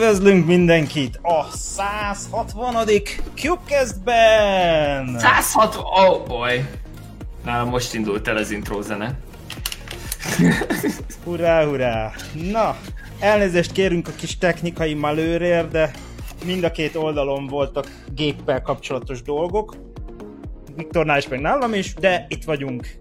Üdvözlünk mindenkit a 160. Cubecast-ben! 160... Oh boy! Nálam most indult el az intro zene. hurrá, hurrá! Na, elnézést kérünk a kis technikai malőrért, de mind a két oldalon voltak géppel kapcsolatos dolgok. Viktornál is, meg nálam is, de itt vagyunk,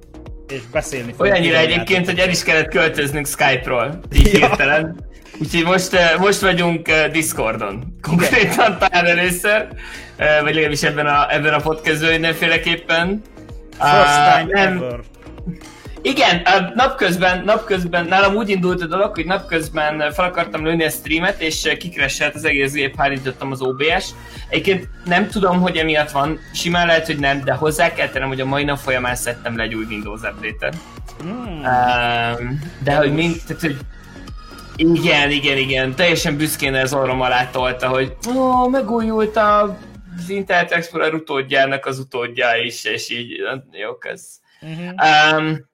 és beszélni fogunk. Olyannyira egyébként, hogy el is kellett költöznünk Skype-ról, így ja. hirtelen. Úgyhogy most, eh, most vagyunk eh, Discordon. Konkrétan talán először, eh, vagy legalábbis ebben a, ebben a podcastben mindenféleképpen. First time uh, nem, ever. Igen, napközben, napközben nálam úgy indult a dolog, hogy napközben fel akartam lőni a streamet, és kikresselt az egész gép, hárítottam az OBS. Egyébként nem tudom, hogy emiatt van, simán lehet, hogy nem, de hozzá kell tennem, hogy a mai nap folyamán szedtem le egy új Windows update-et. Hmm. Um, de hogy mind, tehát, hogy igen, igen, igen. Teljesen büszkén ez orrom alá tolta, hogy ó, megújult a az Internet Explorer utódjának az utódja is, és így, jó, ez. Uh-huh. Um,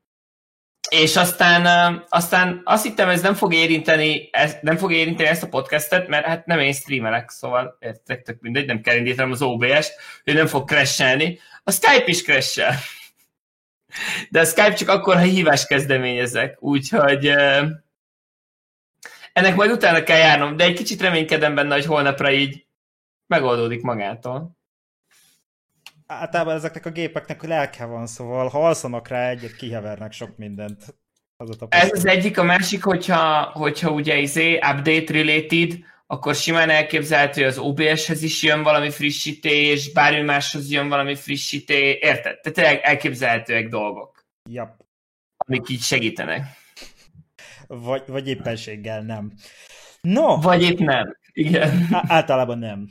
és aztán, aztán azt hittem, ez nem fog érinteni, ez, nem fog érinteni ezt a podcastet, mert hát nem én streamelek, szóval értek, tök mindegy, nem kell indítanom az OBS-t, hogy nem fog crashelni. A Skype is crashel. De a Skype csak akkor, ha hívás kezdeményezek, úgyhogy ennek majd utána kell járnom, de egy kicsit reménykedem benne, hogy holnapra így megoldódik magától. Általában ezeknek a gépeknek lelke van, szóval ha alszanak rá egyet, kihevernek sok mindent. Az a Ez az egyik, a másik, hogyha, hogyha ugye izé update related, akkor simán elképzelhető, hogy az OBS-hez is jön valami frissítés, bármi máshoz jön valami frissítés, érted? Tehát elképzelhetőek dolgok. Yep. Amik így segítenek. Vagy, vagy éppenséggel nem. No. Vagy épp nem. Igen. Á- általában nem.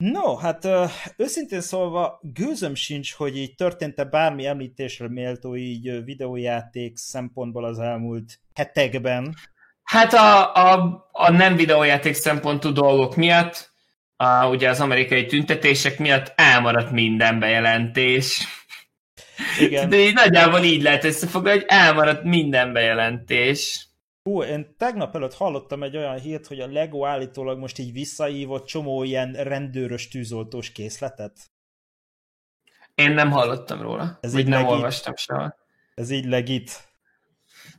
No, hát őszintén szólva gőzöm sincs, hogy így történt-e bármi említésre méltó így videójáték szempontból az elmúlt hetekben. Hát a, a, a nem videójáték szempontú dolgok miatt, a, ugye az amerikai tüntetések miatt elmaradt minden bejelentés. Igen. De így nagyjából így lehet összefoglalni, hogy elmaradt minden bejelentés. Hú, én tegnap előtt hallottam egy olyan hírt, hogy a Lego állítólag most így visszaívott csomó ilyen rendőrös tűzoltós készletet. Én nem hallottam róla. Ez így nem legit. olvastam soha. Ez így legit.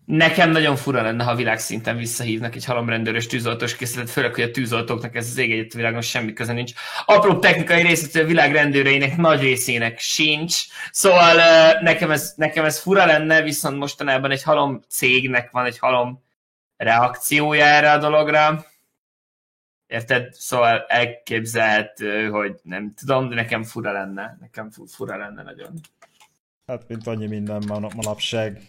Nekem nagyon fura lenne, ha világszinten visszahívnak egy halomrendőrös tűzoltós készletet, főleg, hogy a tűzoltóknak ez az ég egyet világon semmi köze nincs. Apró technikai részlet a világ rendőreinek nagy részének sincs, szóval nekem ez, nekem ez fura lenne, viszont mostanában egy halom cégnek van egy halom reakciója erre a dologra. Érted? Szóval elképzelhető, hogy nem tudom, de nekem fura lenne. Nekem fura lenne nagyon. Hát, mint annyi minden manapság.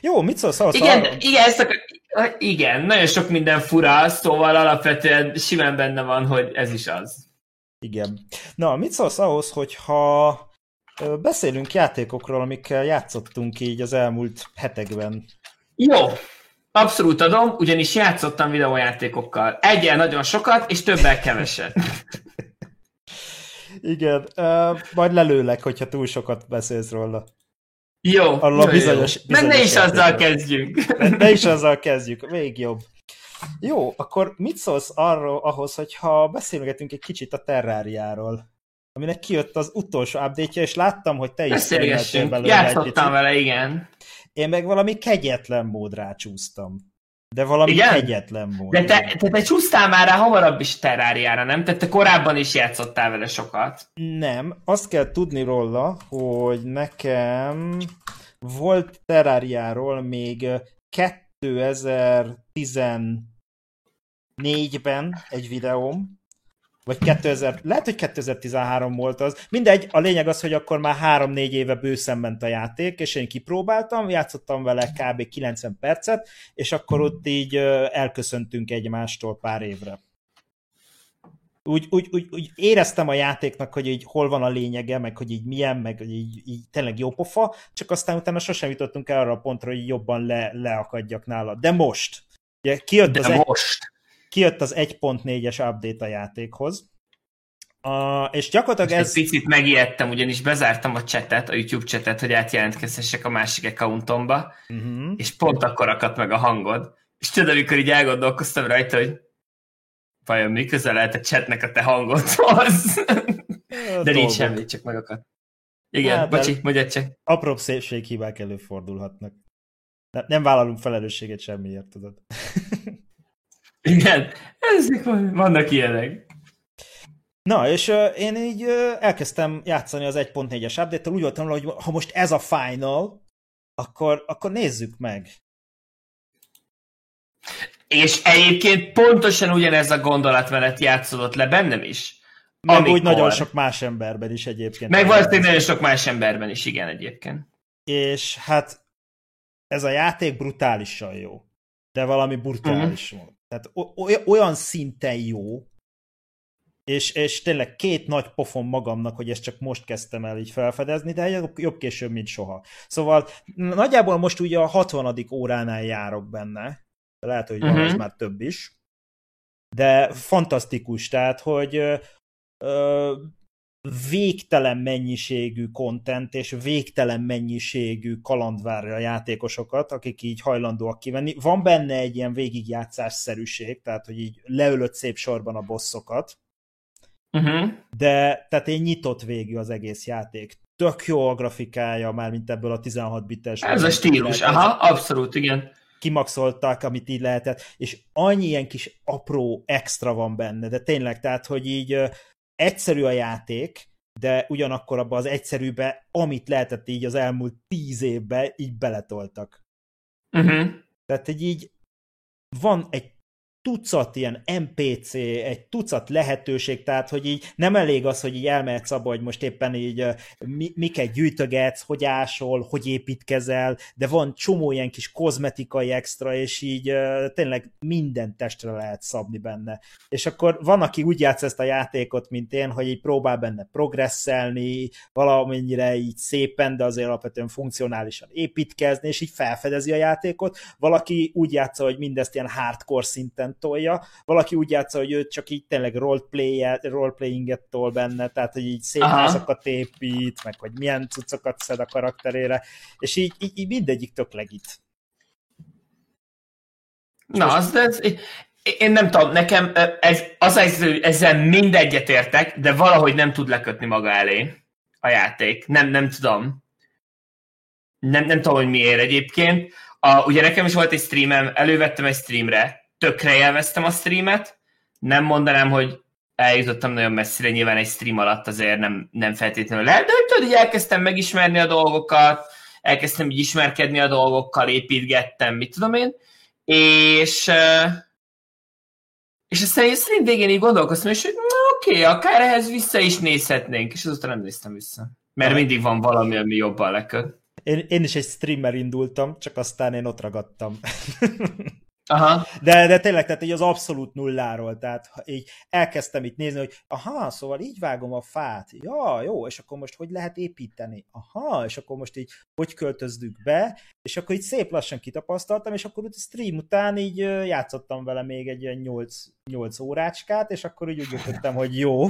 Jó, mit szólsz ahhoz? Igen, arra? igen, ezt akar... igen, nagyon sok minden fura, szóval alapvetően simán benne van, hogy ez is az. Igen. Na, mit szólsz ahhoz, hogyha beszélünk játékokról, amikkel játszottunk így az elmúlt hetekben? Jó, Abszolút adom, ugyanis játszottam videójátékokkal. Egyen nagyon sokat, és többel keveset. Igen, uh, majd lelőlek, hogyha túl sokat beszélsz róla. Jó, Arról jó, bizonyos, jó. Bizonyos ne is azzal kezdjünk. Ne, ne is azzal kezdjük, még jobb. Jó, akkor mit szólsz arról ahhoz, hogyha beszélgetünk egy kicsit a Terráriáról? Aminek kijött az utolsó update és láttam, hogy te is beszélgettél belőle Játszottam vele, igen. Én meg valami kegyetlen módra csúsztam. De valami Igen? kegyetlen mód. De te, te, te csúsztál már rá hamarabb is Terráriára, nem? Tehát te korábban is játszottál vele sokat. Nem. Azt kell tudni róla, hogy nekem volt Terráriáról még 2014-ben egy videóm, vagy 2000, lehet, hogy 2013 volt az. Mindegy, a lényeg az, hogy akkor már 3-4 éve bőszen ment a játék, és én kipróbáltam, játszottam vele kb. 90 percet, és akkor ott így elköszöntünk egymástól pár évre. Úgy, úgy, úgy, úgy éreztem a játéknak, hogy így hol van a lényege, meg hogy így milyen, meg hogy így, így tényleg jó pofa, csak aztán utána sosem jutottunk el arra a pontra, hogy jobban le, leakadjak nála. De most, ugye kijött De az most. Egy, kijött az 1.4-es update a játékhoz, a, és gyakorlatilag Most ez... Egy picit megijedtem, ugyanis bezártam a chatet, a YouTube chatet, hogy átjelentkezhessek a másik accountomba, uh-huh. és pont akkor akadt meg a hangod. És tudod, amikor így elgondolkoztam rajta, hogy vajon mi közel lehet a chatnek a te hangodhoz? de nincs semmi, csak megakadt. Igen, hát, bocsi, mondjad csak. Apróbb szépséghibák előfordulhatnak. Nem, nem vállalunk felelősséget semmiért, tudod. Igen, ezek vannak ilyenek. Na, és uh, én így uh, elkezdtem játszani az 1.4-es update úgy voltam, hogy ha most ez a final, akkor, akkor nézzük meg. És egyébként pontosan ugyanez a gondolatmenet játszódott le bennem is. Meg amikor... úgy nagyon sok más emberben is egyébként. Meg valószínűleg nagyon sok más emberben is, igen, egyébként. És hát ez a játék brutálisan jó. De valami brutális uh-huh. Tehát olyan szinten jó, és, és tényleg két nagy pofon magamnak, hogy ezt csak most kezdtem el így felfedezni, de jobb, később, mint soha. Szóval nagyjából most ugye a 60. óránál járok benne, lehet, hogy uh-huh. van ez már több is, de fantasztikus, tehát, hogy ö, végtelen mennyiségű content és végtelen mennyiségű kaland várja a játékosokat, akik így hajlandóak kivenni. Van benne egy ilyen végigjátszásszerűség, tehát hogy így leülött szép sorban a bosszokat, uh-huh. de tehát egy nyitott végű az egész játék. Tök jó a grafikája, már mint ebből a 16 bites. Ez a stílus, aha, abszolút, igen. Kimaxolták, amit így lehetett, és annyi ilyen kis apró extra van benne, de tényleg, tehát, hogy így egyszerű a játék, de ugyanakkor abban az egyszerűbe, amit lehetett így az elmúlt tíz évben, így beletoltak. Uh-huh. Tehát, hogy így van egy tucat ilyen NPC, egy tucat lehetőség, tehát hogy így nem elég az, hogy így elmehetsz abba, hogy most éppen így mi, miket gyűjtögetsz, hogy ásol, hogy építkezel, de van csomó ilyen kis kozmetikai extra, és így tényleg minden testre lehet szabni benne. És akkor van, aki úgy játsz ezt a játékot, mint én, hogy így próbál benne progresszelni, valamennyire így szépen, de azért alapvetően funkcionálisan építkezni, és így felfedezi a játékot. Valaki úgy játsza, hogy mindezt ilyen hardcore szinten tolja, valaki úgy játsza, hogy ő csak így tényleg roleplayinget tol benne, tehát hogy így szép házakat épít, meg hogy milyen cuccokat szed a karakterére, és így, így, így mindegyik tök legit. Na, most... az, de ez, én nem tudom, nekem ez, az, ez, ezzel mindegyet értek, de valahogy nem tud lekötni maga elé a játék. Nem, nem tudom. Nem, nem tudom, hogy miért egyébként. A, ugye nekem is volt egy streamem, elővettem egy streamre, tökre élveztem a streamet, nem mondanám, hogy eljutottam nagyon messzire, nyilván egy stream alatt azért nem, nem feltétlenül lehet, de tudod, így elkezdtem megismerni a dolgokat, elkezdtem így ismerkedni a dolgokkal, építgettem, mit tudom én, és és aztán egy stream végén így gondolkoztam, és hogy oké, okay, akár ehhez vissza is nézhetnénk, és azután nem néztem vissza. Mert mindig van valami, ami jobban leköt. Én, én is egy streamer indultam, csak aztán én ott ragadtam. Aha. De, de tényleg, tehát így az abszolút nulláról, tehát így elkezdtem itt nézni, hogy aha, szóval így vágom a fát, ja, jó, és akkor most hogy lehet építeni? Aha, és akkor most így hogy költözzük be, és akkor így szép lassan kitapasztaltam, és akkor a stream után így játszottam vele még egy ilyen 8, 8 órácskát, és akkor így úgy jöttem, hogy jó,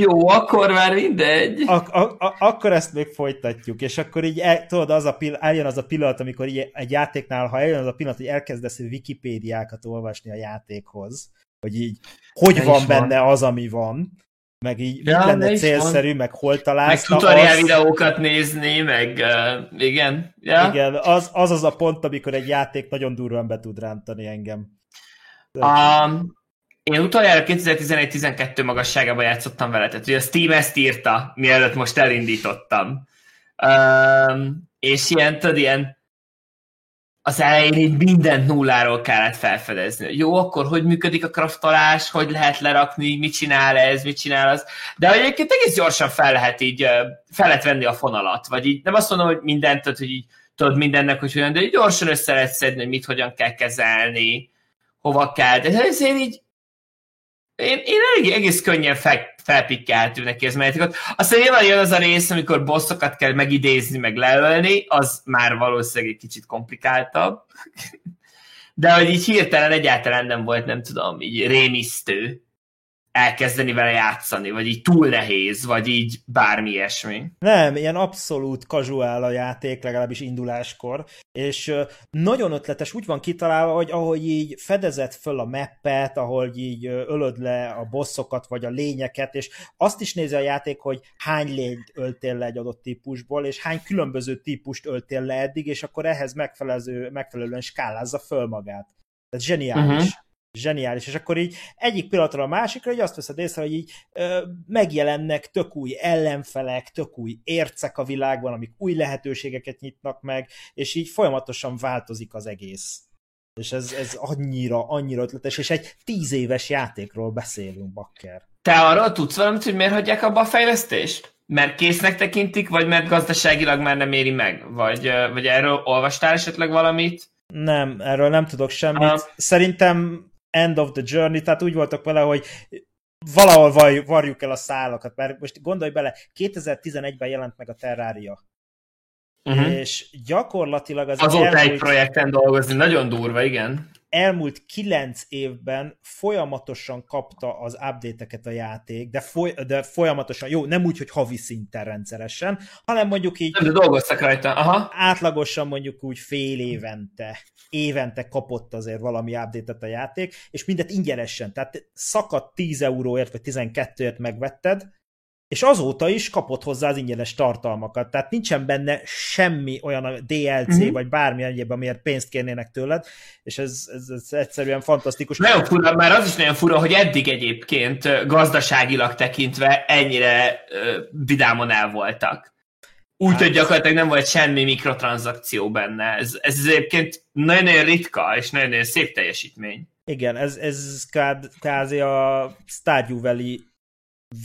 jó, akkor már mindegy. Ak- ak- ak- akkor ezt még folytatjuk, és akkor így el, tudod, az a pill- eljön az a pillanat, amikor így egy játéknál, ha eljön az a pillanat, hogy elkezdesz Wikipédiákat olvasni a játékhoz, hogy így hogy ne van benne van. az, ami van, meg így ja, mit lenne célszerű, van. meg hol találsz. Meg tutorial az... videókat nézni, meg uh, igen. Ja. Igen, az, az az a pont, amikor egy játék nagyon durván be tud rántani engem. Um, én utoljára 2011-12 magasságában játszottam vele, tehát ugye a Steam ezt írta, mielőtt most elindítottam. Um, és ilyen, tudod, ilyen az elején így mindent nulláról kellett felfedezni. Jó, akkor hogy működik a kraftolás, hogy lehet lerakni, mit csinál ez, mit csinál az. De egyébként egész gyorsan fel lehet így, fel lehet venni a fonalat, vagy így nem azt mondom, hogy mindent, tehát, hogy így tudod mindennek, hogy hogyan, de így gyorsan össze lehet szedni, hogy mit hogyan kell kezelni, hova kell. De ezért így én, én elég, egész könnyen fel, felpikkeltő neki ez játékot. Aztán nyilván jön az a rész, amikor bosszokat kell megidézni, meg leölni, az már valószínűleg egy kicsit komplikáltabb. De hogy így hirtelen egyáltalán nem volt, nem tudom, így rémisztő elkezdeni vele játszani, vagy így túl nehéz, vagy így bármi ilyesmi. Nem, ilyen abszolút casual a játék, legalábbis induláskor, és nagyon ötletes, úgy van kitalálva, hogy ahogy így fedezett föl a meppet, ahogy így ölöd le a bosszokat, vagy a lényeket, és azt is nézi a játék, hogy hány lényt öltél le egy adott típusból, és hány különböző típust öltél le eddig, és akkor ehhez megfelelő, megfelelően skálázza föl magát. Tehát zseniális. Uh-huh zseniális, és akkor így egyik pillanatra a másikra, hogy azt veszed észre, hogy így ö, megjelennek tök új ellenfelek, tök új ércek a világban, amik új lehetőségeket nyitnak meg, és így folyamatosan változik az egész. És ez, ez annyira, annyira ötletes, és egy tíz éves játékról beszélünk, Bakker. Te arról tudsz valamit, hogy miért hagyják abba a fejlesztést? Mert késznek tekintik, vagy mert gazdaságilag már nem éri meg? Vagy, vagy erről olvastál esetleg valamit? Nem, erről nem tudok semmit. Uh. Szerintem end of the journey, tehát úgy voltak vele, hogy valahol varjuk el a szálakat, mert most gondolj bele, 2011-ben jelent meg a Terraria. Uh-huh. És gyakorlatilag az Azóta elmúlt, egy projekten dolgozni, nagyon durva, igen elmúlt kilenc évben folyamatosan kapta az update-eket a játék, de, foly, de folyamatosan, jó, nem úgy, hogy havi szinten rendszeresen, hanem mondjuk így... Nem, de dolgoztak rajta, aha. Átlagosan mondjuk úgy fél évente, évente kapott azért valami update-et a játék, és mindet ingyenesen, tehát szakadt 10 euróért, vagy 12ért megvetted, és azóta is kapott hozzá az ingyenes tartalmakat, tehát nincsen benne semmi olyan a DLC, mm-hmm. vagy bármi egyéb, amiért pénzt kérnének tőled, és ez, ez, ez egyszerűen fantasztikus. Nagyon fura, már az is nagyon fura, hogy eddig egyébként gazdaságilag tekintve ennyire uh, vidámon el voltak. Úgy, hát, hogy gyakorlatilag nem volt semmi mikrotranszakció benne. Ez, ez egyébként nagyon-nagyon ritka, és nagyon-nagyon szép teljesítmény. Igen, ez, ez kvázi a Stardew Valley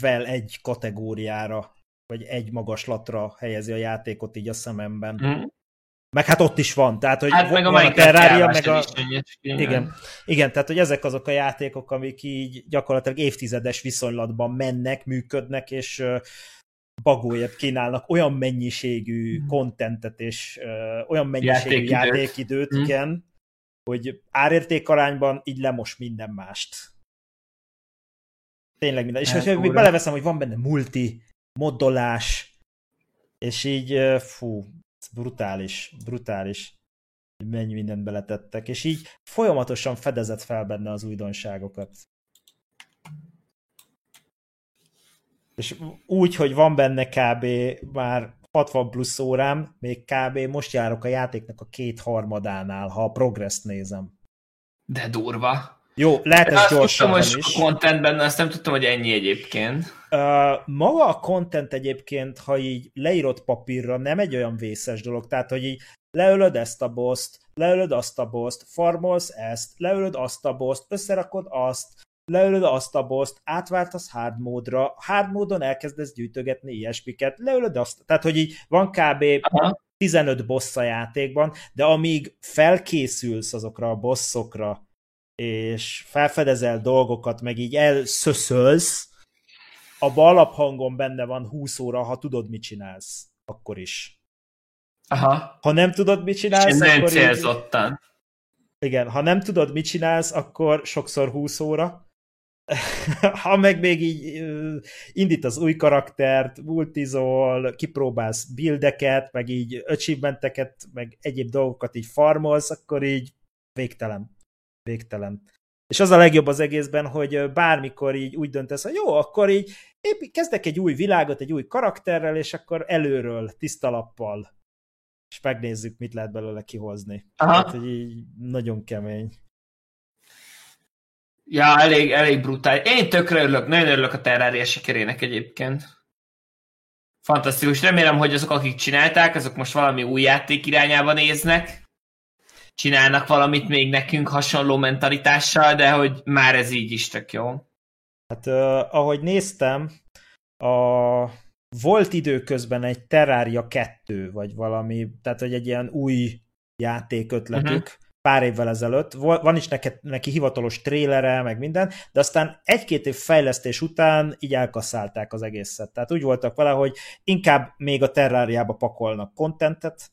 vel egy kategóriára, vagy egy magaslatra helyezi a játékot így a szememben. Mm. Meg hát ott is van, tehát hogy hát meg a, a Terraria, meg a... Igen, igen, tehát hogy ezek azok a játékok, amik így gyakorlatilag évtizedes viszonylatban mennek, működnek, és bagóért kínálnak olyan mennyiségű kontentet és uh, olyan mennyiségű játékidőt, játékidőt mm. igen, hogy árértékarányban így lemos minden mást. Tényleg minden. És hogyha még beleveszem, hogy van benne multi, moddolás, és így, fú, brutális, brutális, mennyi mindent beletettek, és így folyamatosan fedezett fel benne az újdonságokat. És úgy, hogy van benne kb. már 60 plusz órám, még kb. most járok a játéknak a két harmadánál, ha a progress nézem. De durva. Jó, lehet ez gyorsan is. is. a content benne, azt nem tudtam, hogy ennyi egyébként. Uh, maga a content egyébként, ha így leírott papírra, nem egy olyan vészes dolog, tehát, hogy így leölöd ezt a boszt, leölöd azt a boszt, farmolsz ezt, leölöd azt a boszt, összerakod azt, leölöd azt a boszt, átváltasz hard módra, hard módon elkezdesz gyűjtögetni ilyesmiket, leölöd azt, tehát, hogy így van kb. Aha. 15 boss a játékban, de amíg felkészülsz azokra a bosszokra, és felfedezel dolgokat, meg így elszöszölsz, a alaphangon benne van 20 óra, ha tudod, mit csinálsz, akkor is. Aha. Ha nem tudod, mit csinálsz, és akkor célzottan. Így, igen, ha nem tudod, mit csinálsz, akkor sokszor 20 óra. ha meg még így indít az új karaktert, multizol, kipróbálsz buildeket, meg így achievementeket, meg egyéb dolgokat így farmolsz, akkor így végtelen végtelen. És az a legjobb az egészben, hogy bármikor így úgy döntesz, hogy jó, akkor így épp kezdek egy új világot, egy új karakterrel, és akkor előről, tiszta lappal, és megnézzük, mit lehet belőle kihozni. Aha. Tehát, hogy így nagyon kemény. Ja, elég, elég brutál. Én tökre örülök, nagyon örülök a Terraria sikerének egyébként. Fantasztikus. Remélem, hogy azok, akik csinálták, azok most valami új játék irányába néznek. Csinálnak valamit még nekünk hasonló mentalitással, de hogy már ez így is tök jó. Hát uh, ahogy néztem, a volt időközben egy Terraria 2, vagy valami, tehát hogy egy ilyen új játékötletük, uh-huh. pár évvel ezelőtt. Van is neki, neki hivatalos trélere, meg minden, de aztán egy-két év fejlesztés után így elkasszálták az egészet. Tehát úgy voltak vele, hogy inkább még a Terrariába pakolnak kontentet,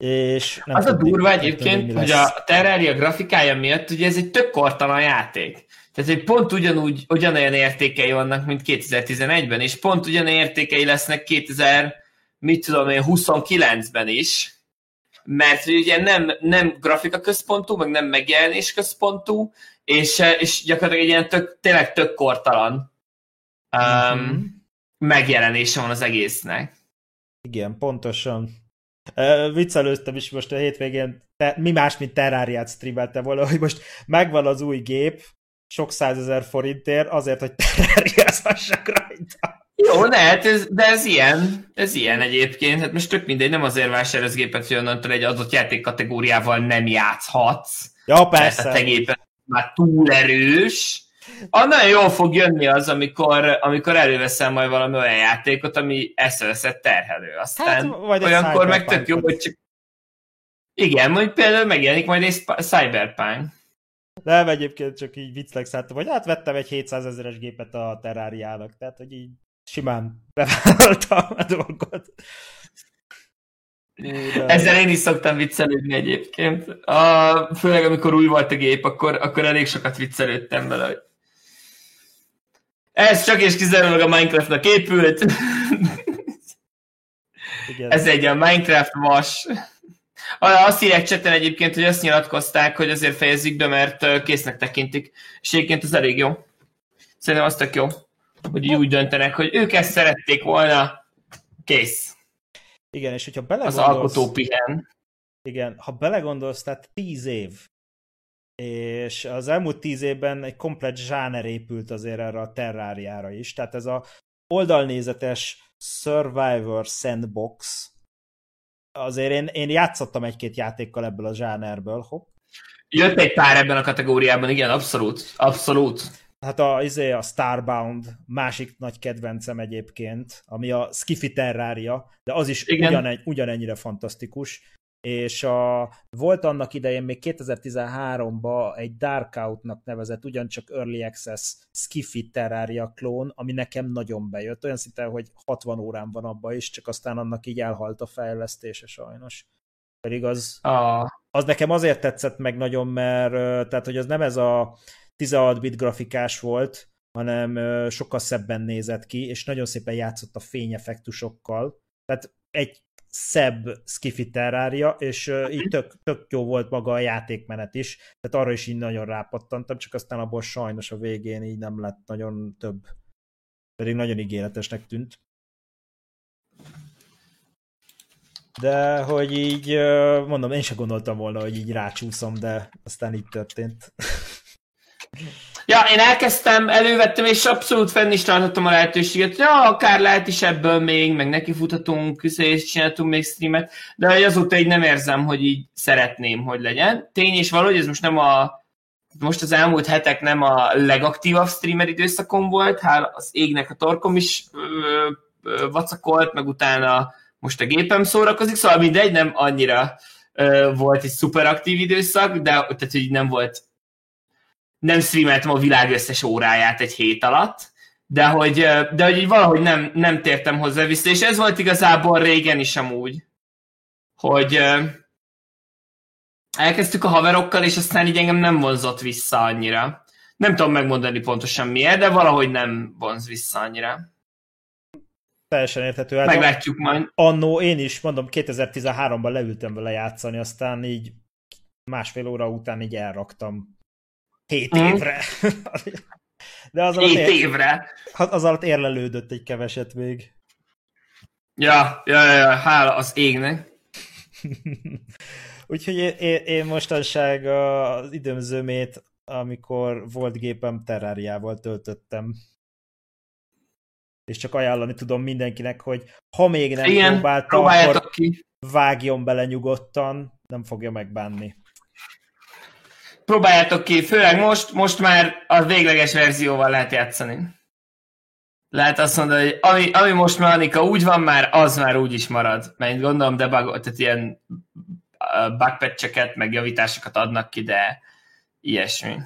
és nem az a durva egyébként, hogy a Terraria grafikája miatt ugye ez egy tök kortalan játék. Tehát, hogy pont ugyanúgy, ugyanolyan értékei vannak, mint 2011-ben, és pont ugyanolyan értékei lesznek 2000, mit tudom én, 29-ben is, mert ugye nem, nem grafika központú, meg nem megjelenés központú, és, és gyakorlatilag egy ilyen tök, tényleg tök kortalan um, mm-hmm. megjelenése van az egésznek. Igen, pontosan. Uh, viccelőztem is most a hétvégén, te, mi más, mint Terráriát streameltem volna, hogy most megvan az új gép, sok százezer forintért, azért, hogy terráriázhassak rajta. Jó, ne, hát ez, de ez ilyen, ez ilyen egyébként, hát most tök mindegy, nem azért vásárolsz gépet, hogy onnantól egy adott játék kategóriával nem játszhatsz. Ja, persze. Tehát a te gépet már túl erős. Ah, nagyon jól fog jönni az, amikor, amikor előveszem majd valami olyan játékot, ami eszeveszett terhelő. Aztán hát, vagy olyankor meg tök jó, hogy csak... Igen, mondjuk például megjelenik majd egy Cyberpunk. Nem, egyébként csak így viccleg szálltam, hogy hát vettem egy 700 ezeres gépet a Terráriának, tehát hogy így simán bevállaltam a dolgot. De... Ezzel én is szoktam viccelődni egyébként. A, főleg amikor új volt a gép, akkor, akkor elég sokat viccelődtem vele, hogy ez csak és kizárólag a Minecraftnak épült. Igen. Ez egy a Minecraft vas. Azt írják cseten egyébként, hogy azt nyilatkozták, hogy azért fejezik be, mert késznek tekintik. És egyébként ez elég jó. Szerintem az tök jó, hogy úgy döntenek, hogy ők ezt szerették volna. Kész. Igen, és hogyha belegondolsz... Az alkotó pihen. Igen, ha belegondolsz, tehát tíz év, és az elmúlt tíz évben egy komplet zsáner épült azért erre a terráriára is, tehát ez a oldalnézetes Survivor Sandbox, azért én, én játszottam egy-két játékkal ebből a zsánerből, hopp. Jött egy pár ebben a kategóriában, igen, abszolút, abszolút. Hát a, izé, a Starbound másik nagy kedvencem egyébként, ami a Skiffy Terraria, de az is ugyanegy, ugyanennyire fantasztikus és a, volt annak idején még 2013-ban egy Darkout-nak nevezett ugyancsak Early Access Skiffy Terraria klón, ami nekem nagyon bejött, olyan szinte, hogy 60 órán van abba is, csak aztán annak így elhalt a fejlesztése sajnos. Pedig az, ah. az nekem azért tetszett meg nagyon, mert tehát, hogy az nem ez a 16 bit grafikás volt, hanem sokkal szebben nézett ki, és nagyon szépen játszott a fényeffektusokkal. Tehát egy szebb skifi terrária, és uh, így tök, tök jó volt maga a játékmenet is, tehát arra is így nagyon rápattantam, csak aztán abból sajnos a végén így nem lett nagyon több. Pedig nagyon ígéretesnek tűnt. De hogy így, mondom, én sem gondoltam volna, hogy így rácsúszom, de aztán így történt. Ja, én elkezdtem, elővettem, és abszolút fenn is tartottam a lehetőséget, ja, akár lehet is ebből még, meg neki futhatunk, és csináltunk még streamet, de azóta így nem érzem, hogy így szeretném, hogy legyen. Tény és való, hogy ez most nem a most az elmúlt hetek nem a legaktívabb streamer időszakom volt, hál az égnek a torkom is ö, ö, vacakolt, meg utána most a gépem szórakozik, szóval mindegy, nem annyira ö, volt egy szuperaktív időszak, de tehát, hogy nem volt nem streameltem a világ összes óráját egy hét alatt, de hogy, de hogy így valahogy nem, nem tértem hozzá vissza, és ez volt igazából régen is amúgy, hogy elkezdtük a haverokkal, és aztán így engem nem vonzott vissza annyira. Nem tudom megmondani pontosan miért, de valahogy nem vonz vissza annyira. Teljesen érthető. Hát Meglátjuk majd. Annó én is, mondom, 2013-ban leültem vele játszani, aztán így másfél óra után így elraktam Hét mm. évre. De az Hét ér... évre? Az alatt érlelődött egy keveset még. Ja, ja, ja, ja hála az égnek. Úgyhogy én, én, én mostanság az időm zömét, amikor volt gépem, Terráriával töltöttem. És csak ajánlani tudom mindenkinek, hogy ha még nem Igen, próbálta, akkor ki. vágjon bele nyugodtan, nem fogja megbánni. Próbáljátok ki, főleg most, most már a végleges verzióval lehet játszani. Lehet azt mondani, hogy ami, ami most mechanika úgy van már, az már úgy is marad. Mert gondolom debug, tehát ilyen bugpatcheket, meg javításokat adnak ki, de ilyesmi.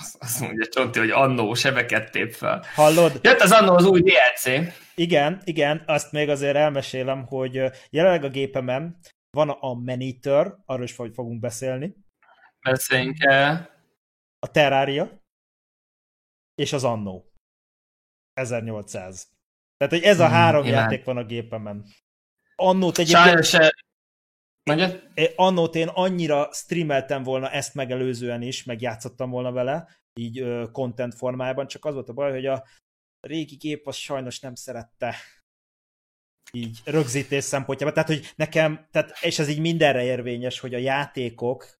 Azt, azt mondja Csonti, hogy annó sebeket tép fel. Hallod? Jött az annó az új DLC. Igen, igen, azt még azért elmesélem, hogy jelenleg a gépemen van a Maneater, arról is fogunk beszélni. Beszéljünk el. A Terraria, és az Annó. 1800. Tehát, hogy ez a hmm, három hmm, játék van a gépemen. Annót egyébként... Sajnos Mondjad? Annót én annyira streameltem volna ezt megelőzően is, meg játszottam volna vele, így ö, content formájában, csak az volt a baj, hogy a régi gép az sajnos nem szerette így rögzítés szempontjában. Tehát, hogy nekem, tehát, és ez így mindenre érvényes, hogy a játékok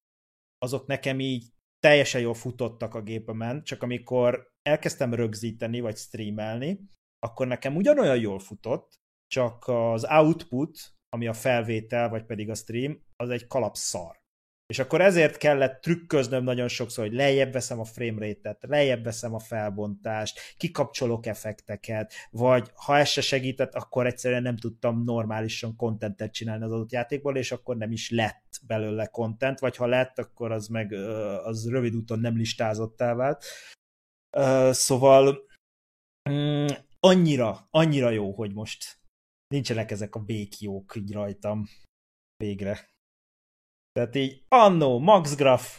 azok nekem így teljesen jól futottak a gépemen, csak amikor elkezdtem rögzíteni, vagy streamelni, akkor nekem ugyanolyan jól futott, csak az output ami a felvétel, vagy pedig a stream, az egy kalapszar. És akkor ezért kellett trükköznöm nagyon sokszor, hogy lejjebb veszem a framerate-et, lejjebb veszem a felbontást, kikapcsolok effekteket, vagy ha ez se segített, akkor egyszerűen nem tudtam normálisan kontentet csinálni az adott játékból, és akkor nem is lett belőle content, vagy ha lett, akkor az meg az rövid úton nem listázottá vált. Szóval mm, annyira, annyira jó, hogy most nincsenek ezek a békjók így rajtam végre. Tehát így annó, Max Graf,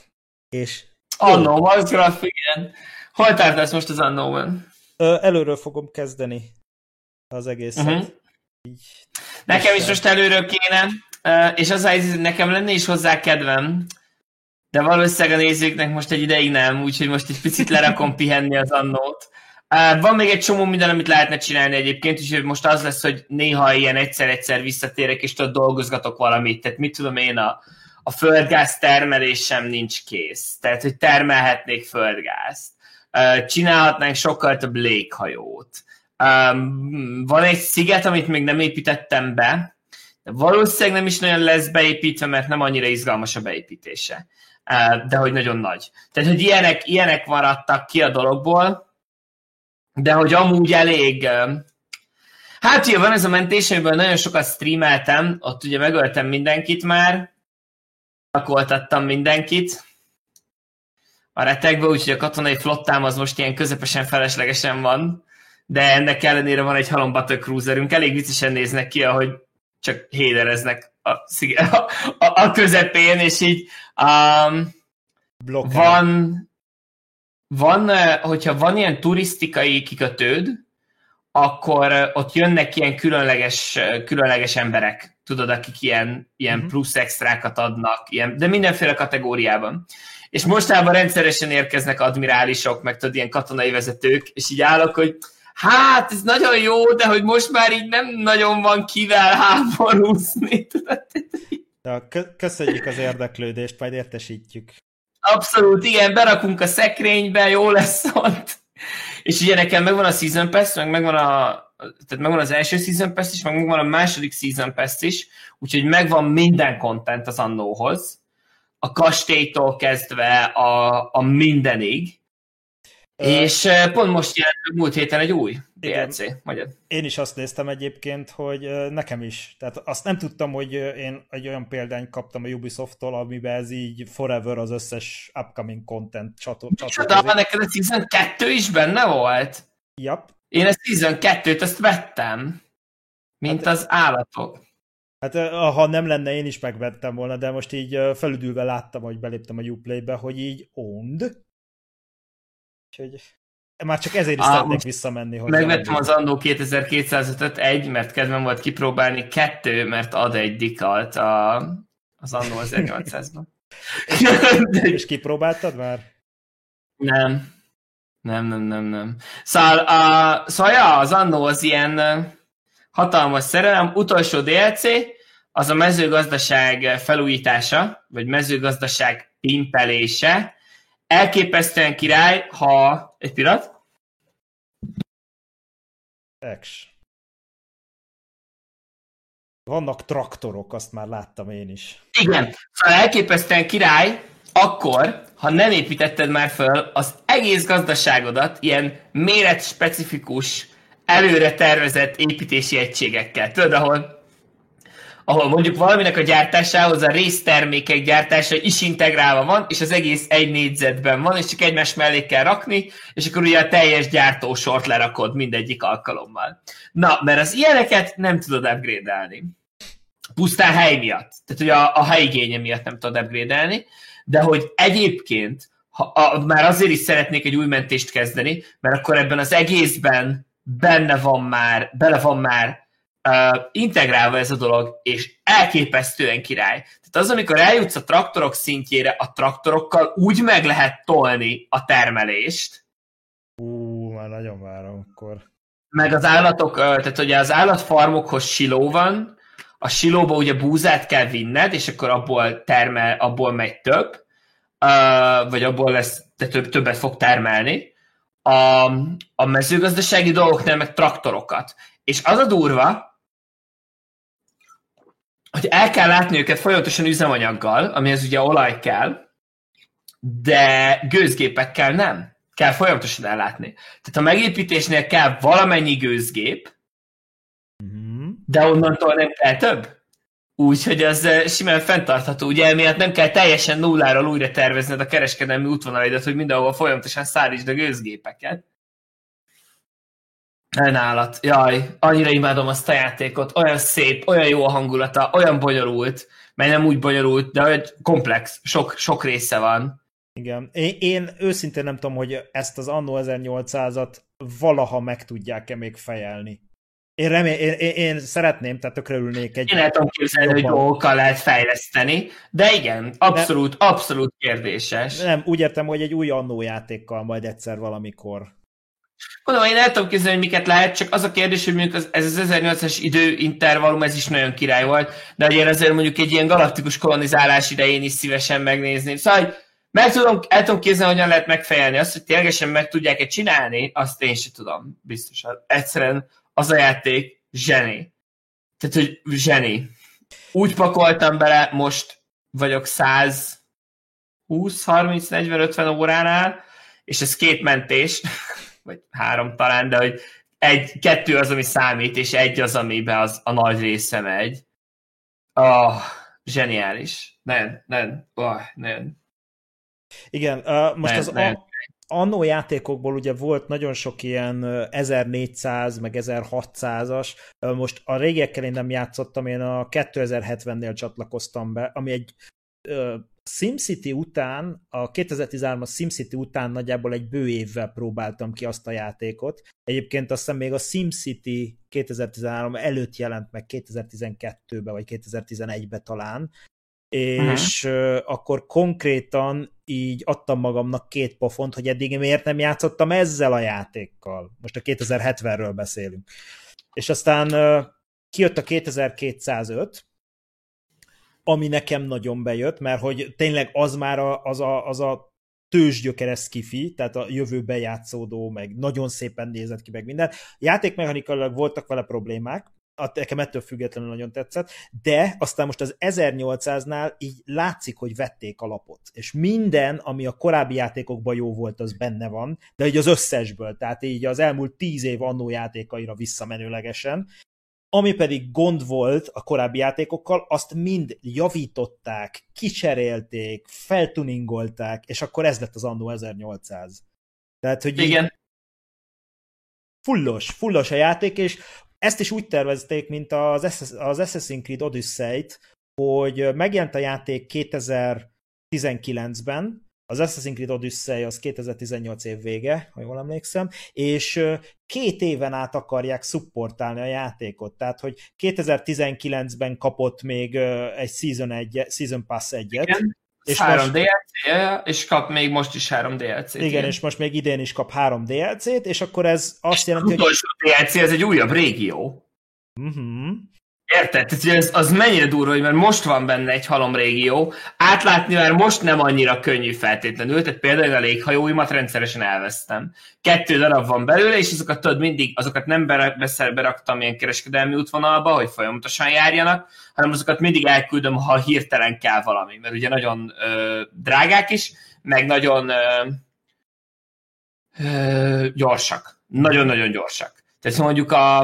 és... Annó, Max Graf, igen. Hol tartasz most az annóban? Előről fogom kezdeni az egészet. Uh-huh. Így, nekem is most előről kéne, és az hogy nekem lenne is hozzá kedvem, de valószínűleg a nézőknek most egy ideig nem, úgyhogy most egy picit lerakom pihenni az annót. Van még egy csomó minden, amit lehetne csinálni egyébként, és most az lesz, hogy néha ilyen egyszer-egyszer visszatérek, és tudod, dolgozgatok valamit. Tehát mit tudom én, a, a földgáz termelés sem nincs kész. Tehát, hogy termelhetnék földgázt. Csinálhatnánk sokkal több léghajót. Van egy sziget, amit még nem építettem be, de valószínűleg nem is nagyon lesz beépítve, mert nem annyira izgalmas a beépítése. De hogy nagyon nagy. Tehát, hogy ilyenek, ilyenek maradtak ki a dologból, de hogy amúgy elég... Hát ugye van ez a mentés, amiből nagyon sokat streameltem, ott ugye megöltem mindenkit már, lakoltattam mindenkit. A retekbe, úgyhogy a katonai flottám az most ilyen közepesen feleslegesen van, de ennek ellenére van egy halom cruiserünk, elég viccesen néznek ki, ahogy csak hédereznek a, a, a, a közepén, és így um, van, van, hogyha van ilyen turisztikai kikötőd, akkor ott jönnek ilyen különleges, különleges emberek, tudod, akik ilyen, ilyen uh-huh. plusz extrákat adnak, ilyen, de mindenféle kategóriában. És mostában rendszeresen érkeznek admirálisok, meg tudod, ilyen katonai vezetők, és így állok, hogy hát, ez nagyon jó, de hogy most már így nem nagyon van kivel háborúzni. Ja, köszönjük az érdeklődést, majd értesítjük. Abszolút, igen, berakunk a szekrénybe, jó lesz ott. És ugye nekem megvan a Season Pass, meg megvan a, tehát megvan az első Season Pass is, meg megvan a második Season Pass is, úgyhogy megvan minden content az annóhoz. A kastélytól kezdve a, a mindenig. És pont most jelent múlt héten egy új DLC. Magyar. Én is azt néztem egyébként, hogy nekem is. Tehát azt nem tudtam, hogy én egy olyan példányt kaptam a Ubisoft-tól, amiben ez így forever az összes upcoming content csatol. Csatol, neked a Season 2 is benne volt? Yep. Én ezt Season 2-t ezt vettem. Mint hát, az állatok. Hát ha nem lenne, én is megvettem volna, de most így felüdülve láttam, hogy beléptem a Uplay-be, hogy így owned, Úgyhogy már csak ezért is szeretnék visszamenni. Hogy megvettem az Andó 2205 egy, mert kedvem volt kipróbálni, kettő, mert ad egy dikalt a, az Andó 1800-ban. és kipróbáltad már? Nem. Nem, nem, nem, nem. Szóval, a, szóval ja, az Andó az ilyen hatalmas szerelem. Utolsó DLC, az a mezőgazdaság felújítása, vagy mezőgazdaság pimpelése, elképesztően király, ha... Egy pillanat. X. Vannak traktorok, azt már láttam én is. Igen, szóval elképesztően király, akkor, ha nem építetted már föl az egész gazdaságodat ilyen méretspecifikus, előre tervezett építési egységekkel. Tudod, ahol ahol mondjuk valaminek a gyártásához a résztermékek gyártása is integrálva van, és az egész egy négyzetben van, és csak egymás mellé kell rakni, és akkor ugye a teljes gyártósort lerakod mindegyik alkalommal. Na, mert az ilyeneket nem tudod upgrade-elni. Pusztán hely miatt. Tehát, hogy a, a helyigénye miatt nem tudod upgrade-elni, de hogy egyébként ha, a, már azért is szeretnék egy új mentést kezdeni, mert akkor ebben az egészben benne van már, bele van már uh, integrálva ez a dolog, és elképesztően király. Tehát az, amikor eljutsz a traktorok szintjére, a traktorokkal úgy meg lehet tolni a termelést. Ú, már nagyon várom akkor. Meg az állatok, tehát ugye az állatfarmokhoz siló van, a silóba ugye búzát kell vinned, és akkor abból termel, abból megy több, vagy abból lesz, de több, többet fog termelni. A, a mezőgazdasági dolgoknál meg traktorokat. És az a durva, hogy el kell látni őket folyamatosan üzemanyaggal, amihez ugye olaj kell, de gőzgépekkel nem. Kell folyamatosan ellátni. Tehát a megépítésnél kell valamennyi gőzgép, uh-huh. De onnantól nem kell több. Úgyhogy az eh, simán fenntartható. Ugye emiatt nem kell teljesen nulláról újra tervezned a kereskedelmi útvonalaidat, hogy mindenhol folyamatosan szállítsd a gőzgépeket. Elnállat. Jaj, annyira imádom azt a játékot. Olyan szép, olyan jó a hangulata, olyan bonyolult, mely nem úgy bonyolult, de olyan komplex, sok, sok része van. Igen. Én, én őszintén nem tudom, hogy ezt az Anno 1800-at valaha meg tudják-e még fejelni. Én, remél, én, én, én szeretném, tehát tökre ülnék egy... Én el tudom képzelni, hogy dolgokkal lehet fejleszteni, de igen, abszolút, de, abszolút kérdéses. Nem, úgy értem, hogy egy új annó játékkal majd egyszer valamikor Mondom, én el tudom képzelni, hogy miket lehet, csak az a kérdés, hogy mondjuk ez az 1800-es időintervallum, ez is nagyon király volt, de én azért mondjuk egy ilyen galaktikus kolonizálás idején is szívesen megnézném. Szóval, hogy meg tudom, el tudom képzelni, hogyan lehet megfejelni azt, hogy ténylegesen meg tudják-e csinálni, azt én sem tudom, biztosan. Egyszerűen az a játék zseni. Tehát, hogy zseni. Úgy pakoltam bele, most vagyok 100 20, 30, 40, 50 óránál, és ez két mentés, vagy három talán, de hogy egy, kettő az, ami számít, és egy az, amiben az, a nagy része megy. Oh, zseniális. Nem, nem, oh, nem. Igen, uh, most nem, az nem. A, annó játékokból ugye volt nagyon sok ilyen 1400 meg 1600-as, most a régiekkel én nem játszottam, én a 2070-nél csatlakoztam be, ami egy SimCity után, a 2013-as SimCity után nagyjából egy bő évvel próbáltam ki azt a játékot. Egyébként azt hiszem még a SimCity 2013 előtt jelent meg 2012-ben, vagy 2011-ben talán, és uh-huh. akkor konkrétan így adtam magamnak két pofont, hogy eddig miért nem játszottam ezzel a játékkal. Most a 2070-ről beszélünk. És aztán kijött a 2205, ami nekem nagyon bejött, mert hogy tényleg az már a, az a, az a tőzsgyökeres kifi, tehát a jövőben játszódó, meg nagyon szépen nézett ki, meg minden. Játékmechanikailag voltak vele problémák, nekem ettől függetlenül nagyon tetszett, de aztán most az 1800-nál így látszik, hogy vették alapot, és minden, ami a korábbi játékokban jó volt, az benne van, de így az összesből, tehát így az elmúlt tíz év annó játékaira visszamenőlegesen, ami pedig gond volt a korábbi játékokkal, azt mind javították, kicserélték, feltuningolták, és akkor ez lett az Anno 1800. Tehát, hogy Igen. fullos, fullos a játék, és ezt is úgy tervezték, mint az, az Assassin's Creed Odyssey-t, hogy megjelent a játék 2019-ben, az Assassin's Creed Odyssey az 2018 év vége, ha jól emlékszem, és két éven át akarják szupportálni a játékot, tehát hogy 2019-ben kapott még egy Season, egy, Season Pass egyet, Igen. És három most, DLC, és kap még most is három DLC-t. Igen, igen, és most még idén is kap három DLC-t, és akkor ez azt jelenti, hogy... Az utolsó DLC, ez egy újabb régió. Uh-huh. Érted? Tehát, ez, az mennyire durva, hogy mert most van benne egy halom régió, átlátni már most nem annyira könnyű feltétlenül, tehát például a léghajóimat rendszeresen elvesztem. Kettő darab van belőle, és azokat tudod mindig, azokat nem beraktam ilyen kereskedelmi útvonalba, hogy folyamatosan járjanak, hanem azokat mindig elküldöm, ha hirtelen kell valami, mert ugye nagyon ö, drágák is, meg nagyon ö, ö, gyorsak. Nagyon-nagyon gyorsak. Tehát mondjuk a,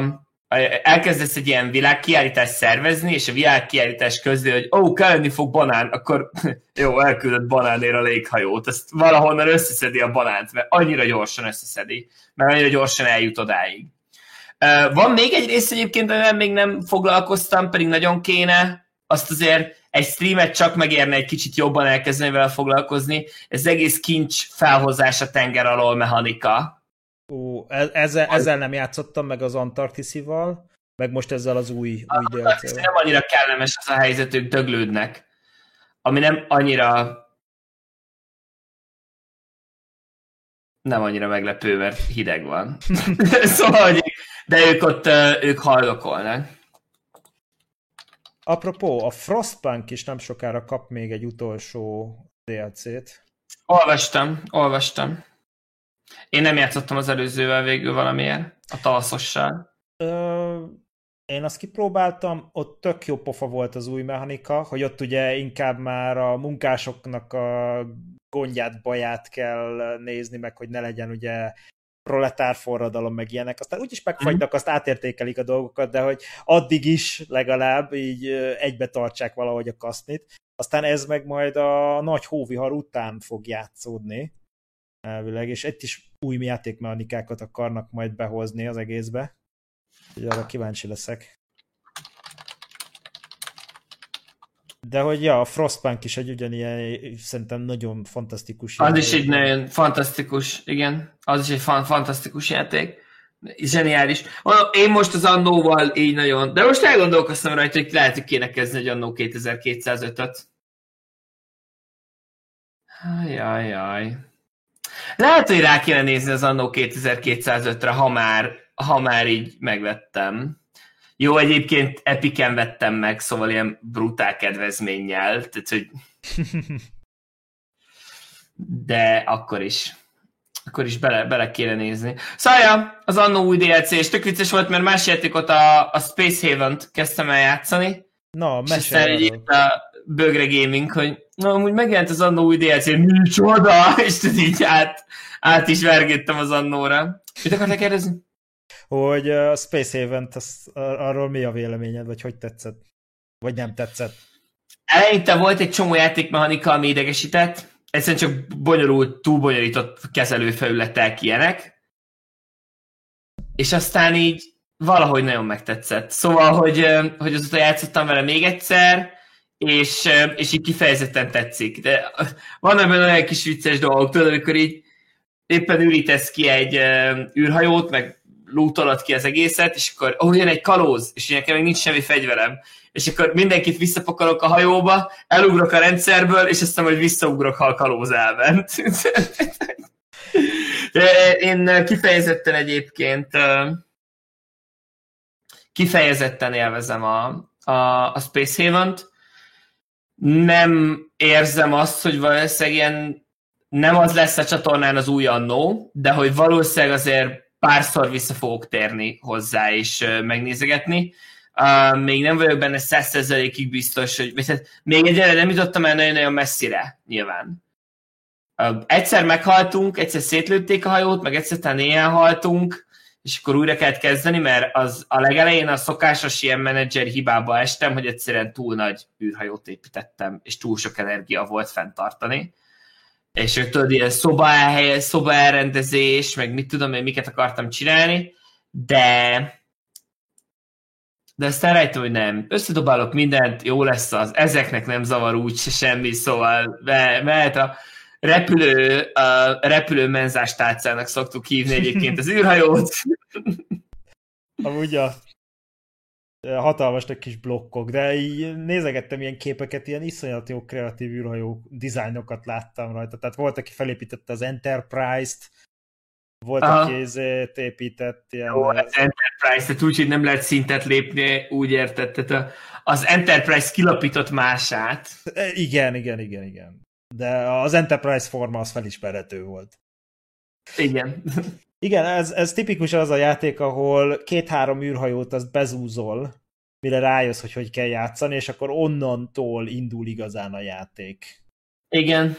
elkezdesz egy ilyen világkiállítást szervezni, és a világkiállítás közé, hogy ó, oh, kelleni fog banán, akkor jó, elküldött banánér a léghajót, ezt valahonnan összeszedi a banánt, mert annyira gyorsan összeszedi, mert annyira gyorsan eljut odáig. Van még egy rész egyébként, amivel még nem foglalkoztam, pedig nagyon kéne, azt azért egy streamet csak megérne egy kicsit jobban elkezdeni vele foglalkozni, ez egész kincs felhozás a tenger alól mechanika, Ó, e- ezzel, ezzel nem játszottam meg az Antarktiszival, meg most ezzel az új, új dlc Nem annyira kellemes az a helyzet, ők döglődnek. Ami nem annyira nem annyira meglepő, mert hideg van. szóval, hogy, de ők ott, ők haldokolnak. Apropó, a Frostpunk is nem sokára kap még egy utolsó DLC-t. Olvastam, olvastam. Én nem játszottam az előzővel végül valamilyen, a talaszossal. Ö, én azt kipróbáltam, ott tök jó pofa volt az új mechanika, hogy ott ugye inkább már a munkásoknak a gondját, baját kell nézni, meg hogy ne legyen ugye proletár forradalom, meg ilyenek. Aztán úgyis megfagynak, azt átértékelik a dolgokat, de hogy addig is legalább így egybe tartsák valahogy a kasznit. Aztán ez meg majd a nagy hóvihar után fog játszódni elvileg, és egy is új játékmechanikákat akarnak majd behozni az egészbe. Úgyhogy arra kíváncsi leszek. De hogy ja, a Frostpunk is egy ugyanilyen, szerintem nagyon fantasztikus Az játék. is egy nagyon fantasztikus, igen. Az is egy fan- fantasztikus játék. Zseniális. Én most az Annóval így nagyon, de most elgondolkoztam rajta, hogy lehet, hogy kéne kezdeni egy Annó 2205-öt. Jaj, lehet, hogy rá kéne nézni az Annó 2205-re, ha már, ha már így megvettem. Jó, egyébként Epiken vettem meg, szóval ilyen brutál kedvezménnyel, tehát hogy... De akkor is. Akkor is bele, bele kéne nézni. Szóval ja, az Annó új DLC, és tök vicces volt, mert más játékot a, a Space Haven-t kezdtem el játszani. Na, mesélj a Bögre Gaming, hogy na, amúgy megjelent az Annó új DLC, micsoda, és így át, át is vergettem az Annóra. Mit akartál kérdezni? Hogy a Space Haven, arról mi a véleményed, vagy hogy tetszett? Vagy nem tetszett? Eleinte volt egy csomó játékmechanika, ami idegesített, egyszerűen csak bonyolult, túl bonyolított kezelőfelületek ilyenek, és aztán így valahogy nagyon megtetszett. Szóval, hogy, hogy azóta játszottam vele még egyszer, és, és így kifejezetten tetszik. De vannak benne olyan kis vicces dolgok, tudod, amikor így éppen ürítesz ki egy űrhajót, meg lootolod ki az egészet, és akkor ó, jön egy kalóz, és nekem még nincs semmi fegyverem. És akkor mindenkit visszapakolok a hajóba, elugrok a rendszerből, és aztán majd visszaugrok, ha a kalóz elment. Én kifejezetten egyébként kifejezetten élvezem a, a, a Space Haven-t, nem érzem azt, hogy valószínűleg ilyen nem az lesz a csatornán az új annó, de hogy valószínűleg azért párszor vissza fogok térni hozzá és megnézegetni. Uh, még nem vagyok benne százszerzelékig biztos, hogy hát még egyre nem jutottam el nagyon-nagyon messzire, nyilván. Uh, egyszer meghaltunk, egyszer szétlőtték a hajót, meg egyszer talán éjjel haltunk, és akkor újra kellett kezdeni, mert az a legelején a szokásos ilyen menedzser hibába estem, hogy egyszerűen túl nagy űrhajót építettem, és túl sok energia volt fenntartani. És hogy tudod, ilyen szoba, elhelyez, szoba elrendezés, meg mit tudom én, miket akartam csinálni, de de aztán rájöttem, hogy nem. Összedobálok mindent, jó lesz az, ezeknek nem zavar úgy se semmi, szóval mehet a repülő, a repülő menzás tálcának szoktuk hívni egyébként az űrhajót. Amúgy a hatalmas kis blokkok, de így nézegettem ilyen képeket, ilyen iszonyat jó kreatív űrhajó dizájnokat láttam rajta. Tehát volt, aki felépítette az Enterprise-t, volt, Aha. aki ezért épített ilyen... Jó, az Enterprise, tehát úgy, hogy nem lehet szintet lépni, úgy érted, tehát az Enterprise kilapított mását. E, igen, igen, igen, igen. De az Enterprise forma az felismerhető volt. Igen. Igen, ez, ez tipikus az a játék, ahol két-három űrhajót azt bezúzol, mire rájössz, hogy hogy kell játszani, és akkor onnantól indul igazán a játék. Igen.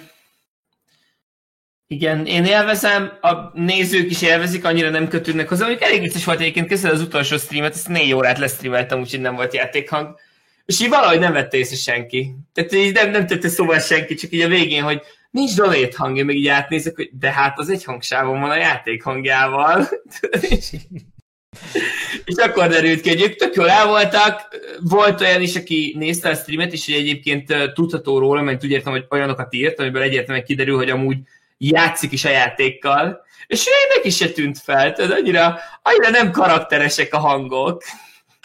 Igen, én élvezem, a nézők is élvezik, annyira nem kötődnek hozzá, hogy elég vicces volt egyébként, kezdve az utolsó streamet, ezt négy órát lesztreameltem, úgyhogy nem volt játékhang. És így valahogy nem vette észre senki. Tehát így nem, nem tette szóval senki, csak így a végén, hogy nincs donét hangja, meg így átnézek, hogy de hát az egy hangsávon van a játék hangjával. és akkor derült ki, hogy ők tök jól el voltak. Volt olyan is, aki nézte a streamet, és egyébként tudható róla, mert úgy értem, hogy olyanokat írt, amiből egyértelműen kiderül, hogy amúgy játszik is a játékkal, és neki se tűnt fel, tehát annyira, annyira nem karakteresek a hangok.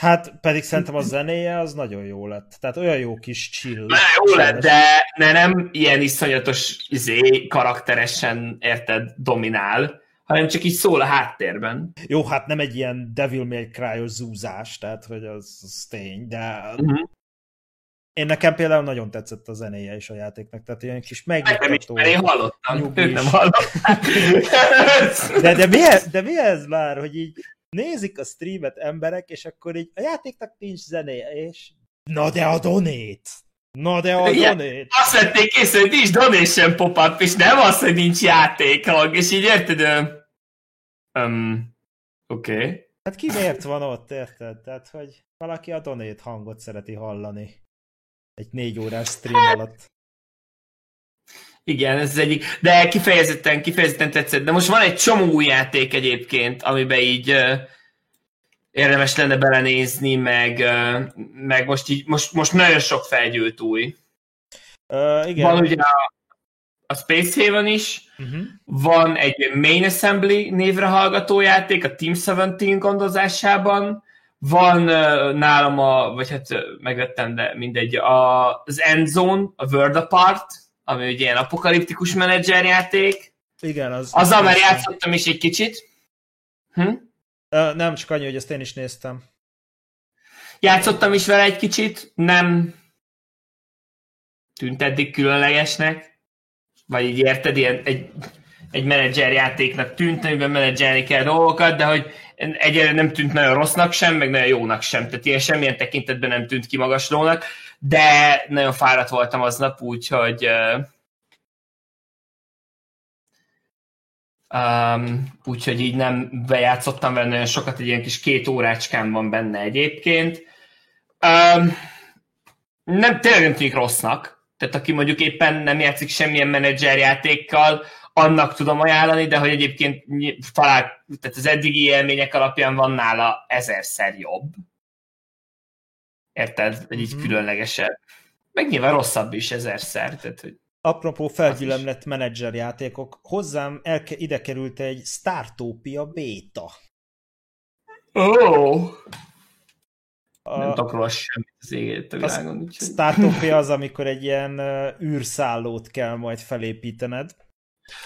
Hát pedig szerintem a zenéje az nagyon jó lett. Tehát olyan jó kis chill. Na, jó lett, de ne, nem ilyen iszonyatos izé, karakteresen, érted, dominál, hanem csak így szól a háttérben. Jó, hát nem egy ilyen Devil May cry zúzás, tehát hogy az, az tény, de uh-huh. Én nekem például nagyon tetszett a zenéje is a játéknak, tehát ilyen kis megnyugtató. Én hallottam, ők nem hallották. de, de, mi ez, de mi ez már, hogy így nézik a streamet emberek, és akkor így a játéknak nincs zenéje, és na de a donét! Na de a Igen, donét! Azt vették észre, hogy nincs donation pop-up, és nem az, hogy nincs játékhang, és így érted, um, oké. Okay. Hát ki miért van ott, érted? Tehát, hogy valaki a donét hangot szereti hallani. Egy négy órás stream alatt. Igen, ez az egyik, de kifejezetten, kifejezetten tetszett. De most van egy csomó új játék egyébként, amiben így uh, érdemes lenne belenézni, meg, uh, meg most, így, most, most nagyon sok felgyűlt új. Uh, igen. Van ugye a, a Space Haven is, uh-huh. van egy Main Assembly névre hallgató játék a Team 17 gondozásában, van uh, nálam a, vagy hát megvettem, de mindegy, a, az Endzone, a World Apart, ami ugye ilyen apokaliptikus menedzserjáték. Igen, az... Azzal már játszottam is egy kicsit. Hm? Uh, nem, csak annyi, hogy ezt én is néztem. Játszottam is vele egy kicsit, nem tűnt eddig különlegesnek, vagy így érted, ilyen egy, egy menedzserjátéknak tűnt, amiben menedzselni kell dolgokat, de hogy egyre nem tűnt nagyon rossznak sem, meg nagyon jónak sem. Tehát ilyen semmilyen tekintetben nem tűnt kimagaslónak de nagyon fáradt voltam aznap, úgyhogy Um, úgyhogy így nem bejátszottam vele nagyon sokat, egy ilyen kis két órácskám van benne egyébként. Um, nem, tényleg nem tűnik rossznak. Tehát aki mondjuk éppen nem játszik semmilyen menedzserjátékkal, annak tudom ajánlani, de hogy egyébként talán, tehát az eddigi élmények alapján van nála ezerszer jobb. Érted? Vagy így mm-hmm. különlegesebb. Meg nyilván rosszabb is ezerszer. Tehát, hogy Apropó felgyülemlett menedzser játékok, hozzám elke, ide került egy Startopia beta. Ó! Oh. Nem tudok róla semmit az égét a világon. Startopia az, amikor egy ilyen űrszállót kell majd felépítened.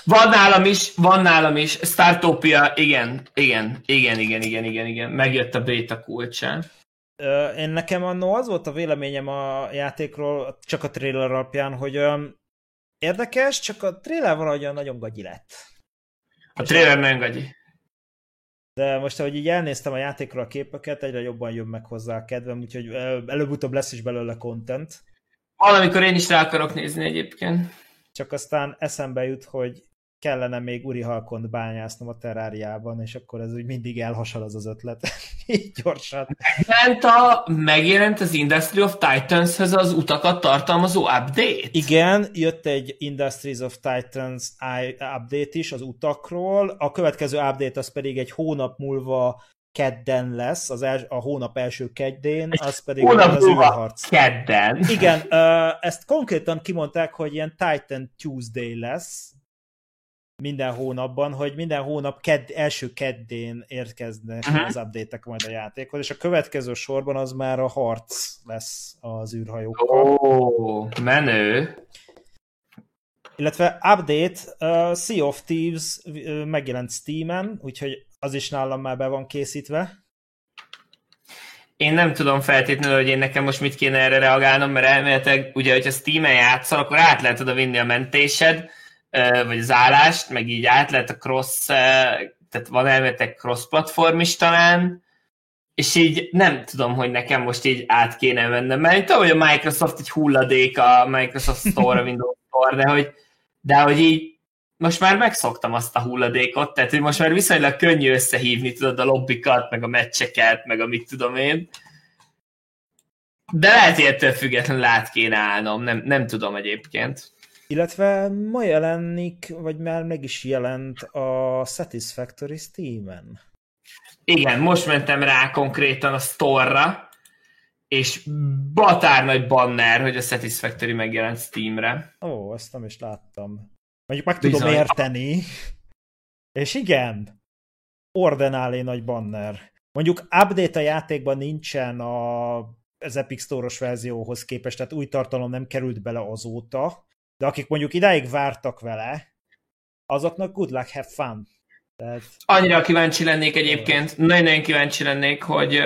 Van nálam is, van nálam is. Startopia, igen, igen, igen, igen, igen, igen, igen. Megjött a beta kulcsán. Én nekem annó az volt a véleményem a játékról, csak a trailer alapján, hogy olyan érdekes, csak a trailer valahogyan nagyon gagyi lett. A trailer nagyon gagyi. De most, ahogy így elnéztem a játékról a képeket, egyre jobban jön meg hozzá a kedvem, úgyhogy előbb-utóbb lesz is belőle content. Valamikor én is rá akarok nézni egyébként. Csak aztán eszembe jut, hogy kellene még Uri Halkont bányásznom a teráriában, és akkor ez úgy mindig elhasal az az ötlet. Így gyorsan. Megjelent, a, megjelent az Industry of Titans-hez az utakat tartalmazó update? Igen, jött egy Industries of Titans update is az utakról. A következő update az pedig egy hónap múlva kedden lesz, az els, a hónap első keddén, az pedig hónap az űrharc. Kedden. Igen, ezt konkrétan kimondták, hogy ilyen Titan Tuesday lesz, minden hónapban, hogy minden hónap kedd, első keddén érkeznek uh-huh. az update majd a játékhoz, és a következő sorban az már a harc lesz az űrhajókkal. Ó, menő! Illetve update, uh, Sea of Thieves uh, megjelent Steam-en, úgyhogy az is nálam már be van készítve. Én nem tudom feltétlenül, hogy én nekem most mit kéne erre reagálnom, mert elméletileg, ugye, hogyha Steam-en játszol, akkor át lehet oda vinni a mentésed, vagy az állást, meg így át lehet a cross, tehát van elméletileg cross-platform is talán, és így nem tudom, hogy nekem most így át kéne mennem, mert tudom, hogy a Microsoft egy hulladék a Microsoft Store, a Windows Store, de hogy, de hogy így most már megszoktam azt a hulladékot, tehát hogy most már viszonylag könnyű összehívni, tudod, a lobbikat, meg a meccseket, meg a mit tudom én. De lehet, hogy ettől függetlenül át kéne állnom, nem, nem tudom egyébként. Illetve ma jelenik, vagy már meg is jelent a Satisfactory Steam-en. Igen, most mentem rá konkrétan a store-ra, és batár nagy banner, hogy a Satisfactory megjelent Steamre. Ó, ezt nem is láttam. Mondjuk meg tudom Bizony. érteni. És igen, ordenálé nagy banner. Mondjuk update a játékban nincsen a, az Epic Store-os verzióhoz képest, tehát új tartalom nem került bele azóta, de akik mondjuk idáig vártak vele, azoknak good luck, have fun. Tehát... Annyira kíváncsi lennék egyébként, nagyon-nagyon kíváncsi lennék, hogy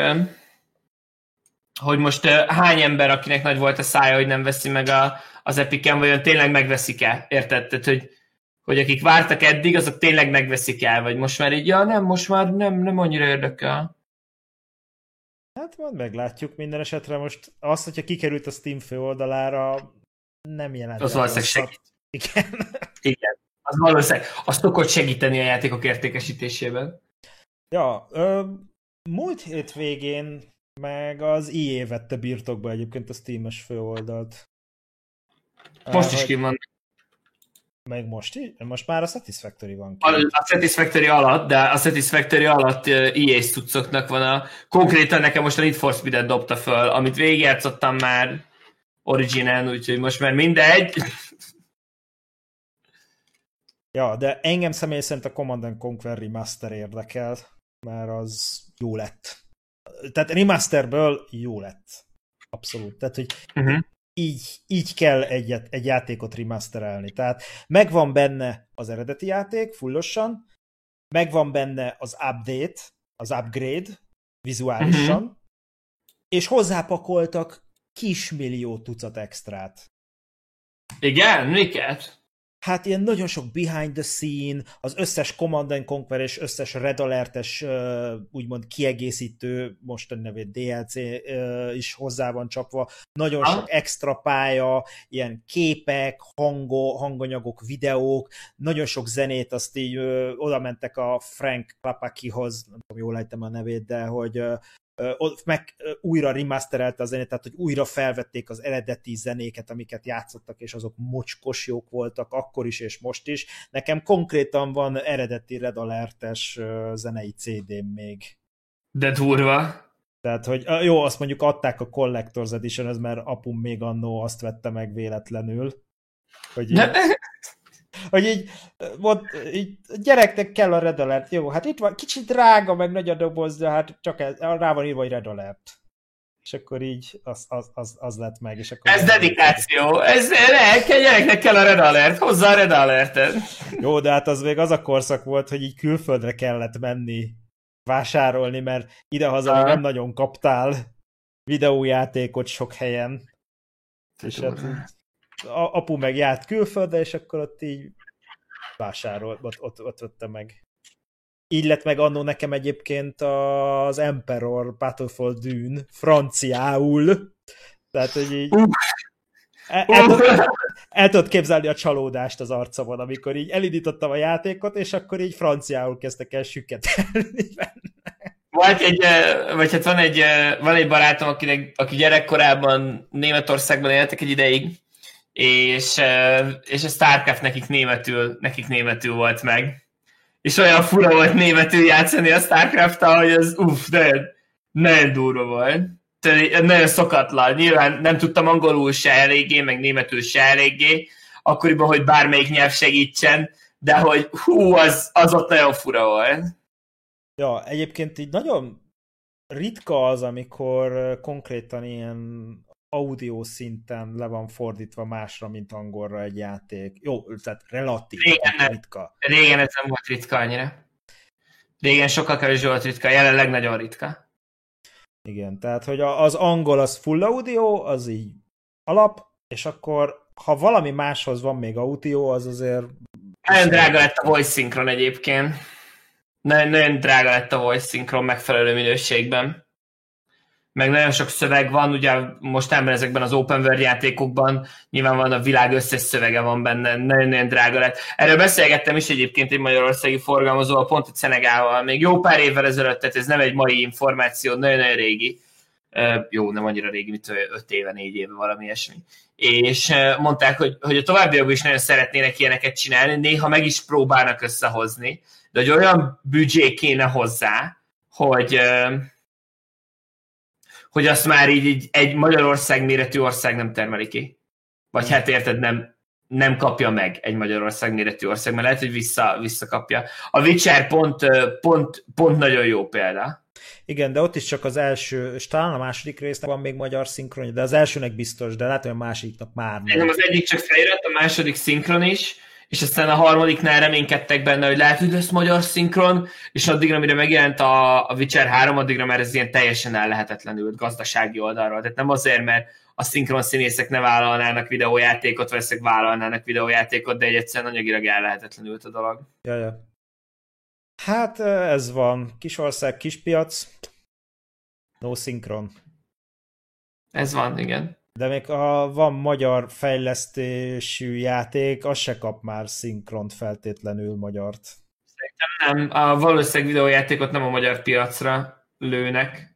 hogy most hány ember, akinek nagy volt a szája, hogy nem veszi meg a, az Epiken, vagy tényleg megveszik-e, érted? Tehát, hogy, hogy akik vártak eddig, azok tényleg megveszik el, vagy most már így, ja nem, most már nem, nem annyira érdekel. Hát majd meglátjuk minden esetre most. Azt, hogyha kikerült a Steam főoldalára, nem jelent. Az valószínűleg segít. Igen. Igen. Az valószínűleg az szokott segíteni a játékok értékesítésében. Ja, ö, múlt hét végén meg az IE vette birtokba egyébként a Steam-es főoldalt. Most is ki van. Meg most is? Most már a Satisfactory van. A, a Satisfactory alatt, de a Satisfactory alatt EA cuccoknak van a... Konkrétan nekem most a Need for Speed-et dobta föl, amit végigjátszottam már Originen, úgyhogy most már mindegy. Ja, de engem személy szerint a Command Conquer Remaster érdekel, mert az jó lett. Tehát remasterből jó lett. Abszolút. Tehát, hogy uh-huh. így, így kell egy, egy játékot remasterelni. Tehát megvan benne az eredeti játék fullosan, megvan benne az update, az upgrade vizuálisan, uh-huh. és hozzápakoltak kismillió tucat extrát. Igen? Miket? hát ilyen nagyon sok behind the scene, az összes Command Conquer és összes Red Alert-es úgymond kiegészítő, most a nevét DLC is hozzá van csapva, nagyon sok extra pálya, ilyen képek, hango, hanganyagok, videók, nagyon sok zenét, azt így oda mentek a Frank Klapakihoz, nem tudom, jól lejtem a nevét, de hogy meg újra remasterelte a zenét, tehát hogy újra felvették az eredeti zenéket, amiket játszottak, és azok mocskos jók voltak akkor is, és most is. Nekem konkrétan van eredeti Red Alert-es zenei CD-m még. De durva. Tehát, hogy jó, azt mondjuk adták a Collector's Edition, ez mert apum még annó azt vette meg véletlenül. Hogy így, hogy így, mond, így gyereknek kell a Red Alert. Jó, hát itt van, kicsit drága, meg nagy a doboz, de hát csak ez, rá van írva, hogy Red Alert. És akkor így az, az, az, az lett meg. És akkor ez dedikáció. Ez ne, gyereknek kell a Red Alert. Hozzá a Red Alertet. Jó, de hát az még az a korszak volt, hogy így külföldre kellett menni vásárolni, mert idehaza nem nagyon kaptál videójátékot sok helyen. És hát apu meg járt külföldre, és akkor ott így vásárolt, ott, ott, ott vette meg. Így lett meg annó nekem egyébként az Emperor Battlefall Dune franciául. Tehát, hogy így... El, el, tudod, el tudod képzelni a csalódást az arcomon, amikor így elindítottam a játékot, és akkor így franciául kezdtek el süketelni Vagy egy, vagy hát van egy, van egy barátom, akinek, aki gyerekkorában Németországban éltek egy ideig, és, és a Starcraft nekik németül, nekik németül volt meg. És olyan fura volt németül játszani a starcraft hogy az uff, de nagyon durva volt. Tehát nagyon szokatlan. Nyilván nem tudtam angolul se eléggé, meg németül se eléggé, akkoriban, hogy bármelyik nyelv segítsen, de hogy hú, az, az ott nagyon fura volt. Ja, egyébként így nagyon ritka az, amikor konkrétan ilyen audio szinten le van fordítva másra, mint angolra egy játék. Jó, tehát relatív, Régen, ritka. Régen ez nem volt ritka annyira. Régen sokkal kevésbé volt ritka, jelenleg nagyon ritka. Igen, tehát hogy az angol az full audio, az így alap, és akkor ha valami máshoz van még audio, az azért... Nagyon drága lett a voice synchron egyébként. Nagyon, nagyon drága lett a voice synchron megfelelő minőségben. Meg nagyon sok szöveg van, ugye mostában ezekben az open world játékokban nyilván van a világ összes szövege van benne, nagyon-nagyon drága lett. Erről beszélgettem is egyébként egy magyarországi forgalmazóval, pont a Szenegával, még jó pár évvel ezelőtt, tehát ez nem egy mai információ, nagyon-nagyon régi. Jó, nem annyira régi, mint 5 éve, 4 éve, valami ilyesmi. És mondták, hogy, hogy a továbbiakban is nagyon szeretnének ilyeneket csinálni, néha meg is próbálnak összehozni, de hogy olyan büdzsé kéne hozzá, hogy, hogy azt már így, így egy Magyarország méretű ország nem termeli ki. Vagy hát érted, nem, nem kapja meg egy Magyarország méretű ország, mert lehet, hogy vissza, visszakapja. A Witcher pont, pont, pont nagyon jó példa. Igen, de ott is csak az első, és talán a második résznek van még magyar szinkronja, de az elsőnek biztos, de látom, hogy a másiknak már nem. Az egyik csak felirat, a második szinkron is, és aztán a harmadiknál reménykedtek benne, hogy lehet, hogy lesz magyar szinkron, és addigra, amire megjelent a, a Witcher 3, addigra már ez ilyen teljesen ellehetetlenült gazdasági oldalról. Tehát nem azért, mert a szinkron színészek ne vállalnának videójátékot, vagy ezek vállalnának videójátékot, de egy egyszerűen anyagilag ellehetetlenült a dolog. Ja, ja. Hát ez van. Kisország, kispiac. No szinkron. Ez van, igen. De még ha van magyar fejlesztésű játék, az se kap már szinkront feltétlenül magyart. Szerintem nem. A valószínűleg videójátékot nem a magyar piacra lőnek,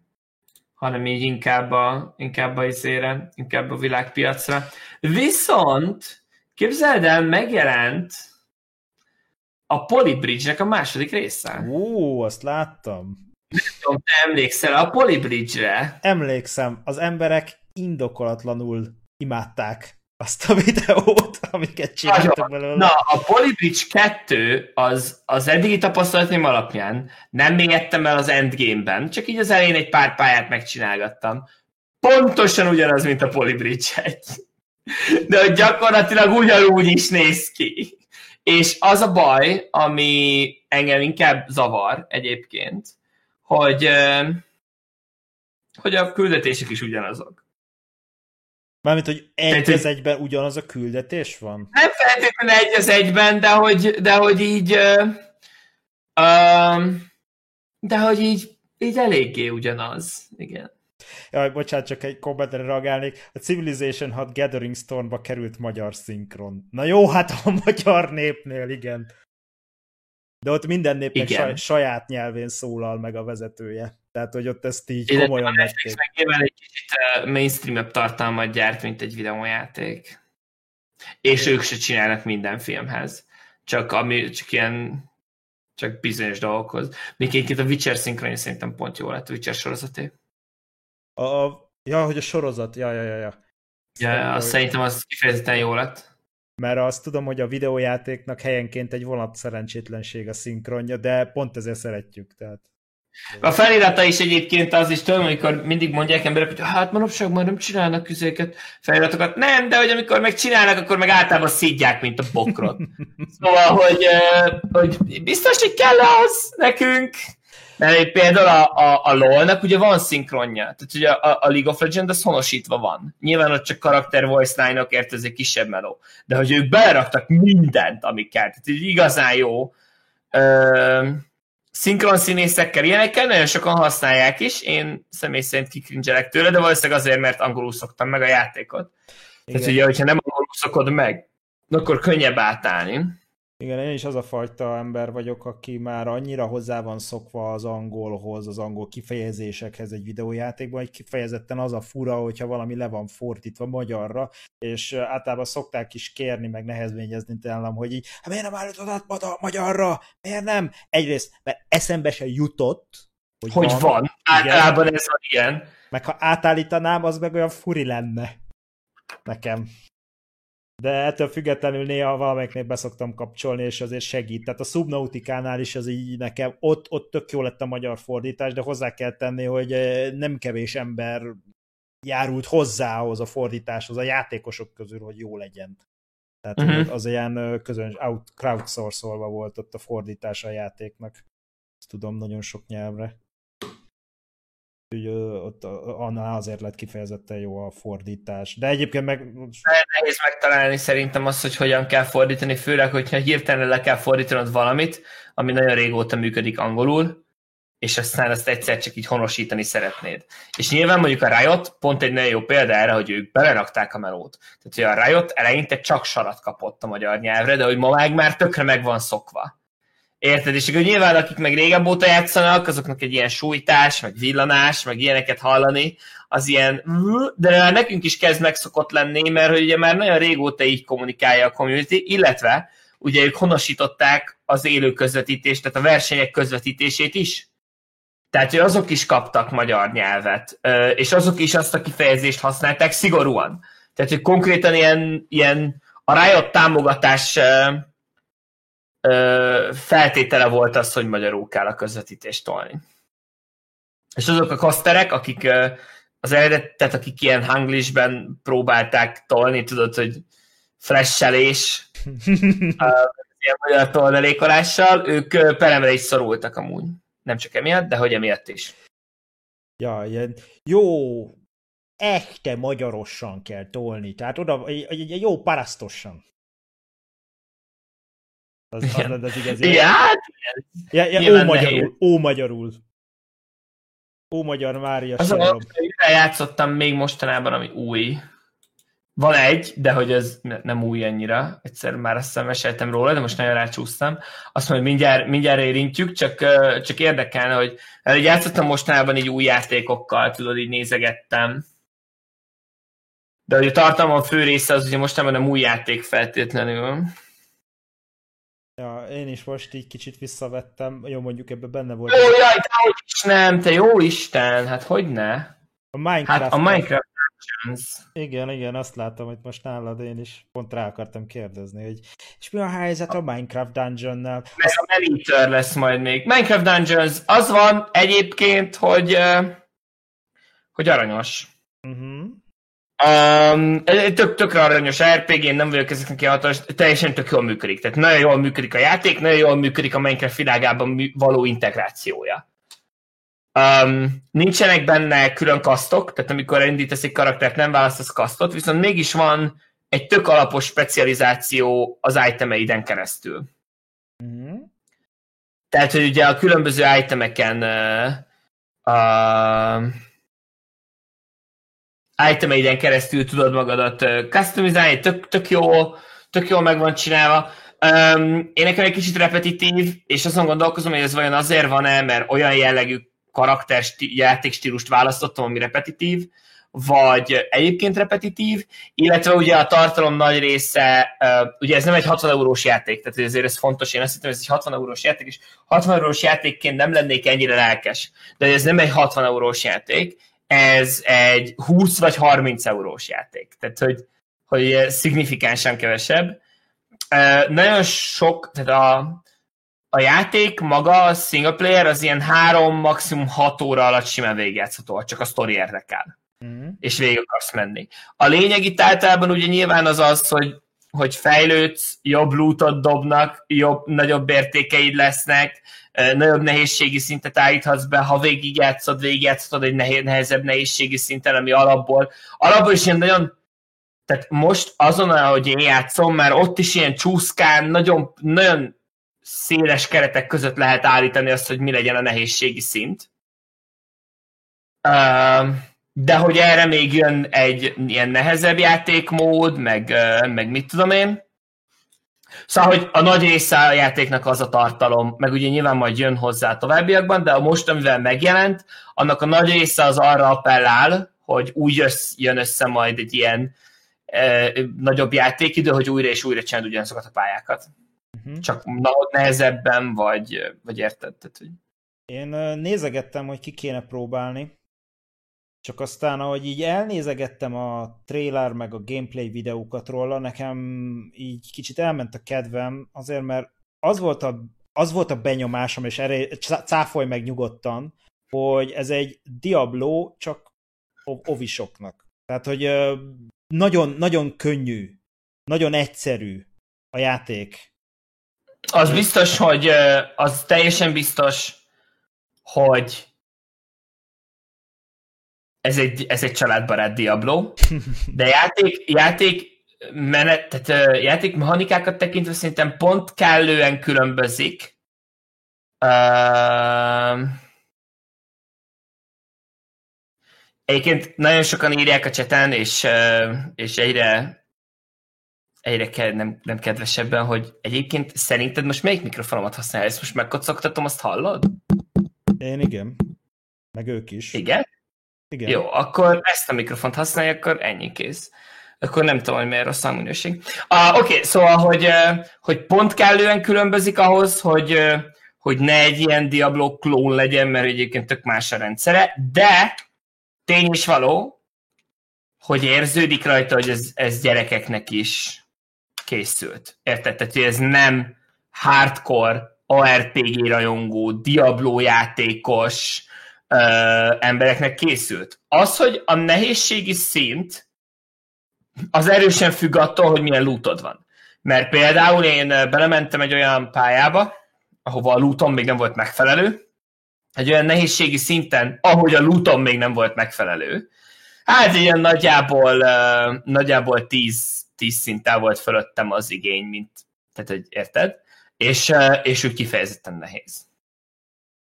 hanem így inkább a, inkább a izére, inkább a világpiacra. Viszont képzeld el, megjelent a Polybridge-nek a második része. Ó, azt láttam. Nem tudom, te emlékszel a Polybridge-re? Emlékszem, az emberek indokolatlanul imádták azt a videót, amiket csináltak belőle. Na, a Polybridge 2 az, az eddigi tapasztalatom alapján nem mélyedtem el az endgame-ben, csak így az elején egy pár pályát megcsinálgattam. Pontosan ugyanaz, mint a Polybridge 1. De gyakorlatilag ugyanúgy is néz ki. És az a baj, ami engem inkább zavar egyébként, hogy, hogy a küldetések is ugyanazok. Mármint, hogy egy az egyben ugyanaz a küldetés van? Nem feltétlenül egy az egyben, de hogy, de hogy így uh, de hogy így, így eléggé ugyanaz, igen. Jaj, bocsánat, csak egy kommentre reagálnék. A Civilization 6 Gathering Storm-ba került magyar szinkron. Na jó, hát a magyar népnél, igen. De ott minden népnek saj, saját nyelvén szólal meg a vezetője. Tehát, hogy ott ezt így Én komolyan vették. Meg nyilván egy kicsit mainstream tartalmat gyárt, mint egy videójáték. És ők se csinálnak minden filmhez. Csak, ami, csak ilyen csak bizonyos dolgokhoz. Még egyébként a Witcher szinkronja szerintem pont jó lett, a Witcher sorozaté. A, a, ja, hogy a sorozat, ja, ja, ja. ja. Ja, azt szerintem az kifejezetten jó lett mert azt tudom, hogy a videójátéknak helyenként egy vonat szerencsétlenség a szinkronja, de pont ezért szeretjük. Tehát. A felirata is egyébként az is tudom, amikor mindig mondják emberek, hogy hát manapság már nem csinálnak küzéket, feliratokat. Nem, de hogy amikor megcsinálnak, akkor meg általában szídják, mint a bokrot. szóval, hogy, hogy biztos, hogy kell az nekünk. Mert például a, a, a LoL-nak ugye van szinkronja, tehát ugye a, a League of Legends az honosítva van. Nyilván ott csak karakter voice line ért ez egy kisebb meló. De hogy ők beleraktak mindent, kell. Tehát így igazán jó ö, szinkron színészekkel, ilyenekkel nagyon sokan használják is. Én személy szerint kikrincselek tőle, de valószínűleg azért, mert angolul szoktam meg a játékot. Igen. Tehát ugye, hogyha nem angolul szokod meg, akkor könnyebb átállni. Igen, én is az a fajta ember vagyok, aki már annyira hozzá van szokva az angolhoz, az angol kifejezésekhez egy videójátékban, hogy kifejezetten az a fura, hogyha valami le van fordítva magyarra, és általában szokták is kérni, meg nehezményezni tőlem, hogy így, hát miért nem állítod magyarra? Miért nem? Egyrészt, mert eszembe se jutott, hogy, hogy van. van. Általában ez van ilyen. Meg ha átállítanám, az meg olyan furi lenne nekem de ettől függetlenül néha valamelyiknél beszoktam kapcsolni, és azért segít. Tehát a Subnautikánál is az így nekem, ott, ott tök jó lett a magyar fordítás, de hozzá kell tenni, hogy eh, nem kevés ember járult hozzá ahhoz a fordításhoz a játékosok közül, hogy jó legyen. Tehát uh-huh. az ilyen közöns, out, crowdsourcolva volt ott a fordítás a játéknak. Ezt tudom nagyon sok nyelvre. Úgyhogy ott annál azért lett kifejezetten jó a fordítás. De egyébként meg... Nehéz megtalálni szerintem azt, hogy hogyan kell fordítani, főleg, hogyha hirtelen le kell fordítanod valamit, ami nagyon régóta működik angolul, és aztán ezt egyszer csak így honosítani szeretnéd. És nyilván mondjuk a Riot pont egy nagyon jó példa erre, hogy ők belerakták a melót. Tehát, hogy a Riot eleinte csak sarat kapott a magyar nyelvre, de hogy ma már tökre meg van szokva. Érted? És akkor nyilván akik meg régebb óta játszanak, azoknak egy ilyen sújtás, meg villanás, meg ilyeneket hallani, az ilyen, de nekünk is kezd megszokott lenni, mert hogy ugye már nagyon régóta így kommunikálja a community, illetve ugye ők honosították az élő közvetítést, tehát a versenyek közvetítését is. Tehát, hogy azok is kaptak magyar nyelvet, és azok is azt a kifejezést használták szigorúan. Tehát, hogy konkrétan ilyen, ilyen a Riot támogatás feltétele volt az, hogy magyarul kell a közvetítést tolni. És azok a kaszterek, akik az eredet, tehát akik ilyen hanglisben próbálták tolni, tudod, hogy flashelés, ilyen magyar toldalékolással, ők peremre is szorultak amúgy. Nem csak emiatt, de hogy emiatt is. Ja, ilyen jó, echte magyarosan kell tolni, tehát oda egy, egy jó parasztosan. Az, az, az, az igazi. Ja, hát, ja, ja, ó, magyarul, ó magyarul. Ó magyar Mária Az a játszottam még mostanában, ami új. Van egy, de hogy ez nem új annyira. Egyszer már azt hiszem meséltem róla, de most nagyon rácsúsztam. Azt mondom, hogy mindjárt, mindjárt érintjük, csak, csak érdekelne, hogy játszottam mostanában így új játékokkal, tudod, így nézegettem. De hogy a tartalma a fő része az ugye mostanában nem új játék feltétlenül. Ja, én is most így kicsit visszavettem. Jó, mondjuk ebben benne volt. Ó, jaj, de is nem, te jó Isten, hát hogy ne? A Minecraft. Hát a Minecraft igen, igen, azt látom, hogy most nálad én is pont rá akartam kérdezni, hogy és mi a helyzet a Minecraft Dungeon-nel? Meg a Meliter lesz majd még. Minecraft Dungeons az van egyébként, hogy hogy aranyos. Um, tök, tökre aranyos RPG, én nem vagyok ezeknek ilyen hatalmas, teljesen tök jól működik. Tehát nagyon jól működik a játék, nagyon jól működik a Minecraft világában való integrációja. Um, nincsenek benne külön kasztok, tehát amikor elindítasz egy karaktert, nem választasz kasztot, viszont mégis van egy tök alapos specializáció az itemeiden keresztül. Mm-hmm. Tehát, hogy ugye a különböző itemeken uh, uh, itemeiden keresztül tudod magadat customizálni, tök, tök jó, tök jól meg van csinálva. Um, én nekem egy kicsit repetitív, és azon gondolkozom, hogy ez vajon azért van-e, mert olyan jellegű karakter játékstílust választottam, ami repetitív, vagy egyébként repetitív, illetve ugye a tartalom nagy része, ugye ez nem egy 60 eurós játék, tehát ezért ez fontos, én azt hittem, ez egy 60 eurós játék, és 60 eurós játékként nem lennék ennyire lelkes, de ez nem egy 60 eurós játék, ez egy 20 vagy 30 eurós játék, tehát hogy, hogy szignifikánsan kevesebb. Nagyon sok, tehát a, a játék maga, a single player, az ilyen három, maximum hat óra alatt simán végigjátszható, csak a sztori érdekel. Mm. És végig akarsz menni. A lényeg itt általában ugye nyilván az az, hogy, hogy fejlődsz, jobb lootot dobnak, jobb, nagyobb értékeid lesznek, nagyobb nehézségi szintet állíthatsz be, ha végigjátszod, végigjátszod egy nehezebb nehézségi szinten, ami alapból, alapból is ilyen nagyon tehát most azon, ahogy én játszom, már ott is ilyen csúszkán, nagyon, nagyon széles keretek között lehet állítani azt, hogy mi legyen a nehézségi szint. De hogy erre még jön egy ilyen nehezebb játékmód, meg, meg mit tudom én. Szóval, hogy a nagy része a játéknak az a tartalom, meg ugye nyilván majd jön hozzá a továbbiakban, de a most, amivel megjelent, annak a nagy része az arra appellál, hogy úgy össz, jön össze majd egy ilyen e, nagyobb játékidő, hogy újra és újra csinálod ugyanazokat a pályákat. Uh-huh. Csak nehezebben, vagy, vagy érted? Tehát, hogy... Én nézegettem, hogy ki kéne próbálni, csak aztán, ahogy így elnézegettem a trailer meg a gameplay videókat róla, nekem így kicsit elment a kedvem, azért mert az volt a, az volt a benyomásom, és erre cáfolj meg nyugodtan, hogy ez egy Diablo, csak ovisoknak. Tehát, hogy nagyon, nagyon könnyű, nagyon egyszerű a játék. Az biztos, hogy az teljesen biztos, hogy ez egy, ez egy családbarát Diablo, de játék, játék menet, tehát játék mechanikákat tekintve szerintem pont kellően különbözik. Uh, egyébként nagyon sokan írják a cseten, és, és egyre egyre kell, nem, nem kedvesebben, hogy egyébként szerinted most melyik mikrofonomat használja? Ezt most megkocogtatom, azt hallod? Én igen. Meg ők is. Igen? Igen. Jó, akkor ezt a mikrofont használja, akkor ennyi kész. Akkor nem tudom, hogy miért rossz a minőség. Ah, Oké, okay, szóval, hogy, hogy pont kellően különbözik ahhoz, hogy, hogy ne egy ilyen Diablo klón legyen, mert egyébként tök más a rendszere, de tény is való, hogy érződik rajta, hogy ez, ez gyerekeknek is készült. Érted? Tehát, hogy ez nem hardcore ARPG rajongó, Diablo játékos ö, embereknek készült. Az, hogy a nehézségi szint az erősen függ attól, hogy milyen lootod van. Mert például én belementem egy olyan pályába, ahova a lootom még nem volt megfelelő, egy olyan nehézségi szinten, ahogy a lootom még nem volt megfelelő. Hát ilyen nagyjából, uh, nagyjából 10 tíz szinten volt fölöttem az igény, mint, tehát, hogy érted? És, és úgy kifejezetten nehéz.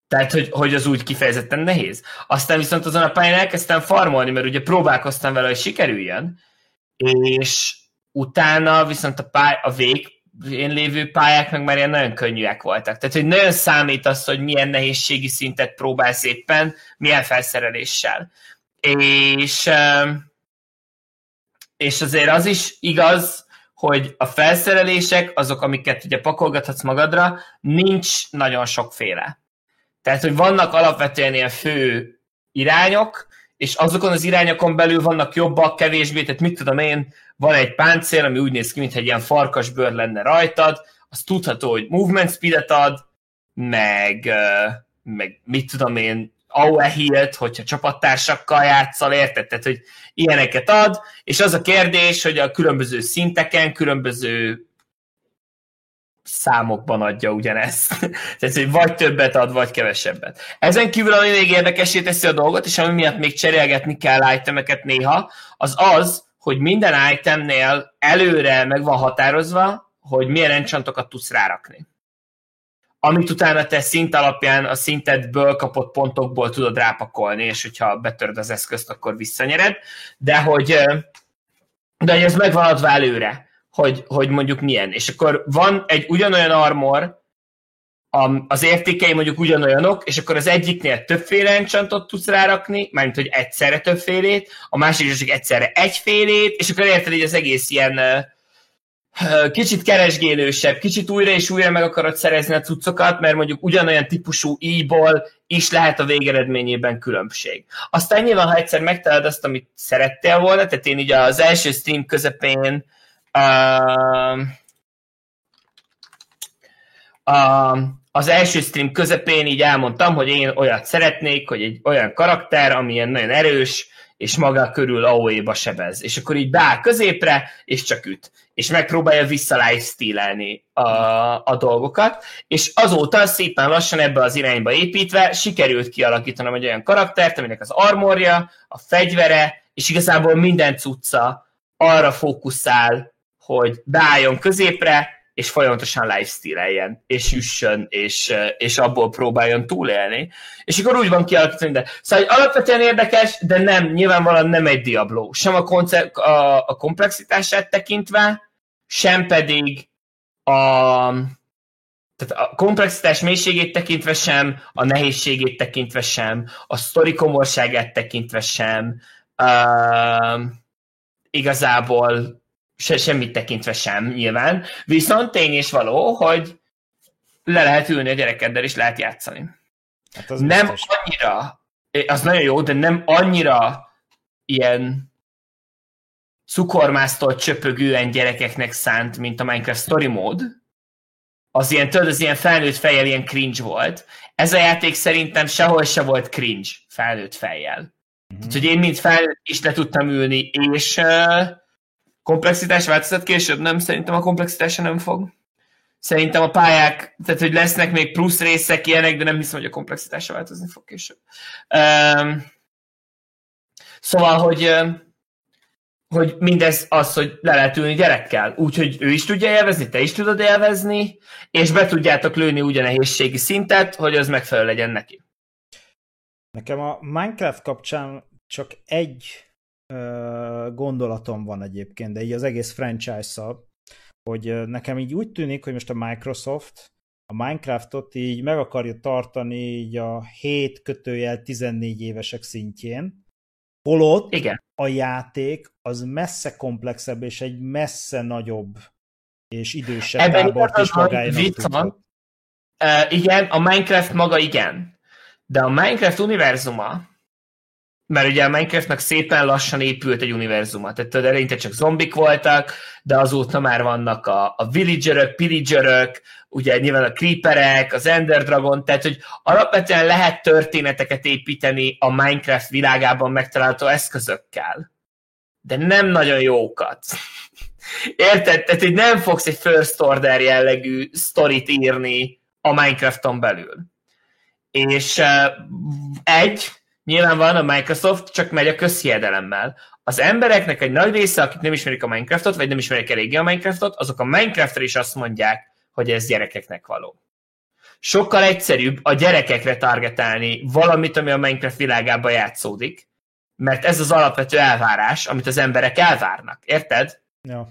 Tehát, hogy, hogy az úgy kifejezetten nehéz. Aztán viszont azon a pályán elkezdtem farmolni, mert ugye próbálkoztam vele, hogy sikerüljön, és utána viszont a, pály, a vég én lévő pályák meg már ilyen nagyon könnyűek voltak. Tehát, hogy nagyon számít az, hogy milyen nehézségi szintet próbálsz éppen, milyen felszereléssel. És és azért az is igaz, hogy a felszerelések, azok, amiket ugye pakolgathatsz magadra, nincs nagyon sokféle. Tehát, hogy vannak alapvetően ilyen fő irányok, és azokon az irányokon belül vannak jobbak, kevésbé, tehát mit tudom én, van egy páncél, ami úgy néz ki, mintha egy ilyen farkasbőr lenne rajtad, az tudható, hogy movement speedet ad, meg, meg mit tudom én, AOE hílt, hogyha csapattársakkal játszol, érted? Tehát, hogy ilyeneket ad, és az a kérdés, hogy a különböző szinteken, különböző számokban adja ugyanezt. Tehát, hogy vagy többet ad, vagy kevesebbet. Ezen kívül, ami még érdekesé teszi a dolgot, és ami miatt még cserélgetni kell itemeket néha, az az, hogy minden itemnél előre meg van határozva, hogy milyen enchantokat tudsz rárakni amit utána te szint alapján a szintedből kapott pontokból tudod rápakolni, és hogyha betörd az eszközt, akkor visszanyered, de hogy, de hogy ez meg van adva előre, hogy, hogy mondjuk milyen. És akkor van egy ugyanolyan armor, az értékei mondjuk ugyanolyanok, és akkor az egyiknél többféle enchantot tudsz rárakni, mármint, hogy egyszerre többfélét, a másik csak egyszerre egyfélét, és akkor érted, hogy az egész ilyen kicsit keresgélősebb, kicsit újra és újra meg akarod szerezni a cuccokat, mert mondjuk ugyanolyan típusú íjból is lehet a végeredményében különbség. Aztán nyilván, ha egyszer megtalálod azt, amit szerettél volna, tehát én így az első stream közepén uh, az első stream közepén így elmondtam, hogy én olyat szeretnék, hogy egy olyan karakter, ami ilyen nagyon erős, és maga körül AOE-ba sebez. És akkor így beáll középre, és csak üt. És megpróbálja vissza a, a dolgokat. És azóta szépen lassan ebbe az irányba építve sikerült kialakítanom egy olyan karaktert, aminek az armorja, a fegyvere, és igazából minden cucca arra fókuszál, hogy beálljon középre, és folyamatosan lifestyle-eljen, és üssön, és, és abból próbáljon túlélni. És akkor úgy van kialakítani, de szóval alapvetően érdekes, de nem, nyilvánvalóan nem egy Diablo. Sem a, konce- a, a komplexitását tekintve, sem pedig a, tehát a komplexitás mélységét tekintve sem, a nehézségét tekintve sem, a sztori komorságát tekintve sem, uh, igazából se, semmit tekintve sem nyilván, viszont tény és való, hogy le lehet ülni a gyerekeddel, és lehet játszani. Hát az nem biztos. annyira, az nagyon jó, de nem annyira ilyen cukormásztól csöpögően gyerekeknek szánt, mint a Minecraft Story Mode. Az ilyen, tudod, az ilyen felnőtt fejjel ilyen cringe volt. Ez a játék szerintem sehol se volt cringe felnőtt fejjel. Uh-huh. Úgyhogy én mint fel is le tudtam ülni, és uh, komplexitás változat később? Nem, szerintem a komplexitása nem fog. Szerintem a pályák, tehát hogy lesznek még plusz részek ilyenek, de nem hiszem, hogy a komplexitása változni fog később. Um, szóval, hogy hogy mindez az, hogy le lehet ülni gyerekkel, úgyhogy ő is tudja élvezni, te is tudod élvezni, és be tudjátok lőni úgy a nehézségi szintet, hogy az megfelelő legyen neki. Nekem a Minecraft kapcsán csak egy gondolatom van egyébként, de így az egész franchise-szal, hogy nekem így úgy tűnik, hogy most a Microsoft a Minecraftot így meg akarja tartani így a 7 kötőjel 14 évesek szintjén, holott Igen. a játék az messze komplexebb és egy messze nagyobb és idősebb Ebben tábort is magáénak Uh, igen, a Minecraft maga igen. De a Minecraft univerzuma mert ugye a Minecraftnak szépen lassan épült egy univerzuma. Tehát eleinte csak zombik voltak, de azóta már vannak a, a villagerök, pillagerök, ugye nyilván a creeperek, az Ender Dragon, tehát hogy alapvetően lehet történeteket építeni a Minecraft világában megtalálható eszközökkel. De nem nagyon jókat. Érted? Tehát hogy nem fogsz egy first order jellegű sztorit írni a Minecrafton belül. És uh, egy, Nyilván van a Microsoft, csak megy a közhiedelemmel. Az embereknek egy nagy része, akik nem ismerik a Minecraftot, vagy nem ismerik eléggé a Minecraftot, azok a Minecraftra is azt mondják, hogy ez gyerekeknek való. Sokkal egyszerűbb a gyerekekre targetálni valamit, ami a Minecraft világában játszódik, mert ez az alapvető elvárás, amit az emberek elvárnak. Érted? Ja.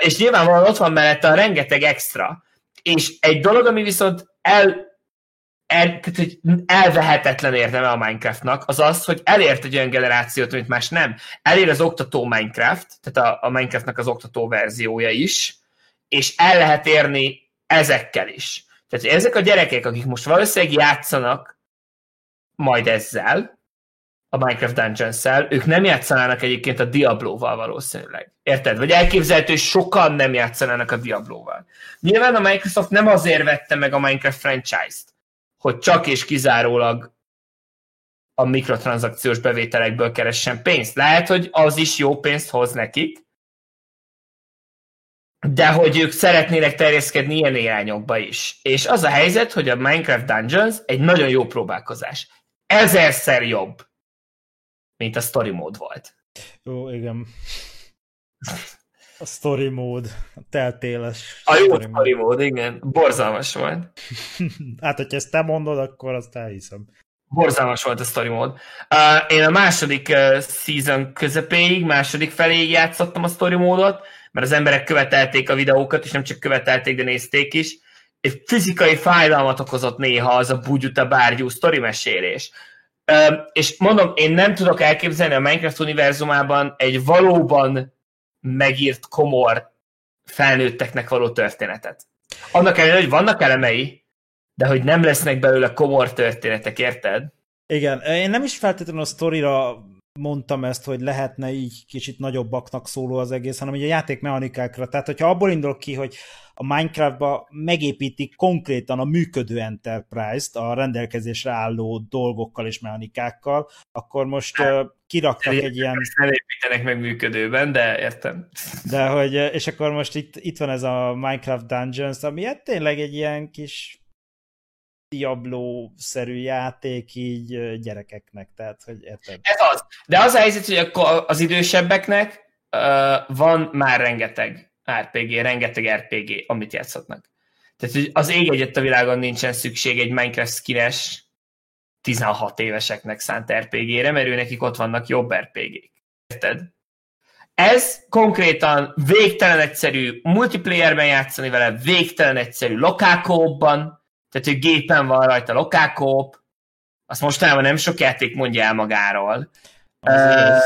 És nyilvánvalóan ott van mellette a rengeteg extra. És egy dolog, ami viszont el el, tehát, hogy elvehetetlen érdeme a Minecraftnak, az az, hogy elért egy olyan generációt, amit más nem. Elér az oktató Minecraft, tehát a, a Minecraftnak az oktató verziója is, és el lehet érni ezekkel is. Tehát ezek a gyerekek, akik most valószínűleg játszanak majd ezzel, a Minecraft Dungeons-szel, ők nem játszanának egyébként a Diablo-val valószínűleg. Érted? Vagy elképzelhető, hogy sokan nem játszanának a Diablo-val. Nyilván a Microsoft nem azért vette meg a Minecraft franchise-t, hogy csak és kizárólag a mikrotranszakciós bevételekből keressen pénzt. Lehet, hogy az is jó pénzt hoz nekik, de hogy ők szeretnének terjeszkedni ilyen irányokba is. És az a helyzet, hogy a Minecraft Dungeons egy nagyon jó próbálkozás. Ezerszer jobb, mint a story mód volt. Jó, igen. A story mód, a teltéles. A jó story, mód, igen. Borzalmas volt. hát, hogyha ezt te mondod, akkor azt elhiszem. Borzalmas volt a story mód. Uh, én a második uh, season közepéig, második feléig játszottam a story módot, mert az emberek követelték a videókat, és nem csak követelték, de nézték is. És fizikai fájdalmat okozott néha az a bugyuta bárgyú story mesélés. Uh, és mondom, én nem tudok elképzelni a Minecraft univerzumában egy valóban megírt komor felnőtteknek való történetet. Annak ellenére, hogy vannak elemei, de hogy nem lesznek belőle komor történetek, érted? Igen, én nem is feltétlenül a sztorira mondtam ezt, hogy lehetne így kicsit nagyobbaknak szóló az egész, hanem ugye a játékmechanikákra. Tehát, hogyha abból indul ki, hogy a Minecraftba megépítik konkrétan a működő Enterprise-t a rendelkezésre álló dolgokkal és mechanikákkal, akkor most hát, kiraktak egy ilyen... Nem építenek meg működőben, de értem. De hogy, és akkor most itt, itt van ez a Minecraft Dungeons, ami hát tényleg egy ilyen kis Diablo-szerű játék így gyerekeknek, tehát, hogy érted? Ez az. De az a helyzet, hogy akkor az idősebbeknek uh, van már rengeteg RPG, rengeteg RPG, amit játszhatnak. Tehát hogy az ég egyet a világon nincsen szükség egy Minecraft skines 16 éveseknek szánt RPG-re, mert ő nekik ott vannak jobb RPG-k. Érted? Ez konkrétan végtelen egyszerű multiplayerben játszani vele, végtelen egyszerű lokálkóban, tehát hogy gépen van rajta lokálkóp, azt mostanában nem sok játék mondja el magáról. Uh,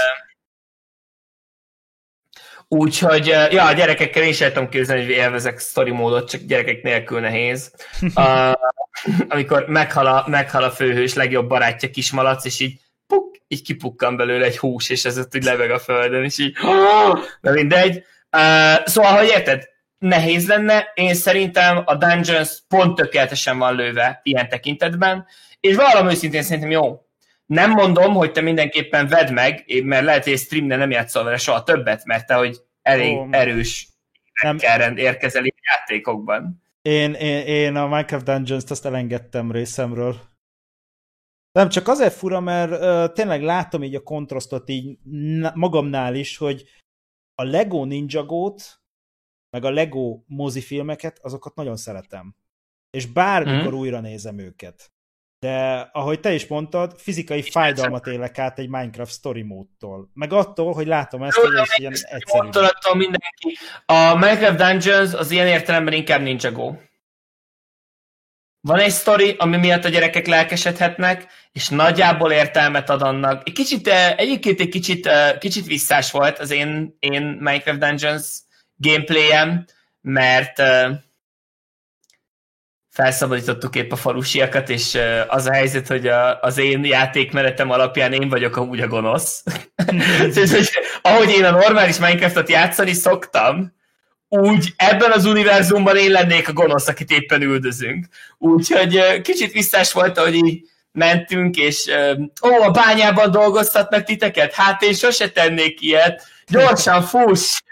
Úgyhogy, ja, a gyerekekkel én is tudom képzelni, hogy élvezek story módot, csak gyerekek nélkül nehéz. Uh, amikor meghal a, meghal a főhős legjobb barátja kismalac, és így puk, így kipukkan belőle egy hús, és ez ott úgy lebeg a földön, és így, de mindegy. Uh, szóval, hogy érted, nehéz lenne, én szerintem a Dungeons pont tökéletesen van lőve ilyen tekintetben, és valami őszintén szerintem jó. Nem mondom, hogy te mindenképpen vedd meg, mert lehet, hogy egy streamnél nem játszol vele soha többet, mert te, hogy elég oh, erős nem kell érkezel játékokban. Én, én, én a Minecraft Dungeons-t azt elengedtem részemről. Nem, csak azért fura, mert uh, tényleg látom így a kontrasztot így magamnál is, hogy a Lego Ninja Go-t, meg a Lego mozifilmeket, azokat nagyon szeretem. És bármikor mm. újra nézem őket. De ahogy te is mondtad, fizikai fájdalmat élek át egy Minecraft story módtól. Meg attól, hogy látom ezt, hogy ez ilyen egyszerű. mindenki. A Minecraft Dungeons az ilyen értelemben inkább Ninja Go. Van egy sztori, ami miatt a gyerekek lelkesedhetnek, és nagyjából értelmet ad annak. Egy kicsit, eh, egyébként egy kicsit, eh, kicsit visszás volt az én, én Minecraft Dungeons gameplayem, mert eh, felszabadítottuk épp a falusiakat, és az a helyzet, hogy a, az én játékmenetem alapján én vagyok amúgy a gonosz. és, hogy, ahogy én a normális Minecraftot játszani szoktam, úgy ebben az univerzumban én lennék a gonosz, akit éppen üldözünk. Úgyhogy kicsit visszás volt, hogy így mentünk, és ó, a bányában dolgoztatnak titeket? Hát én sose tennék ilyet. Gyorsan fuss!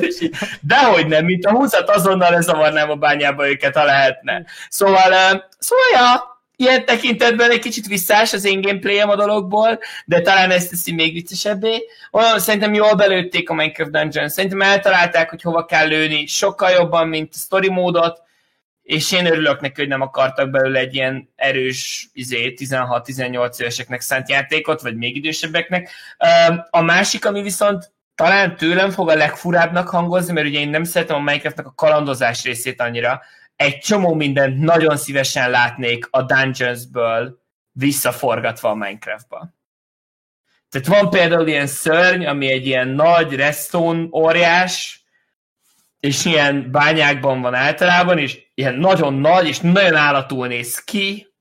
Dehogy nem, mint a húzat azonnal lezavarnám a bányába őket, ha lehetne. Szóval, szóval ja, ilyen tekintetben egy kicsit visszás az én gameplayem a dologból, de talán ezt teszi még viccesebbé. Olyan, szerintem jól belőtték a Minecraft Dungeon, szerintem eltalálták, hogy hova kell lőni, sokkal jobban, mint a story módot, és én örülök neki, hogy nem akartak belőle egy ilyen erős izé, 16-18 éveseknek szánt játékot, vagy még idősebbeknek. A másik, ami viszont talán tőlem fog a legfurábbnak hangozni, mert ugye én nem szeretem a Minecraftnak a kalandozás részét annyira, egy csomó mindent nagyon szívesen látnék a Dungeonsből visszaforgatva a Minecraftba. Tehát van például ilyen szörny, ami egy ilyen nagy redstone óriás, és ilyen bányákban van általában, és ilyen nagyon nagy, és nagyon állatul néz ki,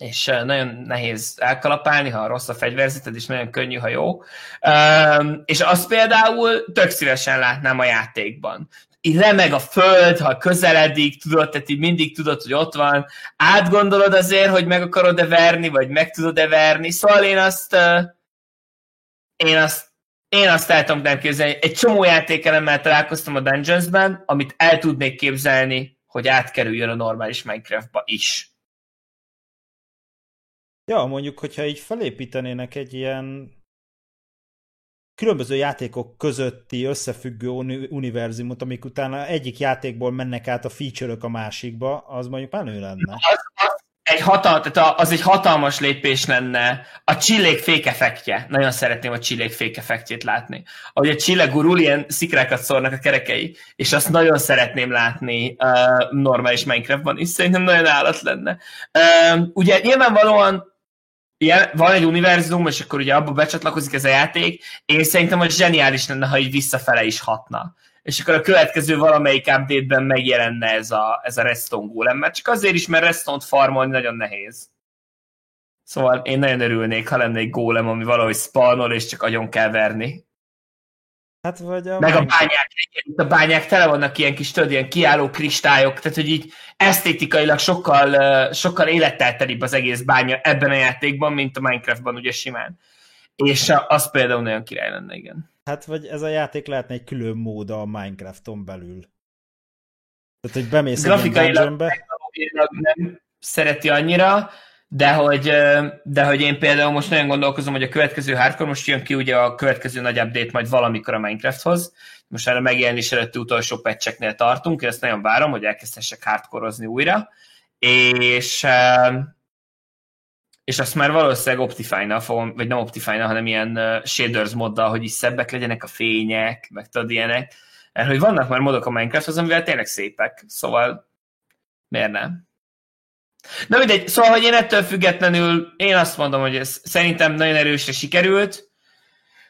és nagyon nehéz elkalapálni, ha rossz a fegyverzeted, és nagyon könnyű, ha jó. És azt például tök szívesen látnám a játékban így remeg a föld, ha közeledik, tudod, tehát így mindig tudod, hogy ott van. Átgondolod azért, hogy meg akarod-e verni, vagy meg tudod-e verni. Szóval én azt, én azt, én azt el tudom képzelni. Egy csomó játékelemmel találkoztam a Dungeons-ben, amit el tudnék képzelni, hogy átkerüljön a normális Minecraftba is. Ja, mondjuk, hogyha így felépítenének egy ilyen különböző játékok közötti összefüggő univerzumot, amik utána egyik játékból mennek át a feature-ök a másikba, az mondjuk menő lenne. Az, az, egy hatal, tehát az egy hatalmas lépés lenne. A csillék fékefektje. Nagyon szeretném a csillék fékefektjét látni. Ahogy a csille gurul, ilyen szikrákat szórnak a kerekei, és azt nagyon szeretném látni uh, normális Minecraftban, és szerintem nagyon állat lenne. Uh, ugye nyilvánvalóan ilyen, van egy univerzum, és akkor ugye abba becsatlakozik ez a játék, én szerintem hogy zseniális lenne, ha így visszafele is hatna. És akkor a következő valamelyik update-ben megjelenne ez a, ez a Reston Golem, mert csak azért is, mert Reston-t farmolni nagyon nehéz. Szóval én nagyon örülnék, ha lenne egy gólem, ami valahogy spawnol, és csak agyon kell verni. Hát vagy a Meg a bányák, a bányák tele vannak ilyen kis, tudod, ilyen kiálló kristályok, tehát hogy így esztétikailag sokkal, sokkal élettelteribb az egész bánya ebben a játékban, mint a Minecraftban ugye simán. És az például nagyon király lenne, igen. Hát vagy ez a játék lehetne egy külön mód a Minecrafton belül. Tehát, hogy bemész Grafikailag nem szereti annyira, de hogy, de hogy én például most nagyon gondolkozom, hogy a következő hardcore, most jön ki ugye a következő nagy update majd valamikor a Minecrafthoz, most erre megjelenés előtti utolsó patcheknél tartunk, ezt nagyon várom, hogy elkezdhessek hardkorozni újra, és és azt már valószínűleg Optifine-nal fogom, vagy nem Optifine-nal, hanem ilyen shaders moddal, hogy is szebbek legyenek a fények, meg tudod ilyenek. Mert hogy vannak már modok a Minecrafthoz, amivel tényleg szépek, szóval miért nem? Na mindegy, szóval, hogy én ettől függetlenül, én azt mondom, hogy ez szerintem nagyon erősre sikerült.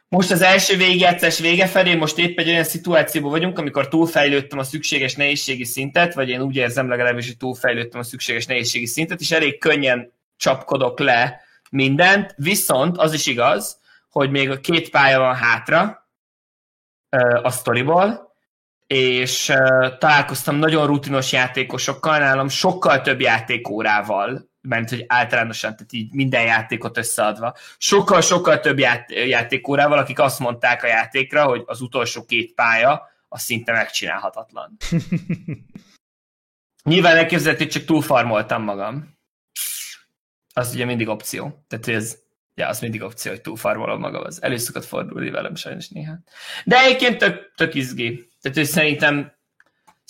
Most az első végigjátszás vége felé, most épp egy olyan szituációban vagyunk, amikor túlfejlődtem a szükséges nehézségi szintet, vagy én úgy érzem legalábbis, hogy túlfejlődtem a szükséges nehézségi szintet, és elég könnyen csapkodok le mindent, viszont az is igaz, hogy még a két pálya van hátra a sztoriból, és uh, találkoztam nagyon rutinos játékosokkal, nálam sokkal több játékórával mert hogy általánosan, tehát így minden játékot összeadva. Sokkal-sokkal több ját, játékórával, akik azt mondták a játékra, hogy az utolsó két pálya, az szinte megcsinálhatatlan. Nyilván elképzelhető, hogy csak túlfarmoltam magam. Az ugye mindig opció. Tehát ez, ja, az mindig opció, hogy túlfarmolom magam. Az elő szokott fordulni velem sajnos néha. De egyébként tök, tök izgi. Tehát hogy szerintem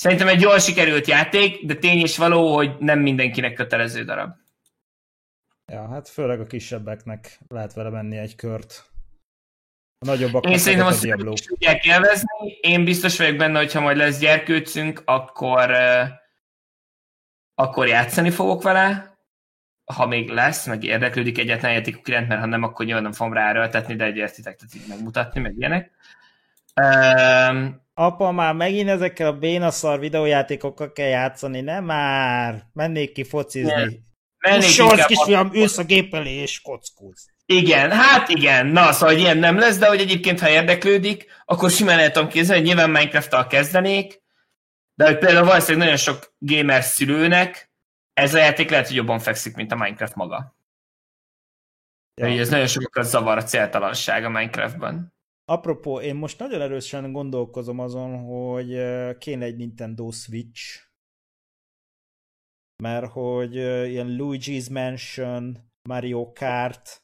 Szerintem egy jól sikerült játék, de tény is való, hogy nem mindenkinek kötelező darab. Ja, hát főleg a kisebbeknek lehet vele menni egy kört. A nagyobbak Én szerintem azt is tudják élvezni. Én biztos vagyok benne, hogy ha majd lesz gyerkőcünk, akkor, akkor játszani fogok vele. Ha még lesz, meg érdeklődik egyetlen játékok iránt, mert ha nem, akkor nyilván nem fogom rá erőltetni, de egyértitek, tehát így megmutatni, meg ilyenek. Uh, apa, már megint ezekkel a bénaszar videójátékokkal kell játszani, nem már, mennék ki focizni. Sorsz kisfiam, ülsz a gép elé és kockóz. Igen, hát igen, na, szóval ilyen nem lesz, de hogy egyébként, ha érdeklődik, akkor simán el tudom képzelni, hogy nyilván Minecraft-tal kezdenék, de hogy például valószínűleg nagyon sok gamer szülőnek ez a játék lehet, hogy jobban fekszik, mint a Minecraft maga. Ja. ez nagyon sokat zavar a céltalanság a Minecraftban. Apropó, én most nagyon erősen gondolkozom azon, hogy kéne egy Nintendo Switch, mert hogy ilyen Luigi's Mansion, Mario Kart,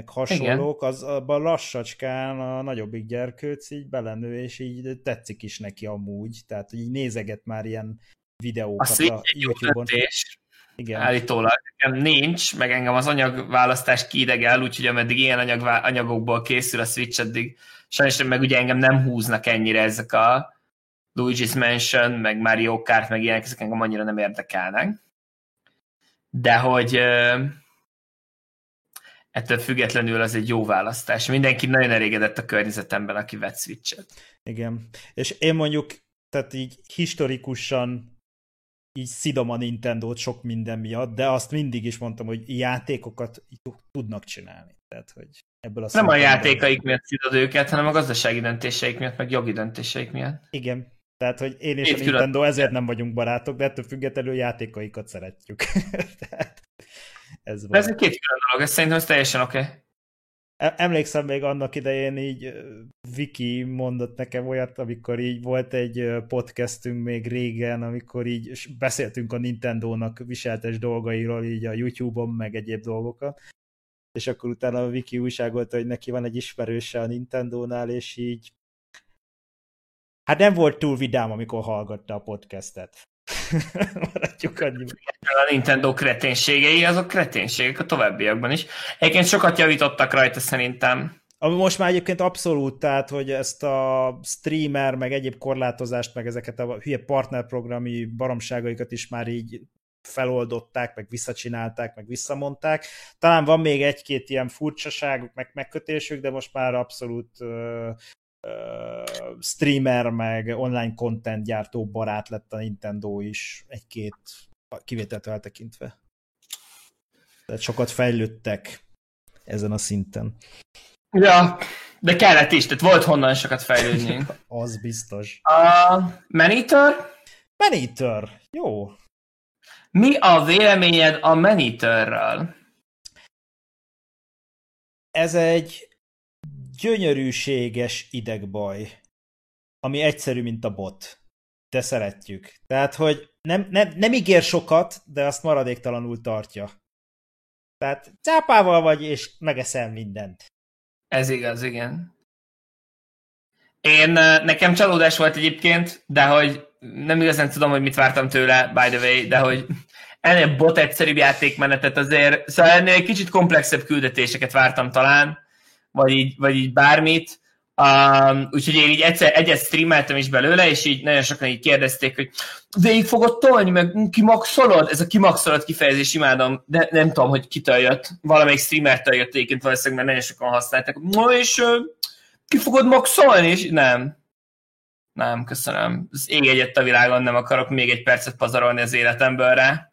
meg hasonlók, Igen. az abban lassacskán a nagyobbik gyerkőc így belenő, és így tetszik is neki amúgy, tehát így nézeget már ilyen videókat a, a YouTube-on. Igen. Állítólag nekem nincs, meg engem az anyagválasztás kiidegel, úgyhogy ameddig ilyen anyag, anyagokból készül a Switch, addig sajnos meg ugye engem nem húznak ennyire ezek a Luigi's Mansion, meg Mario Kart, meg ilyenek, ezek engem annyira nem érdekelnek. De hogy ettől függetlenül az egy jó választás. Mindenki nagyon elégedett a környezetemben, aki vett Switch-et. Igen. És én mondjuk, tehát így historikusan így szidom a Nintendo-t sok minden miatt, de azt mindig is mondtam, hogy játékokat tudnak csinálni. Tehát, hogy ebből a Nem a játékaik miatt szidod őket, hanem a gazdasági döntéseik miatt, meg jogi döntéseik miatt. Igen. Tehát, hogy én és Két a Nintendo külön. ezért nem vagyunk barátok, de ettől függetlenül játékaikat szeretjük. Tehát ez, van. ez egy két külön dolog, ez szerintem ez teljesen oké. Okay. Emlékszem még annak idején így Viki mondott nekem olyat, amikor így volt egy podcastünk még régen, amikor így beszéltünk a Nintendo-nak viseltes dolgairól így a YouTube-on, meg egyéb dolgokat, és akkor utána a Viki újságolta, hogy neki van egy ismerőse a Nintendo-nál, és így hát nem volt túl vidám, amikor hallgatta a podcastet. Maradjuk annyiban. A Nintendo kreténségei, azok kreténségek a továbbiakban is. Egyébként sokat javítottak rajta szerintem. Ami most már egyébként abszolút, tehát, hogy ezt a streamer, meg egyéb korlátozást, meg ezeket a hülye partnerprogrami baromságaikat is már így feloldották, meg visszacsinálták, meg visszamondták. Talán van még egy-két ilyen furcsaságuk, meg megkötésük, de most már abszolút streamer, meg online content gyártó barát lett a Nintendo is egy-két kivételt eltekintve. Tehát sokat fejlődtek ezen a szinten. Ja, de kellett is, tehát volt honnan sokat fejlődni. Az biztos. A Maneater? Maneater, jó. Mi a véleményed a Maneaterről? Ez egy gyönyörűséges idegbaj, ami egyszerű, mint a bot. De szeretjük. Tehát, hogy nem, nem, nem ígér sokat, de azt maradéktalanul tartja. Tehát cápával vagy, és megeszel mindent. Ez igaz, igen. Én, nekem csalódás volt egyébként, de hogy nem igazán tudom, hogy mit vártam tőle, by the way, de hogy ennél bot egyszerűbb játékmenetet azért, szóval ennél egy kicsit komplexebb küldetéseket vártam talán, vagy így, vagy így bármit, Um, úgyhogy én így egyszer, egyet streameltem is belőle, és így nagyon sokan így kérdezték, hogy végig fogod tolni, meg kimaxolod? Ez a kimaxolod kifejezés imádom, de nem tudom, hogy kitől jött. Valamelyik streamertől jött egyébként valószínűleg, mert nagyon sokan használták. Na és uh, ki fogod maxolni? És nem. Nem, köszönöm. Az ég egyet a világon nem akarok még egy percet pazarolni az életemből rá.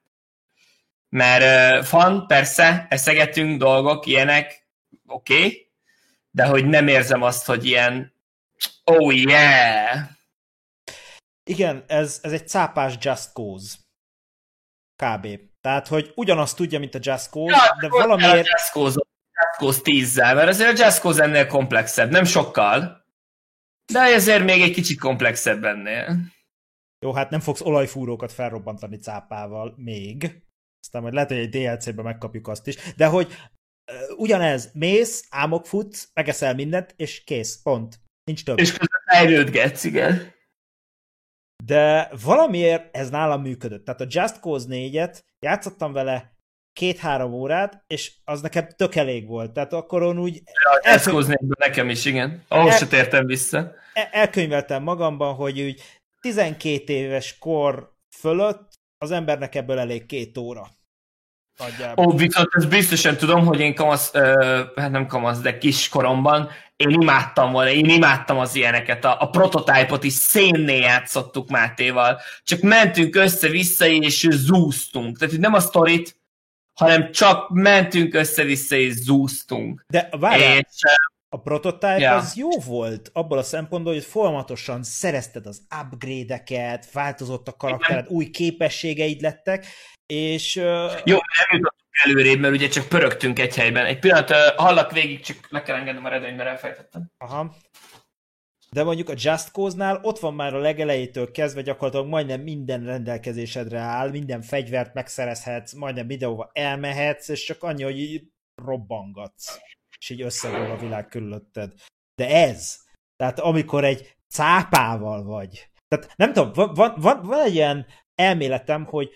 Mert uh, fan, persze, eszegetünk dolgok, ilyenek, oké, okay, de hogy nem érzem azt, hogy ilyen oh yeah! Igen, ez, ez egy cápás Just Cause. Kb. Tehát, hogy ugyanazt tudja, mint a Just Cause, ja, de valamiért... A Just Cause, Just Cause 10 mert azért a Just Cause ennél komplexebb, nem sokkal, de ezért még egy kicsit komplexebb ennél. Jó, hát nem fogsz olajfúrókat felrobbantani cápával még. Aztán majd lehet, hogy egy DLC-ben megkapjuk azt is. De hogy ugyanez, mész, álmok futsz, megeszel mindent, és kész, pont. Nincs több. És közben fejlődgetsz, igen. De valamiért ez nálam működött. Tehát a Just Cause 4-et játszottam vele két-három órát, és az nekem tök elég volt. Tehát akkor úgy... Just Cause 4 nekem is, igen. Ahhoz el... se tértem vissza. El- elkönyveltem magamban, hogy úgy 12 éves kor fölött az embernek ebből elég két óra. Nagyjából. Ó, viszont ezt biztosan tudom, hogy én kamasz, ö, hát nem kamasz, de kiskoromban én imádtam volna, én imádtam az ilyeneket, a, a prototípot is szénné játszottuk Mátéval, csak mentünk össze-vissza és zúztunk. Tehát nem a sztorit, hanem csak mentünk össze-vissza és zúztunk. De várjál, és, a prototype yeah. az jó volt abból a szempontból, hogy folyamatosan szerezted az upgrade-eket, változott a karaktered, új képességeid lettek, és... Jó, nem jutottunk előrébb, mert ugye csak pörögtünk egy helyben. Egy pillanat, hallak végig, csak le kell engednem a redőnyt, mert elfejtettem. Aha. De mondjuk a Just Cause-nál ott van már a legelejétől kezdve gyakorlatilag majdnem minden rendelkezésedre áll, minden fegyvert megszerezhetsz, majdnem videóval elmehetsz, és csak annyi, hogy robbangatsz és így összegol a világ körülötted. De ez, tehát amikor egy cápával vagy, tehát nem tudom, van, van, van, van egy ilyen elméletem, hogy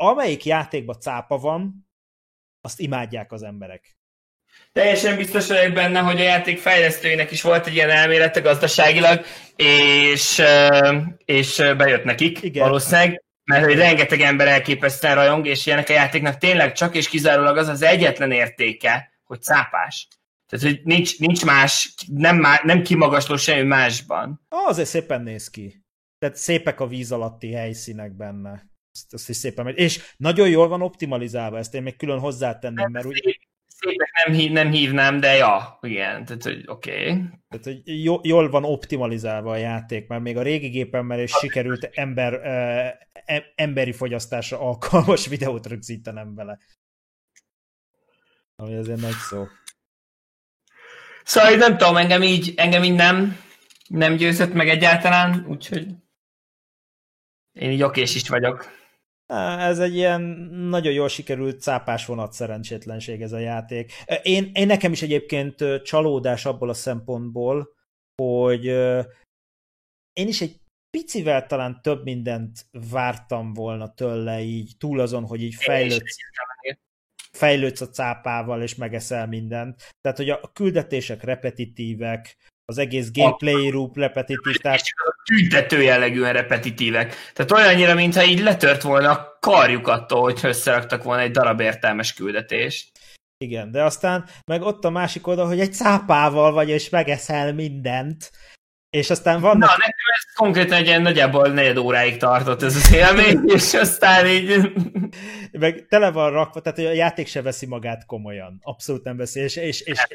amelyik játékban cápa van, azt imádják az emberek. Teljesen biztos vagyok benne, hogy a játék fejlesztőinek is volt egy ilyen elmélete gazdaságilag, és, és bejött nekik Igen. valószínűleg, mert hogy rengeteg ember elképesztően rajong, és ilyenek a játéknak tényleg csak és kizárólag az az egyetlen értéke, hogy cápás. Tehát, hogy nincs, nincs más, nem, má, nem kimagasló semmi másban. Azért szépen néz ki. Tehát szépek a víz alatti helyszínek benne. Azt, azt is szépen megy. És nagyon jól van optimalizálva, ezt én még külön hozzátenném, mert úgy... Szépek nem, hív, nem hívnám, de ja, igen, tehát hogy oké. Okay. Tehát, hogy jól van optimalizálva a játék, mert még a régi gépemmel is sikerült ember, uh, emberi fogyasztásra alkalmas videót rögzítenem vele. Ami azért nagy szó. Szóval nem tudom, engem így, engem így nem, nem győzött meg egyáltalán, úgyhogy én így okés is vagyok. Ez egy ilyen nagyon jól sikerült cápás vonat szerencsétlenség ez a játék. Én, én nekem is egyébként csalódás abból a szempontból, hogy én is egy picivel talán több mindent vártam volna tőle, így túl azon, hogy így fejlődsz fejlődsz a cápával, és megeszel mindent. Tehát, hogy a küldetések repetitívek, az egész gameplay loop repetitív. Tehát... Tüntető jellegűen repetitívek. Tehát olyannyira, mintha így letört volna a karjuk attól, hogy összeraktak volna egy darab értelmes küldetést. Igen, de aztán meg ott a másik oldal, hogy egy cápával vagy, és megeszel mindent. És aztán vannak... Na, nekem ez konkrétan egy ilyen nagyjából negyed óráig tartott ez az élmény, és aztán így... Meg tele van rakva, tehát a játék se veszi magát komolyan. Abszolút nem veszi, és, és, és,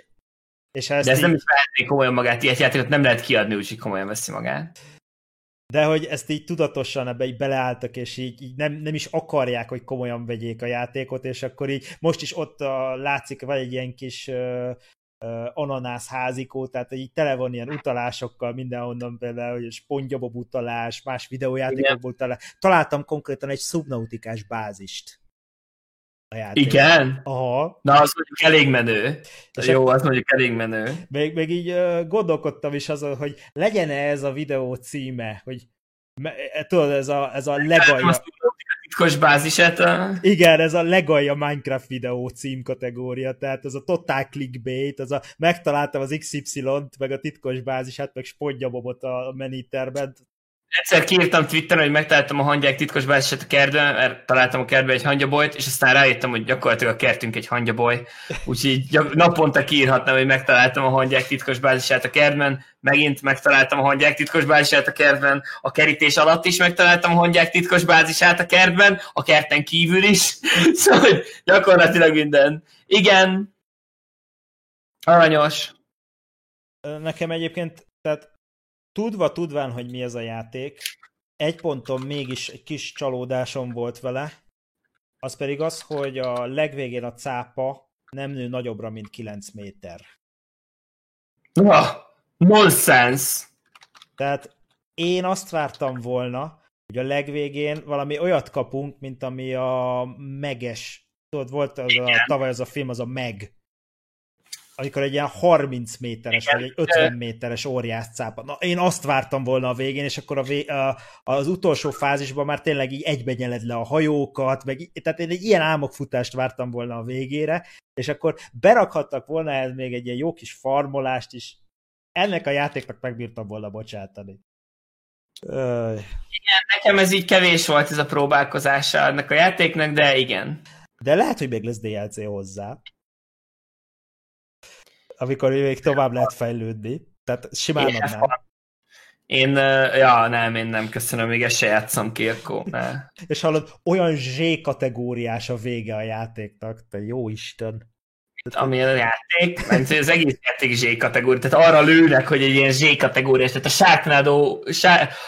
és ez De ez így... nem is vehetné komolyan magát, ilyet játékot nem lehet kiadni, úgyhogy komolyan veszi magát. De hogy ezt így tudatosan ebbe így beleálltak, és így, így nem, nem is akarják, hogy komolyan vegyék a játékot, és akkor így most is ott a, látszik, vagy egy ilyen kis ananász házikó, tehát így tele van ilyen utalásokkal mindenhonnan például, hogy spongyabob utalás, más videójátékokból utalás. Találtam konkrétan egy szubnautikás bázist. A játék. Igen? Aha. Na, az mondjuk elég menő. És Jó, az mondjuk elég menő. Még, még így uh, gondolkodtam is azon, hogy legyen -e ez a videó címe, hogy tudod, ez a, ez a legalja titkos bázisát. A... Igen, ez a legalja Minecraft videó címkategória, tehát ez a totál clickbait, az a megtaláltam az XY-t, meg a titkos bázisát, meg spodjabobot a meniterben, Egyszer kiírtam Twitteren, hogy megtaláltam a hangyák titkos bázisát a kertben, mert találtam a kertben egy hangyabolyt, és aztán rájöttem, hogy gyakorlatilag a kertünk egy hangyaboly. Úgyhogy naponta kiírhatnám, hogy megtaláltam a hangyák titkos bázisát a kertben, megint megtaláltam a hangyák titkos bázisát a kertben, a kerítés alatt is megtaláltam a hangyák titkos bázisát a kertben, a kerten kívül is. Szóval gyakorlatilag minden. Igen, aranyos. Nekem egyébként, tehát tudva tudván, hogy mi ez a játék, egy ponton mégis egy kis csalódásom volt vele. az pedig az, hogy a legvégén a cápa nem nő nagyobbra, mint 9 méter. Ah, nonsense! Tehát én azt vártam volna, hogy a legvégén valami olyat kapunk, mint ami a meges, tudod, volt az a, tavaly az a film, az a meg, amikor egy ilyen 30 méteres, Igen. vagy egy 50 méteres óriás cápa. Na, én azt vártam volna a végén, és akkor a vé, a, az utolsó fázisban már tényleg így egybe nyeled le a hajókat, meg, tehát én egy ilyen álmokfutást vártam volna a végére, és akkor berakhattak volna ez még egy ilyen jó kis farmolást is. Ennek a játéknak megbírtam volna bocsátani. Igen, nekem ez így kevés volt ez a próbálkozása ennek a játéknak, de igen. De lehet, hogy még lesz DLC hozzá amikor még tovább lehet fejlődni. Tehát simán én adnám. Én, ja, nem, én nem, köszönöm, még ezt se játszom Kirko, ne. És hallod, olyan Z kategóriás a vége a játéknak, te jó Isten. Ami a játék, mert az egész játék Z kategória, tehát arra lőnek, hogy egy ilyen Z kategóriás, tehát a sárknádó,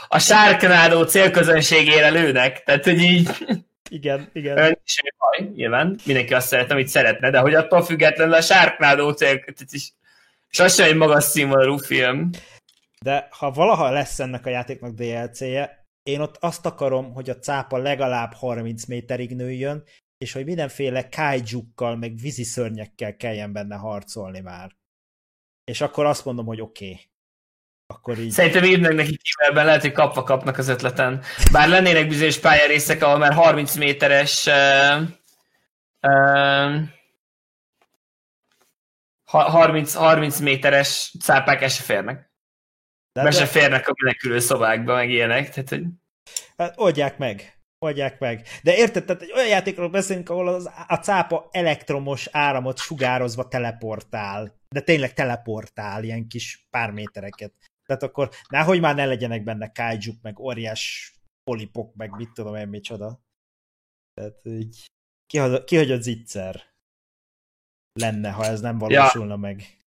a sárknádó célközönségére lőnek, tehát hogy így igen, igen. Semmi baj, nyilván. Mindenki azt szeret, amit szeretne, de hogy attól függetlenül a és, és az sem egy magas színvonalú film. De ha valaha lesz ennek a játéknak DLC-je, én ott azt akarom, hogy a cápa legalább 30 méterig nőjön, és hogy mindenféle kaijukkal, meg víziszörnyekkel kelljen benne harcolni már. És akkor azt mondom, hogy oké. Okay akkor így... Szerintem írnak neki e lehet, hogy kapva kapnak az ötleten. Bár lennének bizonyos pályarészek, ahol már 30 méteres uh, uh, 30, 30 méteres cápák el se férnek. De Be se férnek a menekülő szobákba, meg ilyenek. Tehát, hogy... Hát oldják meg. Oldják meg. De érted, tehát egy olyan játékról beszélünk, ahol az, a cápa elektromos áramot sugározva teleportál. De tényleg teleportál ilyen kis pár métereket. Tehát akkor nehogy már ne legyenek benne kaijuk, meg óriás polipok, meg mit tudom én micsoda. Tehát így kihagyott zicser lenne, ha ez nem valósulna ja. meg.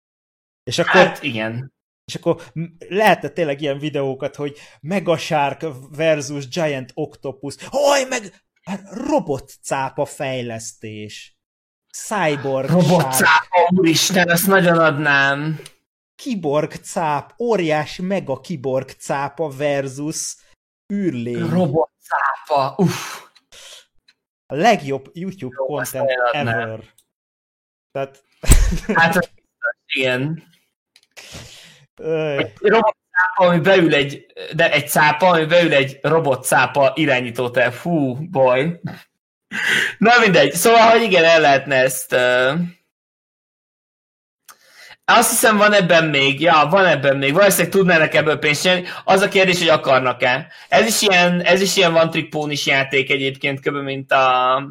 És akkor, hát igen. És akkor lehetne tényleg ilyen videókat, hogy Mega Shark versus Giant Octopus. Hoj, meg hát robotcápa fejlesztés. Cyborg Robotcápa, úristen, ezt nagyon adnám kiborg cáp, óriás mega kiborg cápa versus űrlény. Robot cápa, uff. A legjobb YouTube Jó, content ever. Tehát... Hát, igen. Egy robot cápa, ami beül egy, de egy cápa, ami beül egy robot cápa irányítót el. Fú, baj. Na mindegy. Szóval, hogy igen, el lehetne ezt uh, azt hiszem van ebben még, ja, van ebben még. Valószínűleg tudnának ebből pénzt csinálni. Az a kérdés, hogy akarnak-e. Ez is ilyen, ez is ilyen van trick játék egyébként, kb. mint a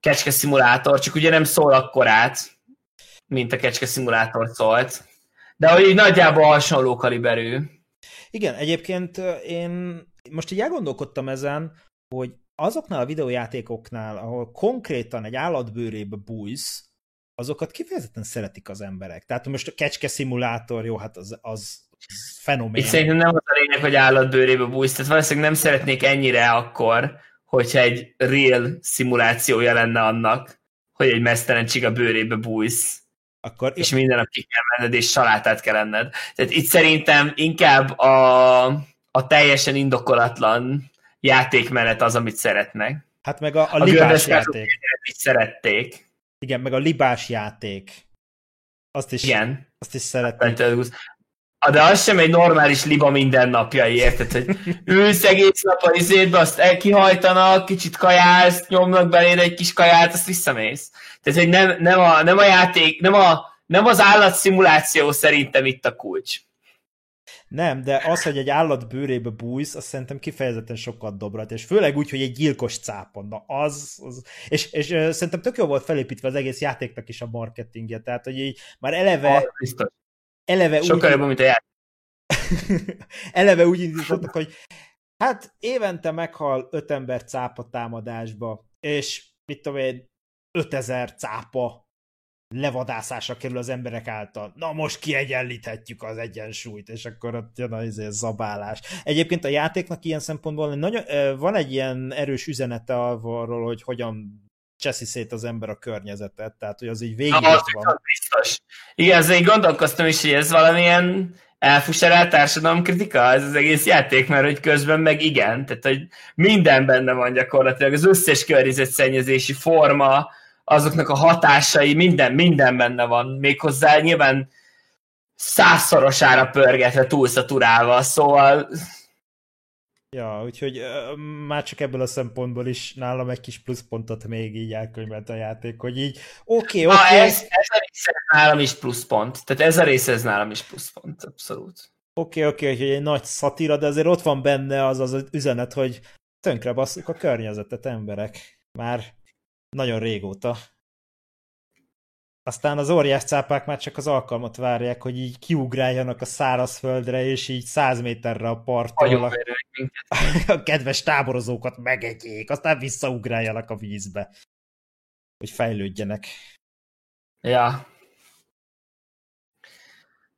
kecske szimulátor, csak ugye nem szól akkorát, mint a kecske szimulátor szólt. De hogy nagyjából hasonló kaliberű. Igen, egyébként én most így elgondolkodtam ezen, hogy azoknál a videójátékoknál, ahol konkrétan egy állatbőrébe bújsz, azokat kifejezetten szeretik az emberek. Tehát most a kecske szimulátor, jó, hát az, az fenomén. Itt szerintem nem az a lényeg, hogy állatbőrébe bújsz, tehát valószínűleg nem szeretnék ennyire akkor, hogyha egy real szimulációja lenne annak, hogy egy mesztelen csiga bőrébe bújsz. Akkor és minden nap ki kell menned, és salátát kell enned. Tehát itt szerintem inkább a, a teljesen indokolatlan játékmenet az, amit szeretnek. Hát meg a, a, a libás játék. Is szerették. Igen, meg a libás játék. Azt is, Igen. Azt is szeretném. De az sem egy normális liba mindennapjai, érted? Hogy ülsz egész nap a izétbe, azt kihajtanak, kicsit kajálsz, nyomnak beléd egy kis kaját, azt visszamész. Tehát, hogy nem, nem, a, nem a játék, nem, a, nem az állatszimuláció szerintem itt a kulcs. Nem, de az, hogy egy állat bőrébe bújsz, azt szerintem kifejezetten sokat dobrat, és főleg úgy, hogy egy gyilkos cápon, na az, az és, és uh, szerintem tök jó volt felépítve az egész játéknak is a marketingje, tehát, hogy így már eleve... Ah, eleve Sokkal jobb, mint a játék. eleve úgy indítottak, hogy hát évente meghal öt ember cápa támadásba, és mit tudom én, 5000 cápa levadászásra kerül az emberek által. Na most kiegyenlíthetjük az egyensúlyt, és akkor ott jön az izé, zabálás. Egyébként a játéknak ilyen szempontból nagyon, van egy ilyen erős üzenete arról, hogy hogyan cseszi szét az ember a környezetet, tehát hogy az így végig Na, van. Biztos. Igen, azért gondolkoztam is, hogy ez valamilyen elfuserált társadalomkritika ez az egész játék, mert hogy közben meg igen, tehát hogy minden benne van gyakorlatilag, az összes környezetszennyezési forma, azoknak a hatásai, minden, minden benne van, méghozzá nyilván százszorosára pörgetve, túlszaturálva, szóval... Ja, úgyhogy uh, már csak ebből a szempontból is nálam egy kis pluszpontot még így elkönyvelt a játék, hogy így oké, okay, oké. Okay. Ez, ez a része nálam is pluszpont, tehát ez a része ez nálam is pluszpont, abszolút. Oké, okay, oké, okay, hogy egy nagy szatíra, de azért ott van benne az az üzenet, hogy tönkre basszuk a környezetet, emberek. Már nagyon régóta. Aztán az óriás cápák már csak az alkalmat várják, hogy így kiugráljanak a szárazföldre, és így száz méterre a parttól a, a kedves táborozókat megegyék, aztán visszaugráljanak a vízbe, hogy fejlődjenek. Ja.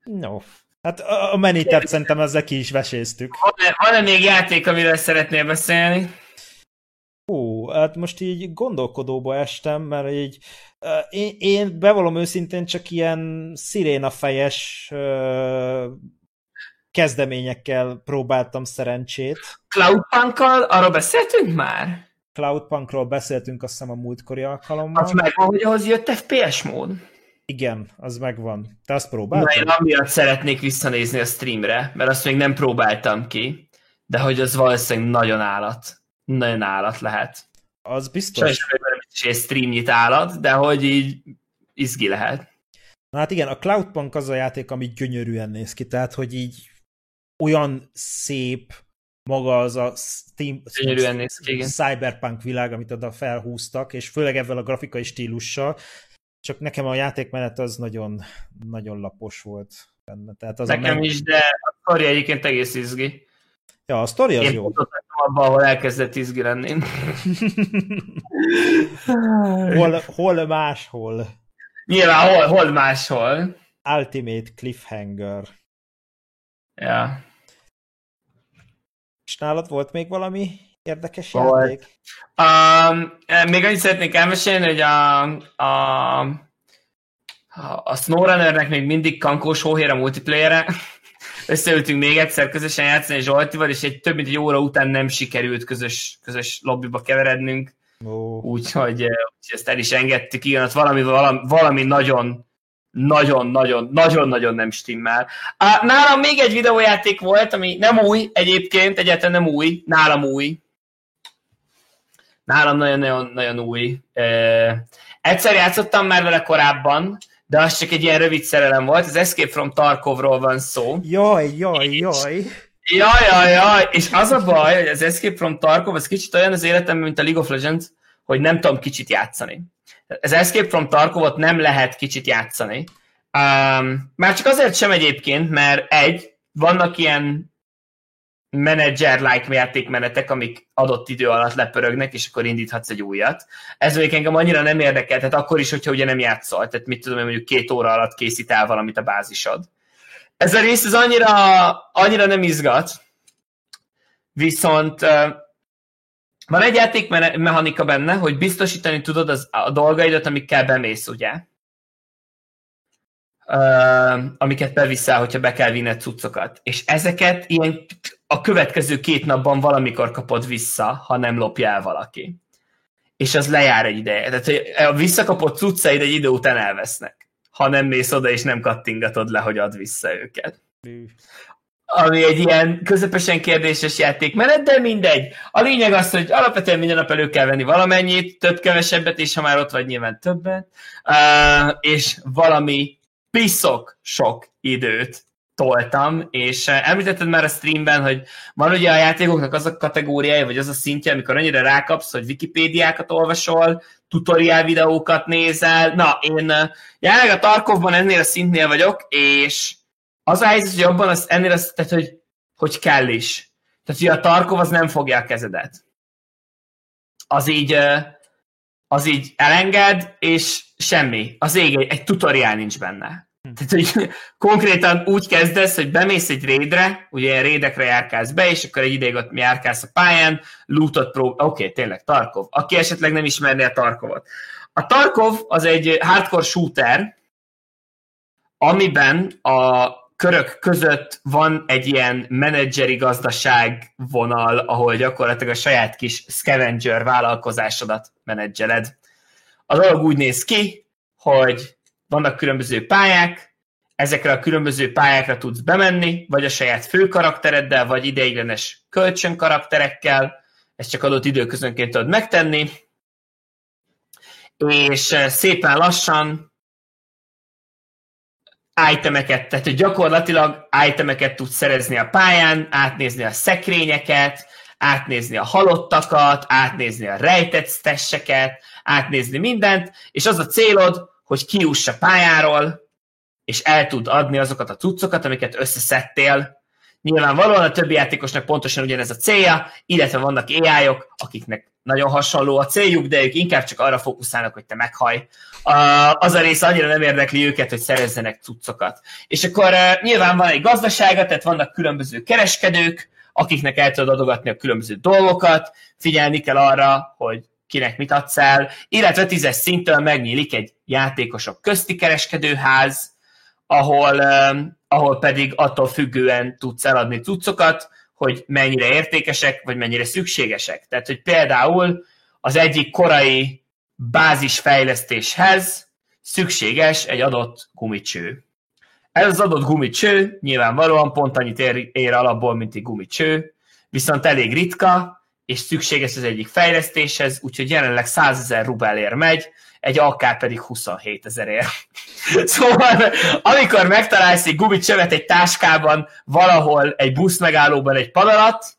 No. Hát a menitert szerintem ezzel ki is veséztük. Van-e, van-e még játék, amiről szeretnél beszélni? Hú, hát most így gondolkodóba estem, mert így én, én bevallom őszintén csak ilyen sziréna fejes kezdeményekkel próbáltam szerencsét. Cloudpunk-kal arról beszéltünk már? Cloudpunkról beszéltünk azt hiszem a múltkori alkalommal. Az megvan, hogy ahhoz jött FPS mód? Igen, az megvan. Te azt próbáltad? Na, én amiatt szeretnék visszanézni a streamre, mert azt még nem próbáltam ki, de hogy az valószínűleg nagyon állat. Nagyon állat lehet. Az biztos. Sajnos is egy streamnyit állat, de hogy így izgi lehet. Na hát igen, a Cloudpunk az a játék, ami gyönyörűen néz ki, tehát hogy így olyan szép maga az a Steam, gyönyörűen néz ki, igen. cyberpunk világ, amit oda felhúztak, és főleg ebben a grafikai stílussal, csak nekem a játékmenet az nagyon, nagyon lapos volt benne. Tehát az nekem a is, de a sztori egyébként egész izgi. Ja, a sztori az Én jó. abban, ahol elkezdett izgi lenni. hol, hol máshol. Nyilván hol, hol máshol. Ultimate Cliffhanger. Ja. És nálad volt még valami érdekes volt. játék? Um, még annyit szeretnék elmesélni, hogy a, a, a SnowRunnernek még mindig kankós hóhér a multiplayere összeültünk még egyszer közösen játszani Zsoltival, és egy több mint egy óra után nem sikerült közös, közös lobbyba keverednünk. Oh. Úgyhogy, úgy, ezt el is engedtük, igen, ott valami, valami, valami nagyon, nagyon-nagyon, nagyon-nagyon nem stimmel. Nálam még egy videójáték volt, ami nem új egyébként, egyáltalán nem új, nálam új. Nálam nagyon-nagyon nagyon új. Egyszer játszottam már vele korábban, de az csak egy ilyen rövid szerelem volt, az Escape from Tarkovról van szó. Jaj, jaj, jaj. Jaj, jaj, jaj, és az a baj, hogy az Escape from Tarkov az kicsit olyan az életem, mint a League of Legends, hogy nem tudom kicsit játszani. Az Escape from Tarkovot nem lehet kicsit játszani. Um, már csak azért sem egyébként, mert egy, vannak ilyen menedzser-like játékmenetek, amik adott idő alatt lepörögnek, és akkor indíthatsz egy újat. Ez még engem annyira nem érdekel, tehát akkor is, hogyha ugye nem játszol, tehát mit tudom, mondjuk két óra alatt készít el valamit a bázisod. Ez a rész ez annyira, annyira nem izgat, viszont van egy játékmechanika benne, hogy biztosítani tudod az, a dolgaidat, amikkel bemész, ugye? Amiket beviszel, hogyha be kell vinned cuccokat. És ezeket ilyen a következő két napban valamikor kapod vissza, ha nem lopja el valaki. És az lejár egy ideje. Tehát hogy a visszakapott cuccaid egy idő után elvesznek. Ha nem mész oda, és nem kattingatod le, hogy ad vissza őket. Ami egy ilyen közepesen kérdéses játékmenet, de mindegy. A lényeg az, hogy alapvetően minden nap elő kell venni valamennyit, több-kevesebbet, és ha már ott vagy, nyilván többet, és valami piszok sok időt toltam, és eh, említetted már a streamben, hogy van ugye a játékoknak az a kategóriája, vagy az a szintje, amikor annyira rákapsz, hogy Wikipédiákat olvasol, tutoriál videókat nézel. Na, én eh, jelenleg a Tarkovban ennél a szintnél vagyok, és az a helyzet, hogy abban az, ennél az, tehát, hogy, hogy kell is. Tehát, hogy a Tarkov az nem fogja a kezedet. Az így, eh, az így elenged, és semmi. Az ég egy, egy tutoriál nincs benne. Hm. Tehát, hogy konkrétan úgy kezdesz, hogy bemész egy raidre, ugye raidekre járkálsz be, és akkor egy ideig ott járkálsz a pályán, lootot prób... Oké, okay, tényleg, Tarkov. Aki esetleg nem ismerné a Tarkovot. A Tarkov az egy hardcore shooter, amiben a körök között van egy ilyen menedzseri gazdaság vonal, ahol gyakorlatilag a saját kis scavenger vállalkozásodat menedzseled. A dolog úgy néz ki, hogy vannak különböző pályák, ezekre a különböző pályákra tudsz bemenni, vagy a saját főkaraktereddel, vagy ideiglenes kölcsönkarakterekkel, ezt csak adott időközönként tudod megtenni, és eh, szépen lassan itemeket, tehát hogy gyakorlatilag itemeket tudsz szerezni a pályán, átnézni a szekrényeket, átnézni a halottakat, átnézni a rejtett stesseket, átnézni mindent, és az a célod, hogy kiuss a pályáról, és el tud adni azokat a cuccokat, amiket összeszedtél. Nyilvánvalóan a többi játékosnak pontosan ugyanez a célja, illetve vannak ai akiknek nagyon hasonló a céljuk, de ők inkább csak arra fókuszálnak, hogy te meghaj. Az a rész annyira nem érdekli őket, hogy szerezzenek cuccokat. És akkor nyilván van egy gazdasága, tehát vannak különböző kereskedők, akiknek el tudod adogatni a különböző dolgokat, figyelni kell arra, hogy kinek mit adsz el, illetve tízes szintől megnyílik egy játékosok közti kereskedőház, ahol, ahol pedig attól függően tudsz eladni cuccokat, hogy mennyire értékesek, vagy mennyire szükségesek. Tehát, hogy például az egyik korai bázisfejlesztéshez szükséges egy adott gumicső. Ez az adott gumicső nyilvánvalóan pont annyit ér, ér alapból, mint egy gumicső, viszont elég ritka, és szükséges az egyik fejlesztéshez, úgyhogy jelenleg 100 ezer rubelért megy, egy AK pedig 27 ezerért. szóval, amikor megtalálsz egy gumicsevet egy táskában, valahol egy busz megállóban egy pad alatt,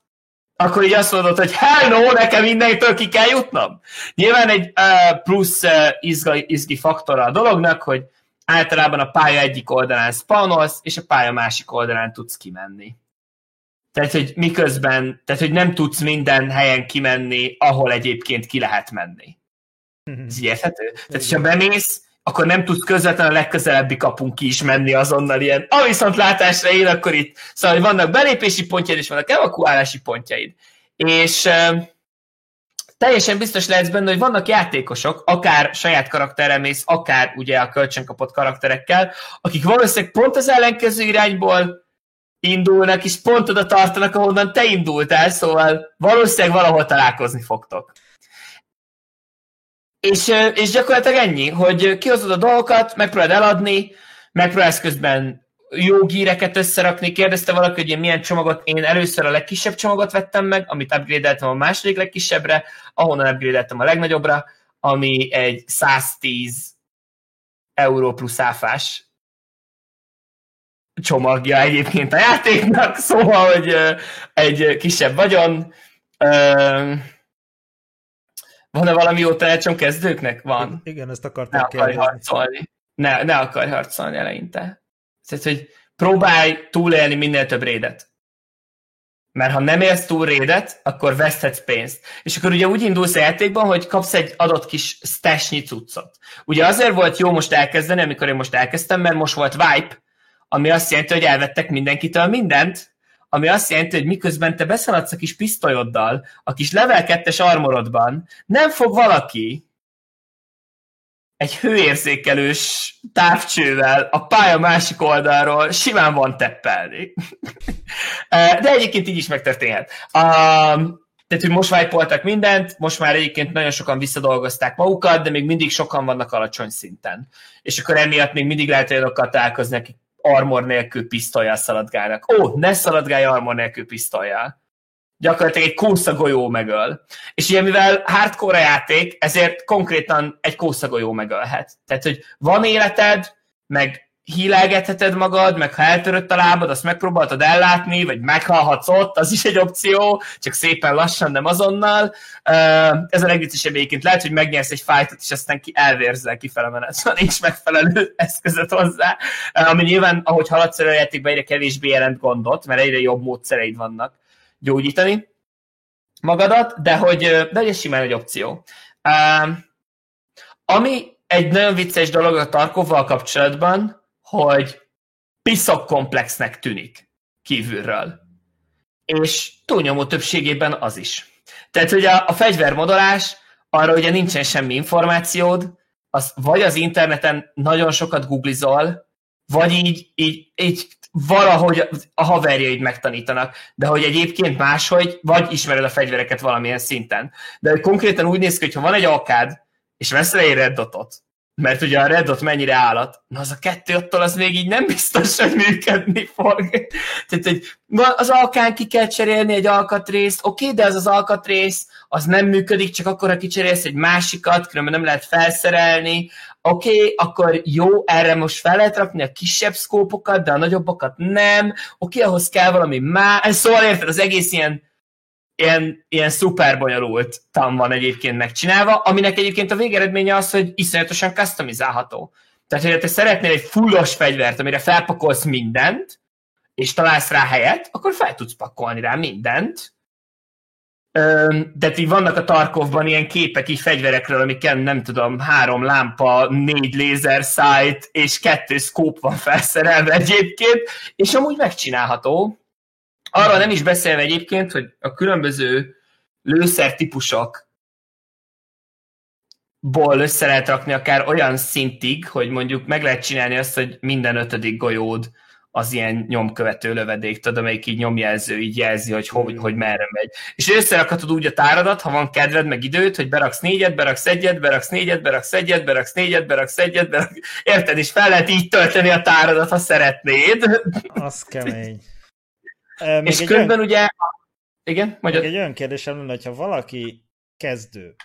akkor így azt mondod, hogy hell no, nekem mindenitől ki kell jutnom. Nyilván egy uh, plusz uh, izgi, izgi faktora a dolognak, hogy általában a pálya egyik oldalán spawnolsz, és a pálya másik oldalán tudsz kimenni. Tehát, hogy miközben, tehát, hogy nem tudsz minden helyen kimenni, ahol egyébként ki lehet menni. Ez így érthető? Tehát, ha bemész, akkor nem tudsz közvetlenül a legközelebbi kapunk ki is menni azonnal ilyen. A viszont látásra én akkor itt. Szóval, hogy vannak belépési pontjaid, és vannak evakuálási pontjaid. És teljesen biztos lehetsz benne, hogy vannak játékosok, akár saját karakterrel mész, akár ugye a kölcsön kapott karakterekkel, akik valószínűleg pont az ellenkező irányból indulnak, és pont oda tartanak, ahonnan te indultál, szóval valószínűleg valahol találkozni fogtok. És, és gyakorlatilag ennyi, hogy kihozod a dolgokat, megpróbálod eladni, megpróbálsz közben jó gíreket összerakni. Kérdezte valaki, hogy én milyen csomagot, én először a legkisebb csomagot vettem meg, amit upgrade a második legkisebbre, ahonnan upgrade a legnagyobbra, ami egy 110 euró plusz áfás csomagja egyébként a játéknak, szóval, hogy egy kisebb vagyon. Van-e valami jó tanácsom kezdőknek? Van. Igen, ezt akartam ne akarj harcolni. Ne, ne akarj harcolni eleinte. Tehát, hogy próbálj túlélni minél több rédet. Mert ha nem élsz túl rédet, akkor veszthetsz pénzt. És akkor ugye úgy indulsz a játékban, hogy kapsz egy adott kis stashnyi cuccot. Ugye azért volt jó most elkezdeni, amikor én most elkezdtem, mert most volt Vipe, ami azt jelenti, hogy elvettek mindenkitől mindent, ami azt jelenti, hogy miközben te beszaladsz a kis pisztolyoddal, a kis level 2-es armorodban, nem fog valaki egy hőérzékelős távcsővel a pálya másik oldalról simán van teppelni. De egyébként így is megtörténhet. tehát, hogy most vájpoltak mindent, most már egyébként nagyon sokan visszadolgozták magukat, de még mindig sokan vannak alacsony szinten. És akkor emiatt még mindig lehet olyanokkal találkozni, akik armor nélkül pisztolyjal szaladgálnak. Ó, ne szaladgálj armor nélkül pisztolyjal. Gyakorlatilag egy kószagolyó megöl. És ugye mivel hardcore játék, ezért konkrétan egy kószagolyó megölhet. Tehát, hogy van életed, meg hílelgetheted magad, meg ha eltörött a lábad, azt megpróbáltad ellátni, vagy meghalhatsz ott, az is egy opció, csak szépen lassan, nem azonnal. Ez a legviccesebb egyébként. Lehet, hogy megnyersz egy fájtot, és aztán ki elvérzel kifele menet, szóval nincs megfelelő eszközött hozzá. Ami nyilván, ahogy haladsz a játékban, egyre kevésbé jelent gondot, mert egyre jobb módszereid vannak gyógyítani magadat, de hogy, de ez simán egy opció. ami egy nagyon vicces dolog a Tarkovval kapcsolatban, hogy piszok komplexnek tűnik kívülről. És túlnyomó többségében az is. Tehát, hogy a, a fegyvermodolás, arra ugye nincsen semmi információd, az vagy az interneten nagyon sokat googlizol, vagy így, így, így valahogy a haverjaid megtanítanak, de hogy egyébként máshogy, vagy ismered a fegyvereket valamilyen szinten. De hogy konkrétan úgy néz ki, hogy ha van egy alkád, és veszel egy red dotot, mert ugye a Red Dot mennyire állat, na az a kettő attól az még így nem biztos, hogy működni fog. Tehát, hogy az alkán ki kell cserélni egy alkatrészt, oké, okay, de az az alkatrész, az nem működik, csak akkor, ha kicserélsz egy másikat, különben nem lehet felszerelni, oké, akkor jó, erre most fel lehet rakni a kisebb szkópokat, de a nagyobbakat nem, oké, okay, ahhoz kell valami más, szóval érted, az egész ilyen ilyen, ilyen szuper bonyolult tam van egyébként megcsinálva, aminek egyébként a végeredménye az, hogy iszonyatosan customizálható. Tehát, hogy te szeretnél egy fullos fegyvert, amire felpakolsz mindent, és találsz rá helyet, akkor fel tudsz pakolni rá mindent. De így vannak a Tarkovban ilyen képek így fegyverekről, amiken nem tudom, három lámpa, négy lézer szájt, és kettő szkóp van felszerelve egyébként, és amúgy megcsinálható, arra nem is beszélve egyébként, hogy a különböző lőszer típusok ból össze lehet rakni akár olyan szintig, hogy mondjuk meg lehet csinálni azt, hogy minden ötödik golyód az ilyen nyomkövető lövedék, tudod, amelyik így nyomjelző, így jelzi, hogy, hogy, hogy merre megy. És összerakhatod úgy a táradat, ha van kedved, meg időt, hogy beraksz négyet, beraksz egyet, beraksz négyet, beraksz egyet, beraksz négyet, beraksz egyet, beraksz... érted, és fel lehet így tölteni a táradat, ha szeretnéd. Az kemény. Még és közben olyan, ugye... Igen, magyar. Egy olyan kérdésem lenne, hogyha valaki kezdő,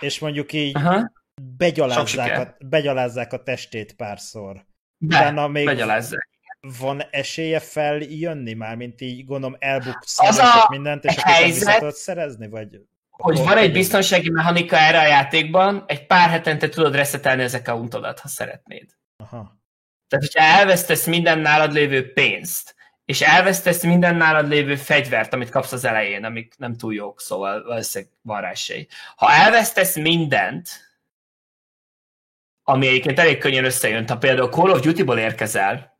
és mondjuk így Aha. begyalázzák a, begyalázzák a testét párszor. Be, Utána még begyalázzák. van esélye feljönni már, mint így gondolom elbuksz a mindent, és akkor helyzet, tudod szerezni, vagy... Hogy van egy biztonsági mechanika erre a játékban, egy pár hetente tudod reszetelni az accountodat, ha szeretnéd. Aha. Tehát, hogyha elvesztesz minden nálad lévő pénzt, és elvesztesz minden nálad lévő fegyvert, amit kapsz az elején, amik nem túl jók, szóval valószínűleg van rá esély. Ha elvesztesz mindent, ami egyébként elég könnyen összejön, ha például Call of Duty-ból érkezel,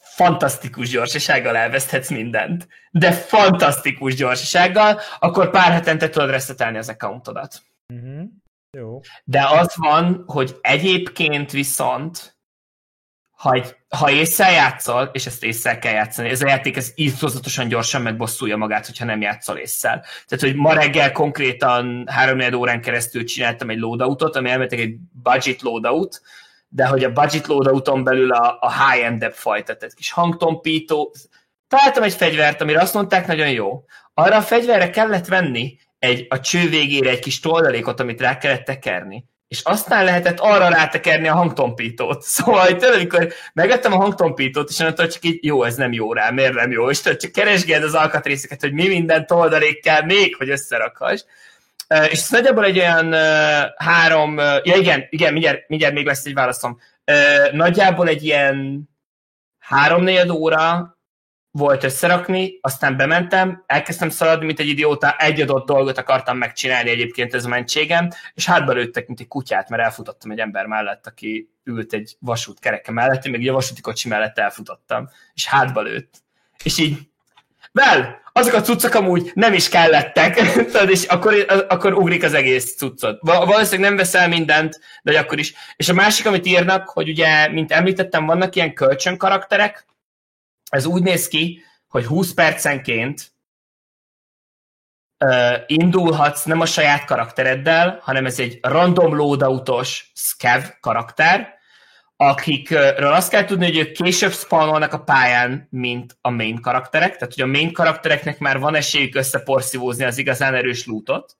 fantasztikus gyorsasággal elveszthetsz mindent, de fantasztikus gyorsasággal, akkor pár hetente tudod reszetelni az accountodat. Uh-huh. Jó. De az van, hogy egyébként viszont ha, egy, ha észre játszol, és ezt észre kell játszani, ez a játék ez írtózatosan gyorsan megbosszulja magát, hogyha nem játszol észre. Tehát, hogy ma reggel konkrétan 3 órán keresztül csináltam egy loadoutot, ami elméletileg egy budget loadout, de hogy a budget loadouton belül a, a high-end fajta, tehát kis hangtompító, találtam egy fegyvert, amire azt mondták, nagyon jó. Arra a fegyverre kellett venni egy, a cső végére egy kis toldalékot, amit rá kellett tekerni és aztán lehetett arra rátekerni a hangtompítót. Szóval, tőle, amikor megettem a hangtompítót, és mondtam, csak így, jó, ez nem jó rá, miért nem jó, és tudod, csak keresgéld az alkatrészeket, hogy mi minden toldalék kell még, hogy összerakhass. És ez nagyjából egy olyan három, ja igen, igen, mindjárt, mindjárt még lesz egy válaszom. Nagyjából egy ilyen három óra volt összerakni, aztán bementem, elkezdtem szaladni, mint egy idióta, egy adott dolgot akartam megcsinálni egyébként ez a mentségem, és hátba lőttek, mint egy kutyát, mert elfutottam egy ember mellett, aki ült egy vasút kereke mellett, én még egy vasúti kocsi mellett elfutottam, és hátba lőtt. És így, well, azok a cuccok amúgy nem is kellettek, és akkor, akkor ugrik az egész cuccot. Valószínűleg nem veszel mindent, de akkor is. És a másik, amit írnak, hogy ugye, mint említettem, vannak ilyen kölcsön karakterek, ez úgy néz ki, hogy 20 percenként uh, indulhatsz nem a saját karaktereddel, hanem ez egy random loadoutos scav karakter, akikről azt kell tudni, hogy ők később spawnolnak a pályán, mint a main karakterek, tehát hogy a main karaktereknek már van esélyük összeporszívózni az igazán erős lootot,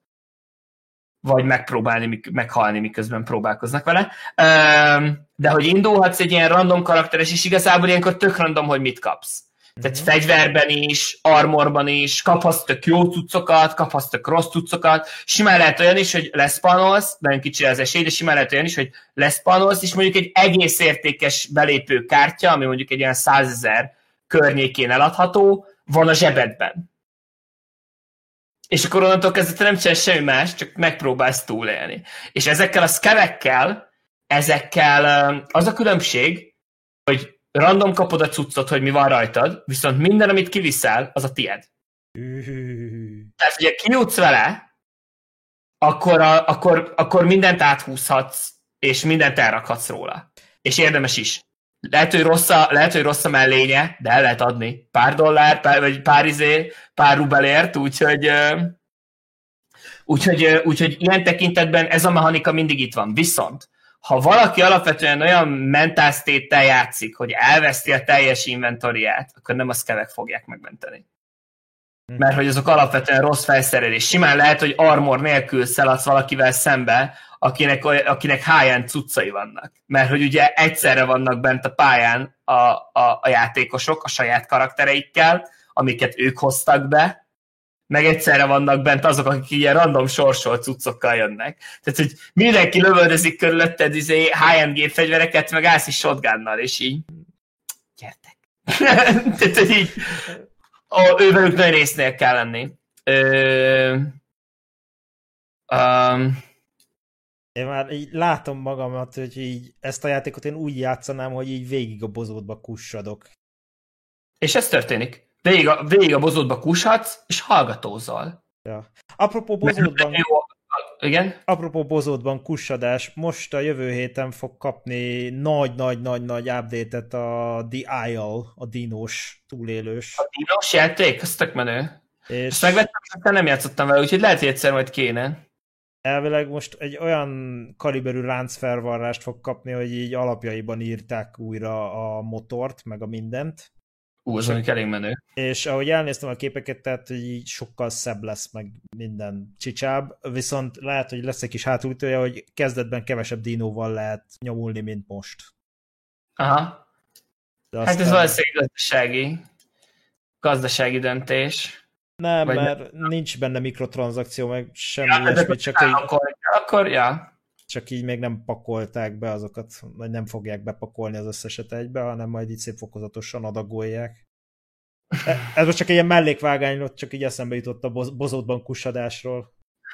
vagy megpróbálni, meghalni, miközben próbálkoznak vele. De hogy indulhatsz egy ilyen random karakteres, és igazából ilyenkor tök random, hogy mit kapsz. Tehát mm-hmm. fegyverben is, armorban is, kaphatsz tök jó cuccokat, kaphatsz tök rossz cuccokat. Simán lehet olyan is, hogy leszpanolsz, nagyon kicsi az esély, de simán lehet olyan is, hogy leszpanolsz, és mondjuk egy egész értékes belépő kártya, ami mondjuk egy ilyen százezer környékén eladható, van a zsebedben és akkor onnantól kezdve te nem csinálsz semmi más, csak megpróbálsz túlélni. És ezekkel a skevekkel, ezekkel az a különbség, hogy random kapod a cuccot, hogy mi van rajtad, viszont minden, amit kiviszel, az a tied. Tehát, ugye kijutsz vele, akkor, a, akkor, akkor mindent áthúzhatsz, és mindent elrakhatsz róla. És érdemes is. Lehet, hogy rossz a, lehet, hogy rossz a mellénye, de el lehet adni. Pár dollár, pár, vagy pár izé, pár rubelért, úgyhogy, úgyhogy, úgyhogy ilyen tekintetben ez a mechanika mindig itt van. Viszont, ha valaki alapvetően olyan mentálsztéttel játszik, hogy elveszti a teljes inventoriát, akkor nem a skevek fogják megmenteni. Hm. Mert hogy azok alapvetően rossz felszerelés. Simán lehet, hogy armor nélkül szeladsz valakivel szembe, akinek, akinek high cuccai vannak. Mert hogy ugye egyszerre vannak bent a pályán a, a, a játékosok a saját karaktereikkel, amiket ők hoztak be, meg egyszerre vannak bent azok, akik ilyen random sorsolt cuccokkal jönnek. Tehát, hogy mindenki lövöldözik körülötted izé, high-end gépfegyvereket, meg állsz is shotgunnal, és így gyertek. Tehát, hogy így ó, ővelük nagy résznél kell lenni. Ö, um, én már így látom magamat, hogy így ezt a játékot én úgy játszanám, hogy így végig a bozótba kussadok. És ez történik. Végig a, végig a bozótba kushatsz, és hallgatózol. Ja. Apropó bozótban... Igen? Apropó bozótban kussadás, most a jövő héten fog kapni nagy-nagy-nagy-nagy update-et a The Isle, a dinós túlélős. A dinós játék? Az tök menő. És... Ezt megvettem, aztán nem játszottam vele, úgyhogy lehet, hogy egyszer majd kéne elvileg most egy olyan kaliberű ráncfelvarrást fog kapni, hogy így alapjaiban írták újra a motort, meg a mindent. Ú, az mondjuk elég menő. És ahogy elnéztem a képeket, tehát hogy így sokkal szebb lesz, meg minden csicsább, viszont lehet, hogy lesz egy kis hátultója, hogy kezdetben kevesebb dinóval lehet nyomulni, mint most. Aha. De aztán... Hát ez valószínűleg gazdasági, gazdasági döntés. Nem, Vagy mert nem. nincs benne mikrotranszakció, meg semmi ja, ilyesmi, csak így, akkor, akkor, ja. csak így még nem pakolták be azokat, vagy nem fogják bepakolni az összeset egybe, hanem majd így szép fokozatosan adagolják. E, ez most csak egy ilyen mellékvágány, ott csak így eszembe jutott a bozótban kussadásról.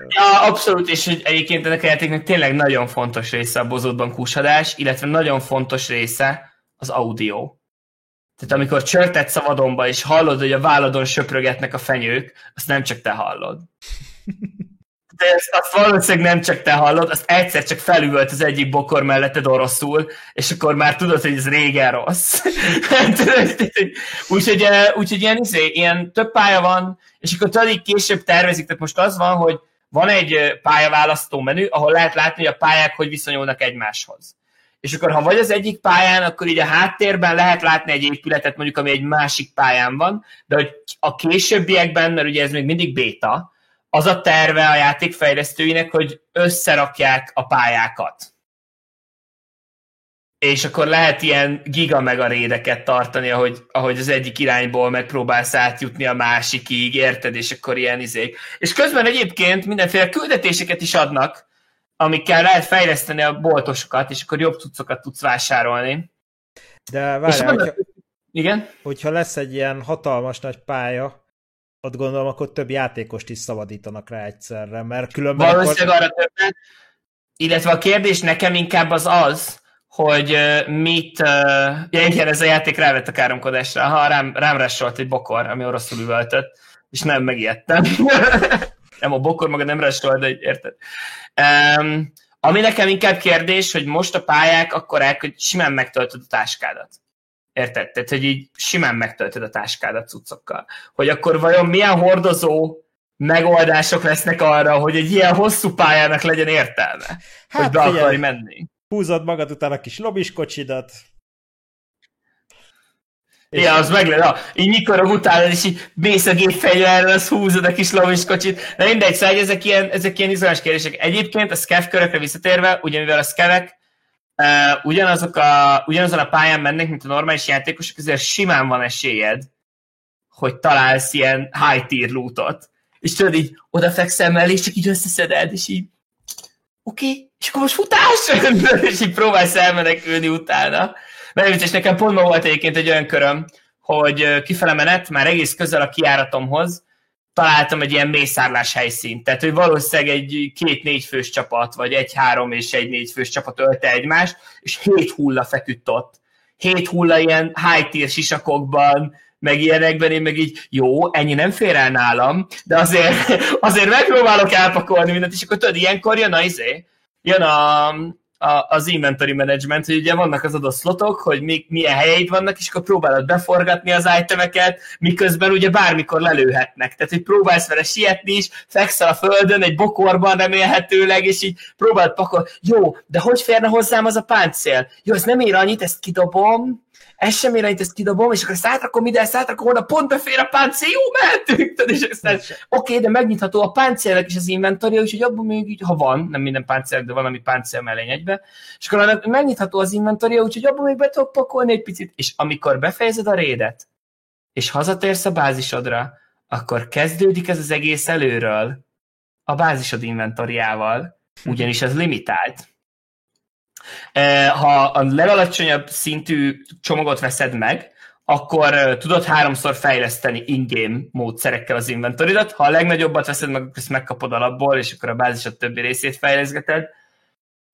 Ja, abszolút, és hogy egyébként ennek a játéknak tényleg nagyon fontos része a bozótban kussadás, illetve nagyon fontos része az audio. Tehát amikor csörtetsz a vadonba, és hallod, hogy a válladon söprögetnek a fenyők, azt nem csak te hallod. De ezt, azt valószínűleg nem csak te hallod, azt egyszer csak felüvölt az egyik bokor melletted oroszul, és akkor már tudod, hogy ez régen rossz. úgyhogy, úgyhogy ilyen, izé, ilyen több pálya van, és akkor tudod, később tervezik, tehát most az van, hogy van egy pályaválasztó menü, ahol lehet látni, hogy a pályák hogy viszonyulnak egymáshoz és akkor ha vagy az egyik pályán, akkor így a háttérben lehet látni egy épületet, mondjuk ami egy másik pályán van, de hogy a későbbiekben, mert ugye ez még mindig béta, az a terve a játékfejlesztőinek, hogy összerakják a pályákat. És akkor lehet ilyen giga rédeket tartani, ahogy, ahogy az egyik irányból megpróbálsz átjutni a másikig, érted? És akkor ilyen izék. És közben egyébként mindenféle küldetéseket is adnak, amikkel lehet fejleszteni a boltosokat, és akkor jobb cuccokat tudsz vásárolni. De várjál, hogyha, igen? hogyha lesz egy ilyen hatalmas nagy pálya, ott gondolom, akkor több játékost is szabadítanak rá egyszerre, mert különben Valószínűleg akkor... arra többet. Illetve a kérdés nekem inkább az az, hogy mit... Ja, igen, ez a játék rávett a káromkodásra. Ha rám, rám egy bokor, ami oroszul üvöltött, és nem megijedtem. nem a bokor maga nem resolt, de érted. Um, ami nekem inkább kérdés, hogy most a pályák akkorák, hogy simán megtöltöd a táskádat. Érted? Tehát, hogy így simán megtöltöd a táskádat cuccokkal. Hogy akkor vajon milyen hordozó megoldások lesznek arra, hogy egy ilyen hosszú pályának legyen értelme, hát, hogy be akarj menni. Húzod magad után a kis lobiskocsidat, ja, az meg ja, így mikor utálod, és így mész a gépfegyverrel, az húzod a kis loviskocsit. De mindegy, szóval ezek ilyen, ezek ilyen izgalmas kérdések. Egyébként a skev körökre visszatérve, ugye mivel a skevek uh, ugyanazok a, ugyanazon a pályán mennek, mint a normális játékosok, ezért simán van esélyed, hogy találsz ilyen high tier lootot. És tudod, így odafekszel mellé, és csak így összeszeded, és így oké, okay, és akkor most futás! és így próbálsz elmenekülni utána. Mert és nekem pont ma volt egyébként egy olyan köröm, hogy kifele menet, már egész közel a kiáratomhoz, találtam egy ilyen mészárlás helyszínt. Tehát, hogy valószínűleg egy két-négy fős csapat, vagy egy-három és egy négy fős csapat ölte egymást, és hét hulla feküdt ott. Hét hulla ilyen high tier sisakokban, meg ilyenekben, én meg így, jó, ennyi nem fér el nálam, de azért, azért megpróbálok elpakolni mindent, és akkor tudod, ilyenkor jön a izé, jön a, a, az inventory management, hogy ugye vannak az adott slotok, hogy mi, milyen helyeid vannak, és akkor próbálod beforgatni az itemeket, miközben ugye bármikor lelőhetnek. Tehát, hogy próbálsz vele sietni is, fekszel a földön, egy bokorban remélhetőleg, és így próbálod pakol. Jó, de hogy férne hozzám az a páncél? Jó, ez nem ér annyit, ezt kidobom, ez sem ér ezt kidobom, és akkor ezt átrakom ide, ezt átrakom oda, pont befér a páncél, jó, mehetünk! És aztán, oké, okay, de megnyitható a páncélek is az inventory, úgyhogy abban még így, ha van, nem minden páncél, de valami páncél mellény egybe, és akkor megnyitható az inventory, úgyhogy abban még be tudok pakolni egy picit, és amikor befejezed a rédet, és hazatérsz a bázisodra, akkor kezdődik ez az egész előről, a bázisod inventoriával, ugyanis ez limitált. Eh, ha a legalacsonyabb szintű csomagot veszed meg, akkor eh, tudod háromszor fejleszteni in-game módszerekkel az inventoridat. Ha a legnagyobbat veszed meg, akkor ezt megkapod alapból, és akkor a bázisod többi részét fejleszgeted.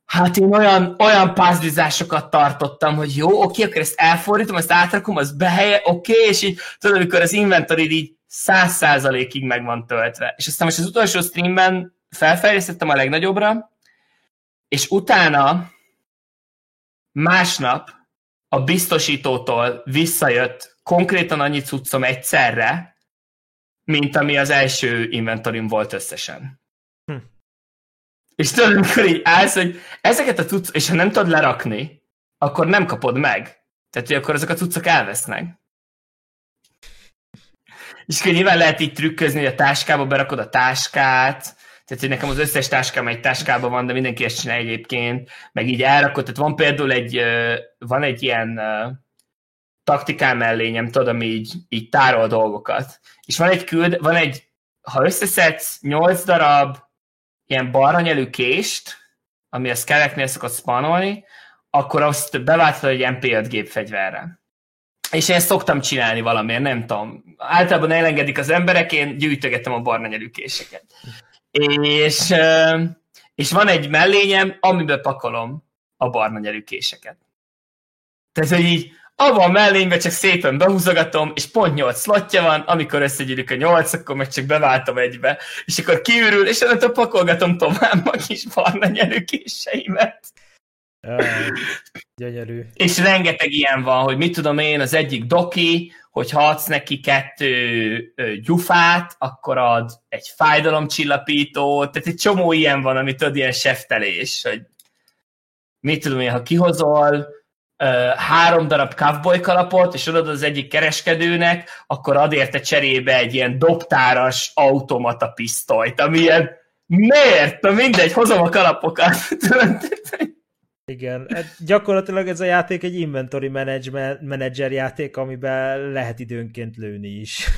Hát én olyan, olyan pázlizásokat tartottam, hogy jó, oké, akkor ezt elfordítom, ezt átrakom, az behelye, oké, és így tudod, amikor az inventory így száz százalékig meg van töltve. És aztán most az utolsó streamben felfejlesztettem a legnagyobbra, és utána másnap a biztosítótól visszajött konkrétan annyi cuccom egyszerre, mint ami az első inventorim volt összesen. Hm. És tudod, amikor így állsz, hogy ezeket a cuccok, és ha nem tudod lerakni, akkor nem kapod meg. Tehát, hogy akkor ezek a cuccok elvesznek. És akkor nyilván lehet így trükközni, hogy a táskába berakod a táskát, tehát, hogy nekem az összes táskám egy táskában van, de mindenki ezt csinál egyébként, meg így elrakott. Tehát van például egy, van egy ilyen taktikám mellényem, tudod, ami így, így tárol dolgokat. És van egy küld, van egy, ha összeszedsz 8 darab ilyen baranyelű kést, ami a skeleknél szokott spanolni, akkor azt beváltod egy MP5 gépfegyverre. És én ezt szoktam csinálni valamiért, nem tudom. Általában elengedik az emberek, én gyűjtögetem a barna késeket és, és van egy mellényem, amiben pakolom a barna nyerükéseket. Tehát, hogy így abban a mellényben csak szépen behúzogatom, és pont 8 slotja van, amikor összegyűlik a 8, akkor meg csak beváltom egybe, és akkor kiürül, és onnantól pakolgatom tovább a kis barna gyönyörű. És rengeteg ilyen van, hogy mit tudom én, az egyik doki, hogyha adsz neki kettő gyufát, akkor ad egy fájdalomcsillapítót, tehát egy csomó ilyen van, amit ad ilyen seftelés, hogy mit tudom én, ha kihozol három darab cowboy kalapot, és adod az egyik kereskedőnek, akkor ad érte cserébe egy ilyen dobtáras automata pisztolyt, ami ilyen miért? Na mindegy, hozom a kalapokat. Igen, hát gyakorlatilag ez a játék egy inventory manager játék, amiben lehet időnként lőni is.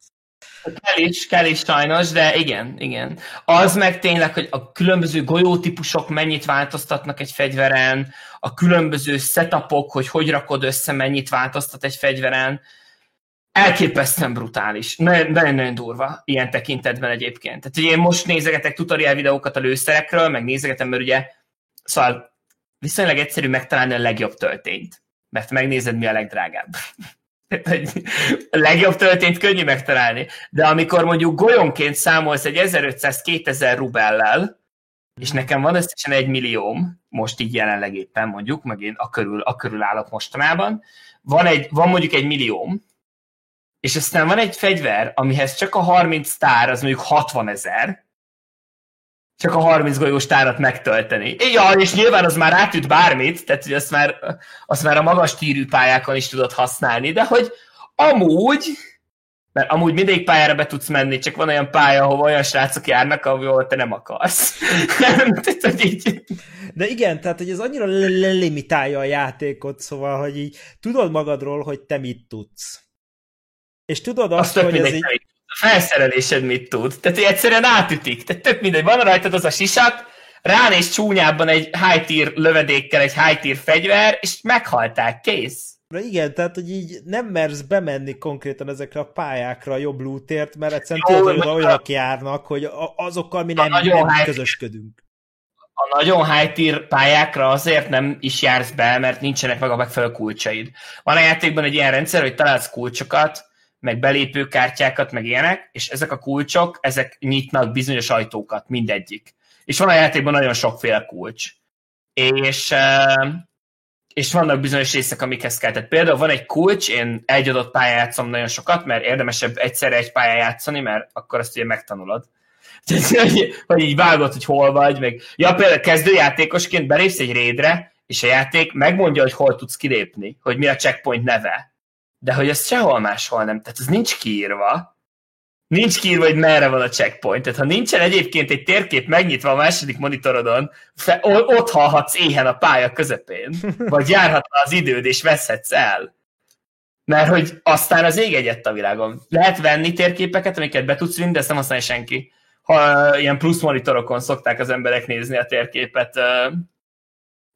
kell is, kell is sajnos, de igen, igen. Az meg tényleg, hogy a különböző golyótípusok mennyit változtatnak egy fegyveren, a különböző setupok, hogy hogy rakod össze, mennyit változtat egy fegyveren, elképesztően brutális. Nagyon-nagyon durva ilyen tekintetben egyébként. Tehát ugye én most nézegetek tutorial videókat a lőszerekről, meg nézegetem, mert ugye szóval viszonylag egyszerű megtalálni a legjobb töltényt, mert megnézed, mi a legdrágább. a legjobb töltényt könnyű megtalálni, de amikor mondjuk golyonként számolsz egy 1500-2000 rubellel, és nekem van összesen egy millióm, most így jelenleg éppen mondjuk, meg én a körül, a körül állok mostanában, van, egy, van mondjuk egy millióm, és aztán van egy fegyver, amihez csak a 30 sztár, az mondjuk 60 ezer, csak a 30 golyós tárat megtölteni. Ja, és nyilván az már átüt bármit, tehát hogy azt már, azt már a magas tírű pályákon is tudod használni, de hogy amúgy, mert amúgy mindig pályára be tudsz menni, csak van olyan pálya, ahol olyan srácok járnak, ahol te nem akarsz. De igen, tehát hogy ez annyira limitálja a játékot, szóval, hogy így tudod magadról, hogy te mit tudsz. És tudod azt, azt hogy ez így felszerelésed mit tud. Tehát, egyszerűen átütik. Tehát tök mindegy, van rajtad az a sisak, ránéz csúnyában egy high tier lövedékkel egy high tier fegyver, és meghalták, kész. Na igen, tehát, hogy így nem mersz bemenni konkrétan ezekre a pályákra a jobb lootért, mert egyszerűen tudod, hogy olyanok járnak, hogy azokkal mi nem, nem közösködünk. A nagyon high tier pályákra azért nem is jársz be, mert nincsenek meg a megfelelő kulcsaid. Van a játékban egy ilyen rendszer, hogy találsz kulcsokat, meg belépőkártyákat, meg ilyenek, és ezek a kulcsok, ezek nyitnak bizonyos ajtókat, mindegyik. És van a játékban nagyon sokféle kulcs. És és vannak bizonyos részek, amikhez kell. Tehát például van egy kulcs, én egy adott pályán játszom nagyon sokat, mert érdemesebb egyszerre egy pályán játszani, mert akkor azt ugye megtanulod. Tehát, hogy, így vágod, hogy hol vagy, meg... Ja, például kezdőjátékosként belépsz egy rédre, és a játék megmondja, hogy hol tudsz kilépni, hogy mi a checkpoint neve. De hogy ez sehol máshol nem, tehát ez nincs kiírva nincs kiírva, hogy merre van a checkpoint. Tehát ha nincsen egyébként egy térkép megnyitva a második monitorodon, fe, ott hallhatsz éhen a pálya közepén, vagy járhat az időd, és veszhetsz el. Mert hogy aztán az ég egyet a világon. Lehet venni térképeket, amiket be tudsz vinni, de ezt nem használja senki. Ha ilyen plusz monitorokon szokták az emberek nézni a térképet,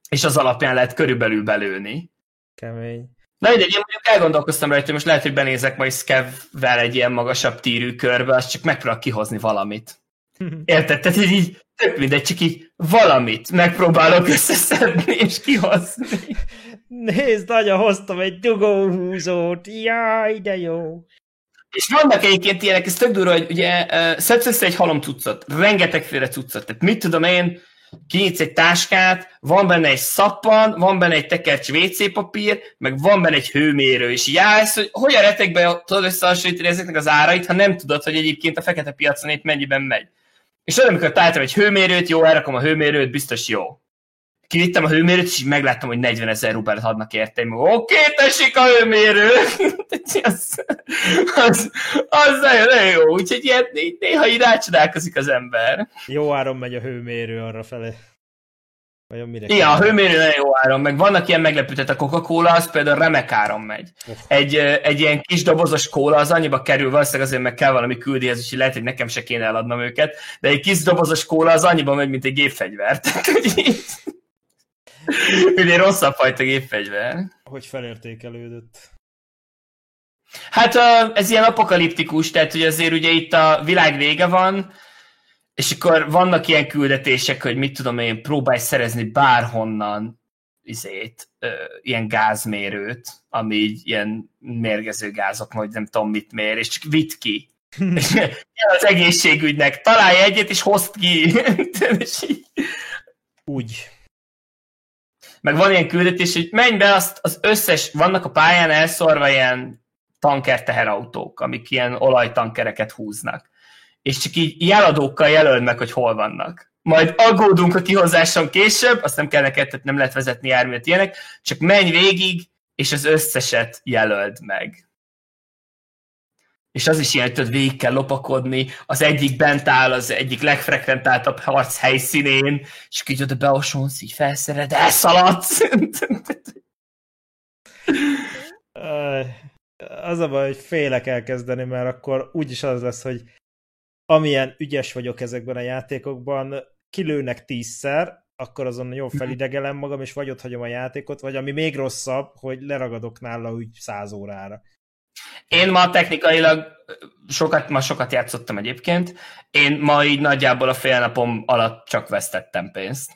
és az alapján lehet körülbelül belőni. Kemény. Na mindegy, én mondjuk elgondolkoztam rajta, hogy most lehet, hogy benézek majd Skevvel egy ilyen magasabb tírű körbe, azt csak megpróbál kihozni valamit. Érted? Tehát így, tök mindegy, csak így valamit megpróbálok összeszedni és kihozni. Nézd, anya, hoztam egy dugóhúzót, jaj, de jó. És vannak egyébként ilyenek, ez tök durva, hogy ugye szedsz össze egy halom cuccot, rengetegféle cuccot, tehát mit tudom én, kinyitsz egy táskát, van benne egy szappan, van benne egy tekercs WC papír, meg van benne egy hőmérő, és jársz, hogy hogyan retekbe tudod összehasonlítani ezeknek az árait, ha nem tudod, hogy egyébként a fekete piacon itt mennyiben megy. És olyan, amikor találtam egy hőmérőt, jó, elrakom a hőmérőt, biztos jó kivittem a hőmérőt, és így megláttam, hogy 40 ezer rubelt adnak érte. Oké, okay, tessék a hőmérő! az, az, az nagyon, jó, úgyhogy ilyen, néha így rácsodálkozik az ember. Jó áron megy a hőmérő arra fele. Vajon mire Igen, a hőmérő nagyon jó áron, meg vannak ilyen meglepő, tehát a Coca-Cola az például remek áron megy. Egy, egy ilyen kis dobozos kóla az annyiba kerül, valószínűleg azért meg kell valami küldihez, és lehet, hogy nekem se kéne eladnom őket, de egy kis dobozos kóla az annyiba megy, mint egy gépfegyver. Tehát, hogy Ugye rosszabb fajta gépfegyver. Hogy felértékelődött? Hát ez ilyen apokaliptikus, tehát hogy azért ugye itt a világ vége van, és akkor vannak ilyen küldetések, hogy mit tudom én, próbálj szerezni bárhonnan izét, ilyen gázmérőt, ami így ilyen mérgező gázok, vagy nem tudom mit mér, és csak vitt ki. az egészségügynek, találj egyet, és hozd ki. Úgy meg van ilyen küldetés, hogy menj be, azt az összes, vannak a pályán elszorva ilyen tanker teherautók, amik ilyen olajtankereket húznak. És csak így jeladókkal jelöld meg, hogy hol vannak. Majd aggódunk a kihozáson később, azt nem kell neked, tehát nem lehet vezetni járművet ilyenek, csak menj végig, és az összeset jelöld meg és az is ilyen, hogy végig kell lopakodni, az egyik bent áll az egyik legfrekventáltabb harc helyszínén, és így oda beosonsz, így felszered, elszaladsz. az a baj, hogy félek elkezdeni, mert akkor úgyis az lesz, hogy amilyen ügyes vagyok ezekben a játékokban, kilőnek tízszer, akkor azon jó felidegelem magam, és vagy ott hagyom a játékot, vagy ami még rosszabb, hogy leragadok nála úgy száz órára. Én ma technikailag sokat, ma sokat játszottam egyébként, én ma így nagyjából a fél napom alatt csak vesztettem pénzt.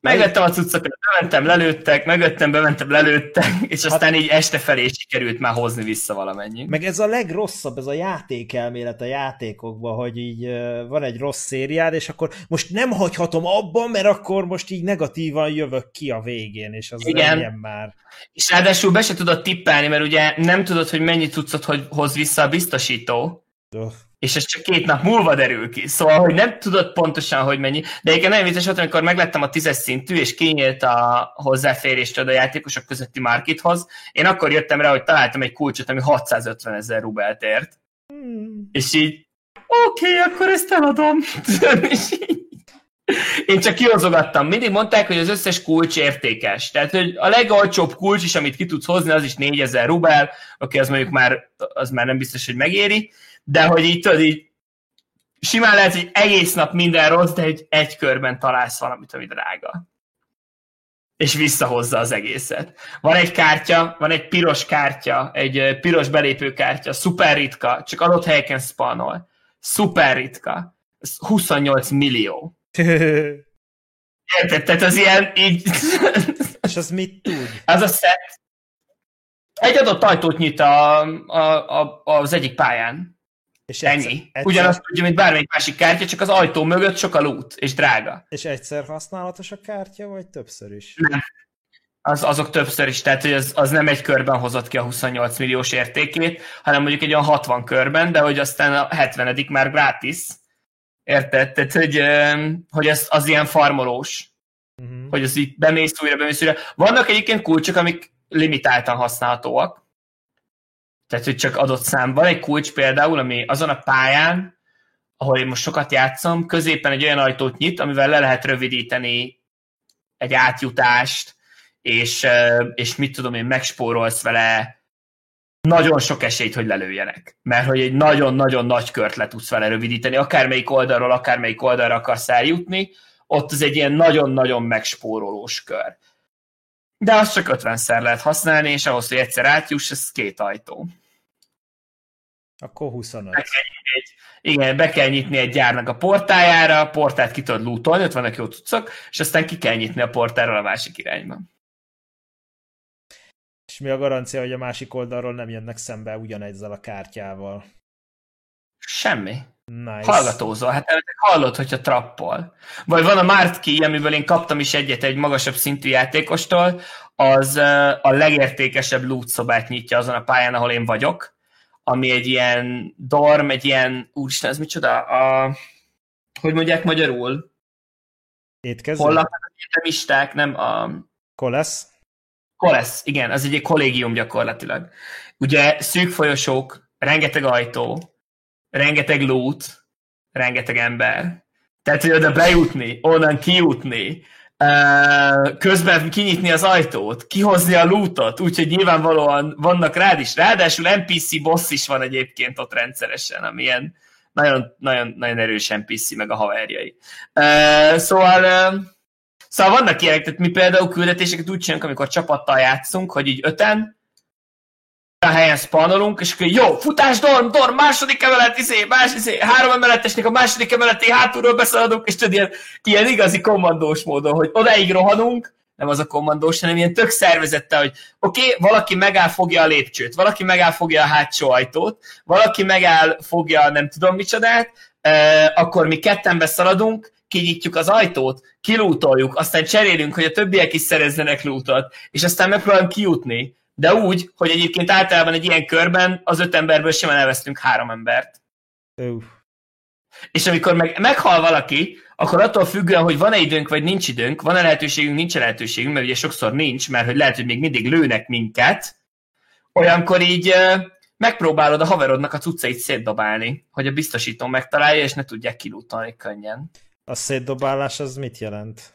Megvettem a cuccokat, bementem, lelőttek, megvettem, bementem, lelőttek, és hát- aztán így este felé sikerült már hozni vissza valamennyi. Meg ez a legrosszabb, ez a játékelmélet a játékokban, hogy így van egy rossz szériád, és akkor most nem hagyhatom abban, mert akkor most így negatívan jövök ki a végén, és az Igen. már. És ráadásul be se tudod tippelni, mert ugye nem tudod, hogy mennyi cuccot hogy hoz vissza a biztosító. Öh és ez csak két nap múlva derül ki. Szóval, hogy nem tudod pontosan, hogy mennyi. De egyébként nagyon vicces volt, amikor meglettem a tízes szintű, és kinyílt a hozzáférést a játékosok közötti markethoz, én akkor jöttem rá, hogy találtam egy kulcsot, ami 650 ezer rubelt ért. Hmm. És így, oké, okay, akkor ezt eladom. és így, én csak kihozogattam. Mindig mondták, hogy az összes kulcs értékes. Tehát, hogy a legalcsóbb kulcs is, amit ki tudsz hozni, az is 4000 rubel, oké, az mondjuk már, az már nem biztos, hogy megéri, de hogy így tudod, így simán lehet, hogy egész nap minden rossz, de egy, egy körben találsz valamit, ami drága. és visszahozza az egészet. Van egy kártya, van egy piros kártya, egy piros belépőkártya, szuper ritka, csak adott helyeken spanol. Szuper ritka. 28 millió. Érted? Tehát az ilyen így... És az mit tud? Az a set. Egy adott ajtót nyit a, a, a, az egyik pályán. És egyszer, Ennyi. Egyszer... Ugyanazt tudja, mint bármelyik másik kártya, csak az ajtó mögött sok a loot, és drága. És egyszer használatos a kártya, vagy többször is? Nem. Az, azok többször is, tehát hogy az, az nem egy körben hozott ki a 28 milliós értékét, hanem mondjuk egy olyan 60 körben, de hogy aztán a 70 már gratis. Érted? Tehát, hogy, hogy ez az ilyen farmolós. Uh-huh. Hogy az így bemész újra, bemész újra. Vannak egyébként kulcsok, amik limitáltan használhatóak, tehát, hogy csak adott szám. Van egy kulcs például, ami azon a pályán, ahol én most sokat játszom, középen egy olyan ajtót nyit, amivel le lehet rövidíteni egy átjutást, és, és mit tudom én, megspórolsz vele nagyon sok esélyt, hogy lelőjenek. Mert hogy egy nagyon-nagyon nagy kört le tudsz vele rövidíteni, akármelyik oldalról, akármelyik oldalra akarsz eljutni, ott az egy ilyen nagyon-nagyon megspórolós kör. De azt csak 50-szer lehet használni, és ahhoz, hogy egyszer átjuss, ez két ajtó. Akkor 25. Be kell egy, igen, be kell nyitni egy gyárnak a portájára, a portát ki tudod lootolni, ott vannak jó cuccok, és aztán ki kell nyitni a portáról a másik irányba. És mi a garancia, hogy a másik oldalról nem jönnek szembe ugyanezzel a kártyával? Semmi. Nice. Hallgatózol, hát hallod, hogyha trappol. Vagy van a Martki, amiből én kaptam is egyet egy magasabb szintű játékostól, az a legértékesebb loot szobát nyitja azon a pályán, ahol én vagyok, ami egy ilyen dorm, egy ilyen, úristen, ez micsoda? A, hogy mondják magyarul? Étkező? Hol laknak egyetemisták, nem a... Kolesz? Kolesz, igen, az egy kollégium gyakorlatilag. Ugye szűk folyosók, rengeteg ajtó, rengeteg loot, rengeteg ember. Tehát, hogy oda bejutni, onnan kijutni, közben kinyitni az ajtót, kihozni a lootot, úgyhogy nyilvánvalóan vannak rád is. Ráadásul NPC boss is van egyébként ott rendszeresen, ami ilyen nagyon, nagyon, nagyon erős NPC, meg a haverjai. Szóval, szóval vannak ilyenek, tehát mi például küldetéseket úgy csinálunk, amikor csapattal játszunk, hogy így öten, a helyen spanolonk, és akkor jó, futás, dorm, dorm, második emelet, izé, más, izé, három emeletesnek a második emeleti hátulról beszaladunk, és tudod, ilyen, ilyen igazi kommandós módon, hogy odáig rohanunk, nem az a kommandós, hanem ilyen tök szervezette, hogy oké, okay, valaki megáll, fogja a lépcsőt, valaki megáll, fogja a hátsó ajtót, valaki megáll, fogja nem tudom micsodát, eh, akkor mi ketten beszaladunk, kinyitjuk az ajtót, kilútoljuk, aztán cserélünk, hogy a többiek is szerezzenek lútot, és aztán megpróbálunk kijutni de úgy, hogy egyébként általában egy ilyen körben az öt emberből simán elvesztünk három embert. Uf. És amikor meg, meghal valaki, akkor attól függően, hogy van-e időnk, vagy nincs időnk, van-e lehetőségünk, nincs -e lehetőségünk, mert ugye sokszor nincs, mert hogy lehet, hogy még mindig lőnek minket, olyankor így megpróbálod a haverodnak a cuccait szétdobálni, hogy a biztosító megtalálja, és ne tudják kilútolni könnyen. A szétdobálás az mit jelent?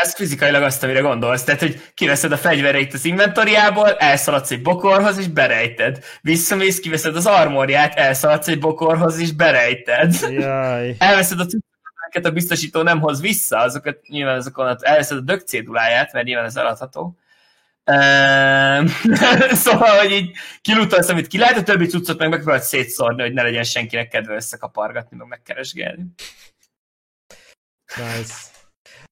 Ez fizikailag azt, amire gondolsz. Tehát, hogy kiveszed a fegyvereit az inventoriából, elszaladsz egy bokorhoz, és berejted. Visszamész, kiveszed az armorját, elszaladsz egy bokorhoz, és berejted. Jaj. Elveszed a cuccokat, a biztosító nem hoz vissza, azokat nyilván azokon elveszed a dög céduláját, mert nyilván ez eladható. Um, szóval, hogy így kilutolsz, amit ki lehet, a többi cuccot meg megpróbálod szétszórni, hogy ne legyen senkinek kedve összekapargatni, meg megkeresgélni. Nice.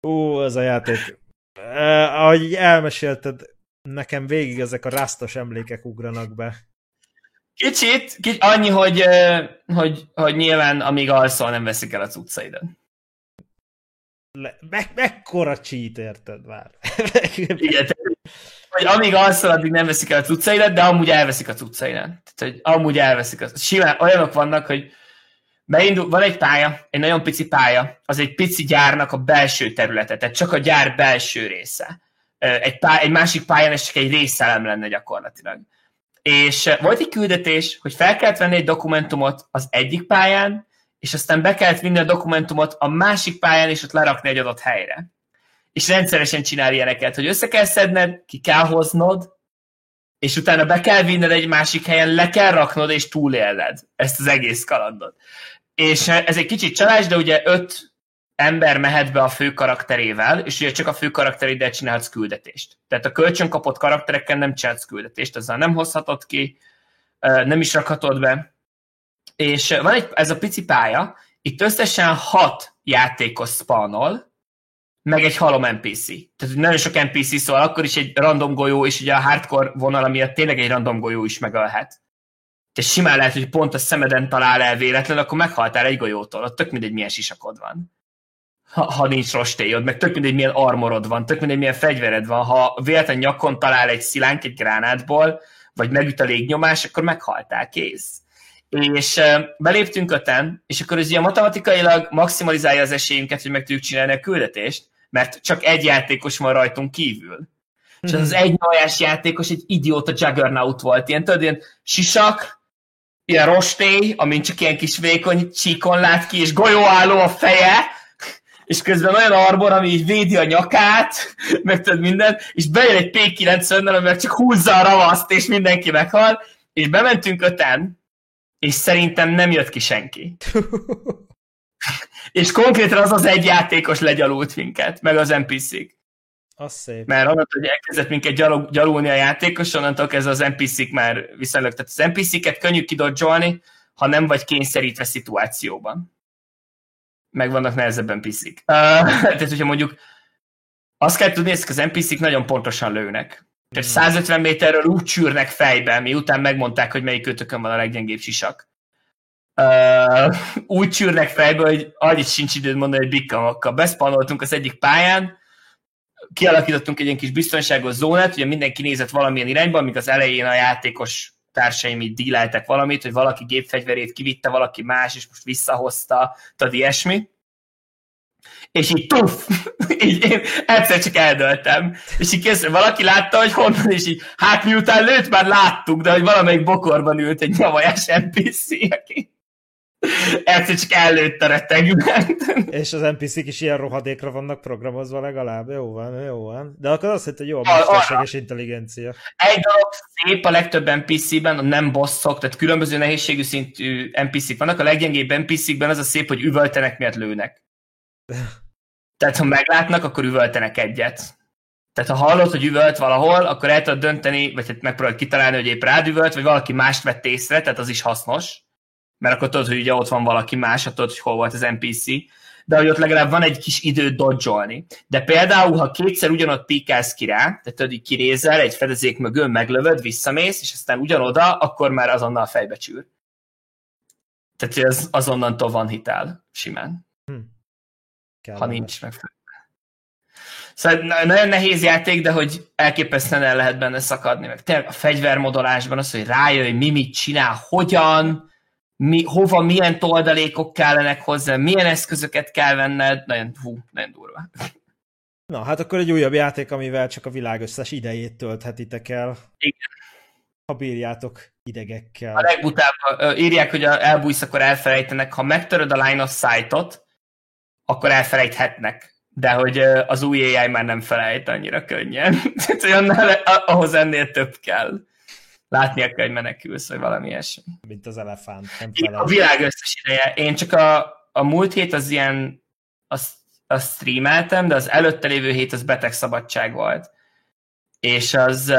Ú, az a játék. Eh, ahogy elmesélted, nekem végig ezek a rásztos emlékek ugranak be. Kicsit, kicsit annyi, hogy, hogy, hogy nyilván amíg alszol, nem veszik el a cuccaidat. Le, me, mekkora cheat, érted már? Igen, hogy amíg alszol, addig nem veszik el a cuccaidat, de amúgy elveszik a cuccaidat. Tehát, hogy amúgy elveszik. A... Simán olyanok vannak, hogy Beindul, van egy pálya, egy nagyon pici pálya, az egy pici gyárnak a belső területe, tehát csak a gyár belső része. Egy, pálya, egy másik pályán ez csak egy részelem lenne gyakorlatilag. És volt egy küldetés, hogy fel kellett venni egy dokumentumot az egyik pályán, és aztán be kellett vinni a dokumentumot a másik pályán, és ott lerakni egy adott helyre. És rendszeresen csinál ilyeneket, hogy össze kell szedned, ki kell hoznod, és utána be kell vinned egy másik helyen, le kell raknod, és túlélned ezt az egész kalandot. És ez egy kicsit csalás, de ugye öt ember mehet be a fő karakterével, és ugye csak a fő karakteréddel csinálsz küldetést. Tehát a kölcsön kapott karakterekkel nem csinálsz küldetést, azzal nem hozhatod ki, nem is rakhatod be. És van egy, ez a pici pálya, itt összesen hat játékos spawnol, meg egy halom NPC. Tehát nagyon sok NPC, szóval akkor is egy random golyó, és ugye a hardcore vonal miatt tényleg egy random golyó is megölhet. És simán lehet, hogy pont a szemeden talál el véletlen, akkor meghaltál egy golyótól, ott tök mindegy milyen sisakod van. Ha, ha nincs rostélyod, meg tök mindegy milyen armorod van, tök mindegy milyen fegyvered van, ha véletlen nyakon talál egy szilánk egy gránátból, vagy megüt a légnyomás, akkor meghaltál, kész. És beléptünk öten, és akkor ez ugye matematikailag maximalizálja az esélyünket, hogy meg tudjuk csinálni a küldetést, mert csak egy játékos van rajtunk kívül. És az, az mhm. egy nyajás játékos egy idióta juggernaut volt, ilyen tudod, ilyen sisak, ilyen rostély, amin csak ilyen kis vékony csíkon lát ki, és golyóálló a feje, és közben olyan arbor, ami így védi a nyakát, meg tudod minden, és bejön egy P90-nel, amivel csak húzza a ravaszt, és mindenki meghal, és bementünk öten, és szerintem nem jött ki senki. és konkrétan az az egy játékos legyalult minket, meg az NPC-k. Az szép. Mert onnantól, hogy elkezdett minket gyalog, gyalulni a játékos, onnantól ez az NPC-k már viszonylag, tehát az NPC-ket könnyű kidodzsolni, ha nem vagy kényszerítve szituációban. Meg vannak nehezebben piszik. Uh, tehát, hogyha mondjuk azt kell tudni, hogy az NPC-k nagyon pontosan lőnek. Tehát 150 hmm. méterről úgy csűrnek fejbe, miután megmondták, hogy melyik kötökön van a leggyengébb sisak. Uh, úgy csűrnek fejbe, hogy annyit sincs időd mondani, hogy bikkamakkal. Beszpanoltunk az egyik pályán, kialakítottunk egy ilyen kis biztonságos zónát, ugye mindenki nézett valamilyen irányba, amíg az elején a játékos társaim így díleltek valamit, hogy valaki gépfegyverét kivitte, valaki más, és most visszahozta, tehát ilyesmi. És így tuff, így én egyszer csak eldöltem. És így kész, valaki látta, hogy honnan, és így, hát miután lőtt, már láttuk, de hogy valamelyik bokorban ült egy nyavajás NPC, aki Egyszer csak előtt a retegben. És az NPC-k is ilyen rohadékra vannak programozva legalább. Jó van, jó van. De akkor azt hitt, hogy jó a mesterséges intelligencia. Egy dolog szép a legtöbb NPC-ben, a nem bosszok, tehát különböző nehézségű szintű NPC-k vannak. A leggyengébb NPC-kben az a szép, hogy üvöltenek, miért lőnek. Tehát ha meglátnak, akkor üvöltenek egyet. Tehát ha hallod, hogy üvölt valahol, akkor el tudod dönteni, vagy hát megpróbálod kitalálni, hogy épp rád üvölt, vagy valaki mást vett észre, tehát az is hasznos mert akkor tudod, hogy ugye ott van valaki más, tudod, hogy hol volt az NPC, de hogy ott legalább van egy kis idő dodge De például, ha kétszer ugyanott píkálsz ki rá, tehát tudod, hogy kirézel, egy fedezék mögül meglövöd, visszamész, és aztán ugyanoda, akkor már azonnal fejbe csűr. Tehát ez azonnantól van hitel, simán. Hm. ha nincs meg. Szóval nagyon nehéz játék, de hogy elképesztően el lehet benne szakadni, meg tényleg a fegyvermodolásban az, hogy rájöjj, mi mit csinál, hogyan, mi, hova, milyen toldalékok kellenek hozzá, milyen eszközöket kell venned, nagyon, hú, nagyon durva. Na, hát akkor egy újabb játék, amivel csak a világ összes idejét tölthetitek el. Igen. Ha bírjátok idegekkel. A legbutább írják, hogy elbújsz, akkor elfelejtenek. Ha megtöröd a line of sight-ot, akkor elfelejthetnek. De hogy az új AI már nem felejt annyira könnyen. Tehát olyan, ahhoz ennél több kell látnia kell, hogy menekülsz, vagy valami ilyesmi. Mint az elefánt. Nem a világ összes ideje. Én csak a, a múlt hét az ilyen, azt, azt streameltem, de az előtte lévő hét az beteg szabadság volt. És az,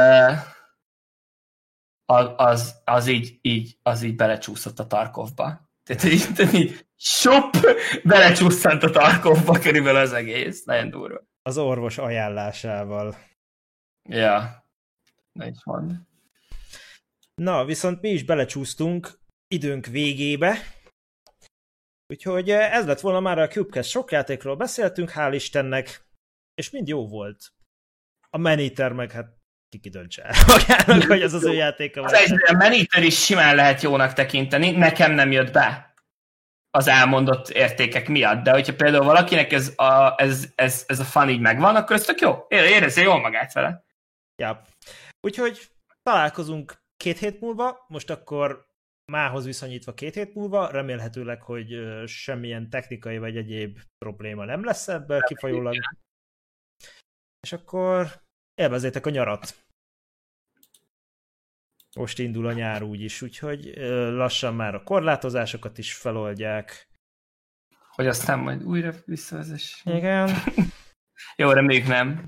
az, az, az így, így, az így belecsúszott a Tarkovba. Tehát így, így sop, belecsúsztant a Tarkovba körülbelül az egész. Nagyon durva. Az orvos ajánlásával. Ja, ne is. Na, viszont mi is belecsúsztunk időnk végébe, úgyhogy eh, ez lett volna már a Cubecast sok játékról beszéltünk, hál' Istennek, és mind jó volt. A Maneater meg hát ki döntse el magának, hogy ez az ő játéka. Az egy, a Maneater is simán lehet jónak tekinteni, nekem nem jött be az elmondott értékek miatt, de hogyha például valakinek ez a, ez, ez, ez a fan így megvan, akkor ez tök jó. Érezze jól magát vele. Ja. Úgyhogy találkozunk két hét múlva, most akkor mához viszonyítva két hét múlva, remélhetőleg, hogy semmilyen technikai vagy egyéb probléma nem lesz ebből kifolyólag. És akkor élvezétek a nyarat. Most indul a nyár úgyis, úgyhogy lassan már a korlátozásokat is feloldják. Hogy aztán majd újra visszavezess. Igen. Jó, reméljük nem.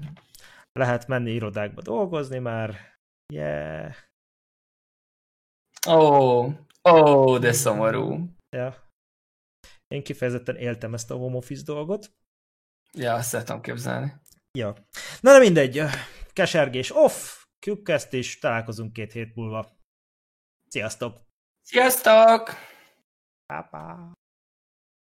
Lehet menni irodákba dolgozni már. Yeah. Ó, oh, ó, oh, de szomorú. Ja. Én kifejezetten éltem ezt a home office dolgot. Ja, azt szeretem képzelni. Ja. Na de mindegy, kesergés off, Cubecast is, találkozunk két hét múlva. Sziasztok! Sziasztok! Pá, pá.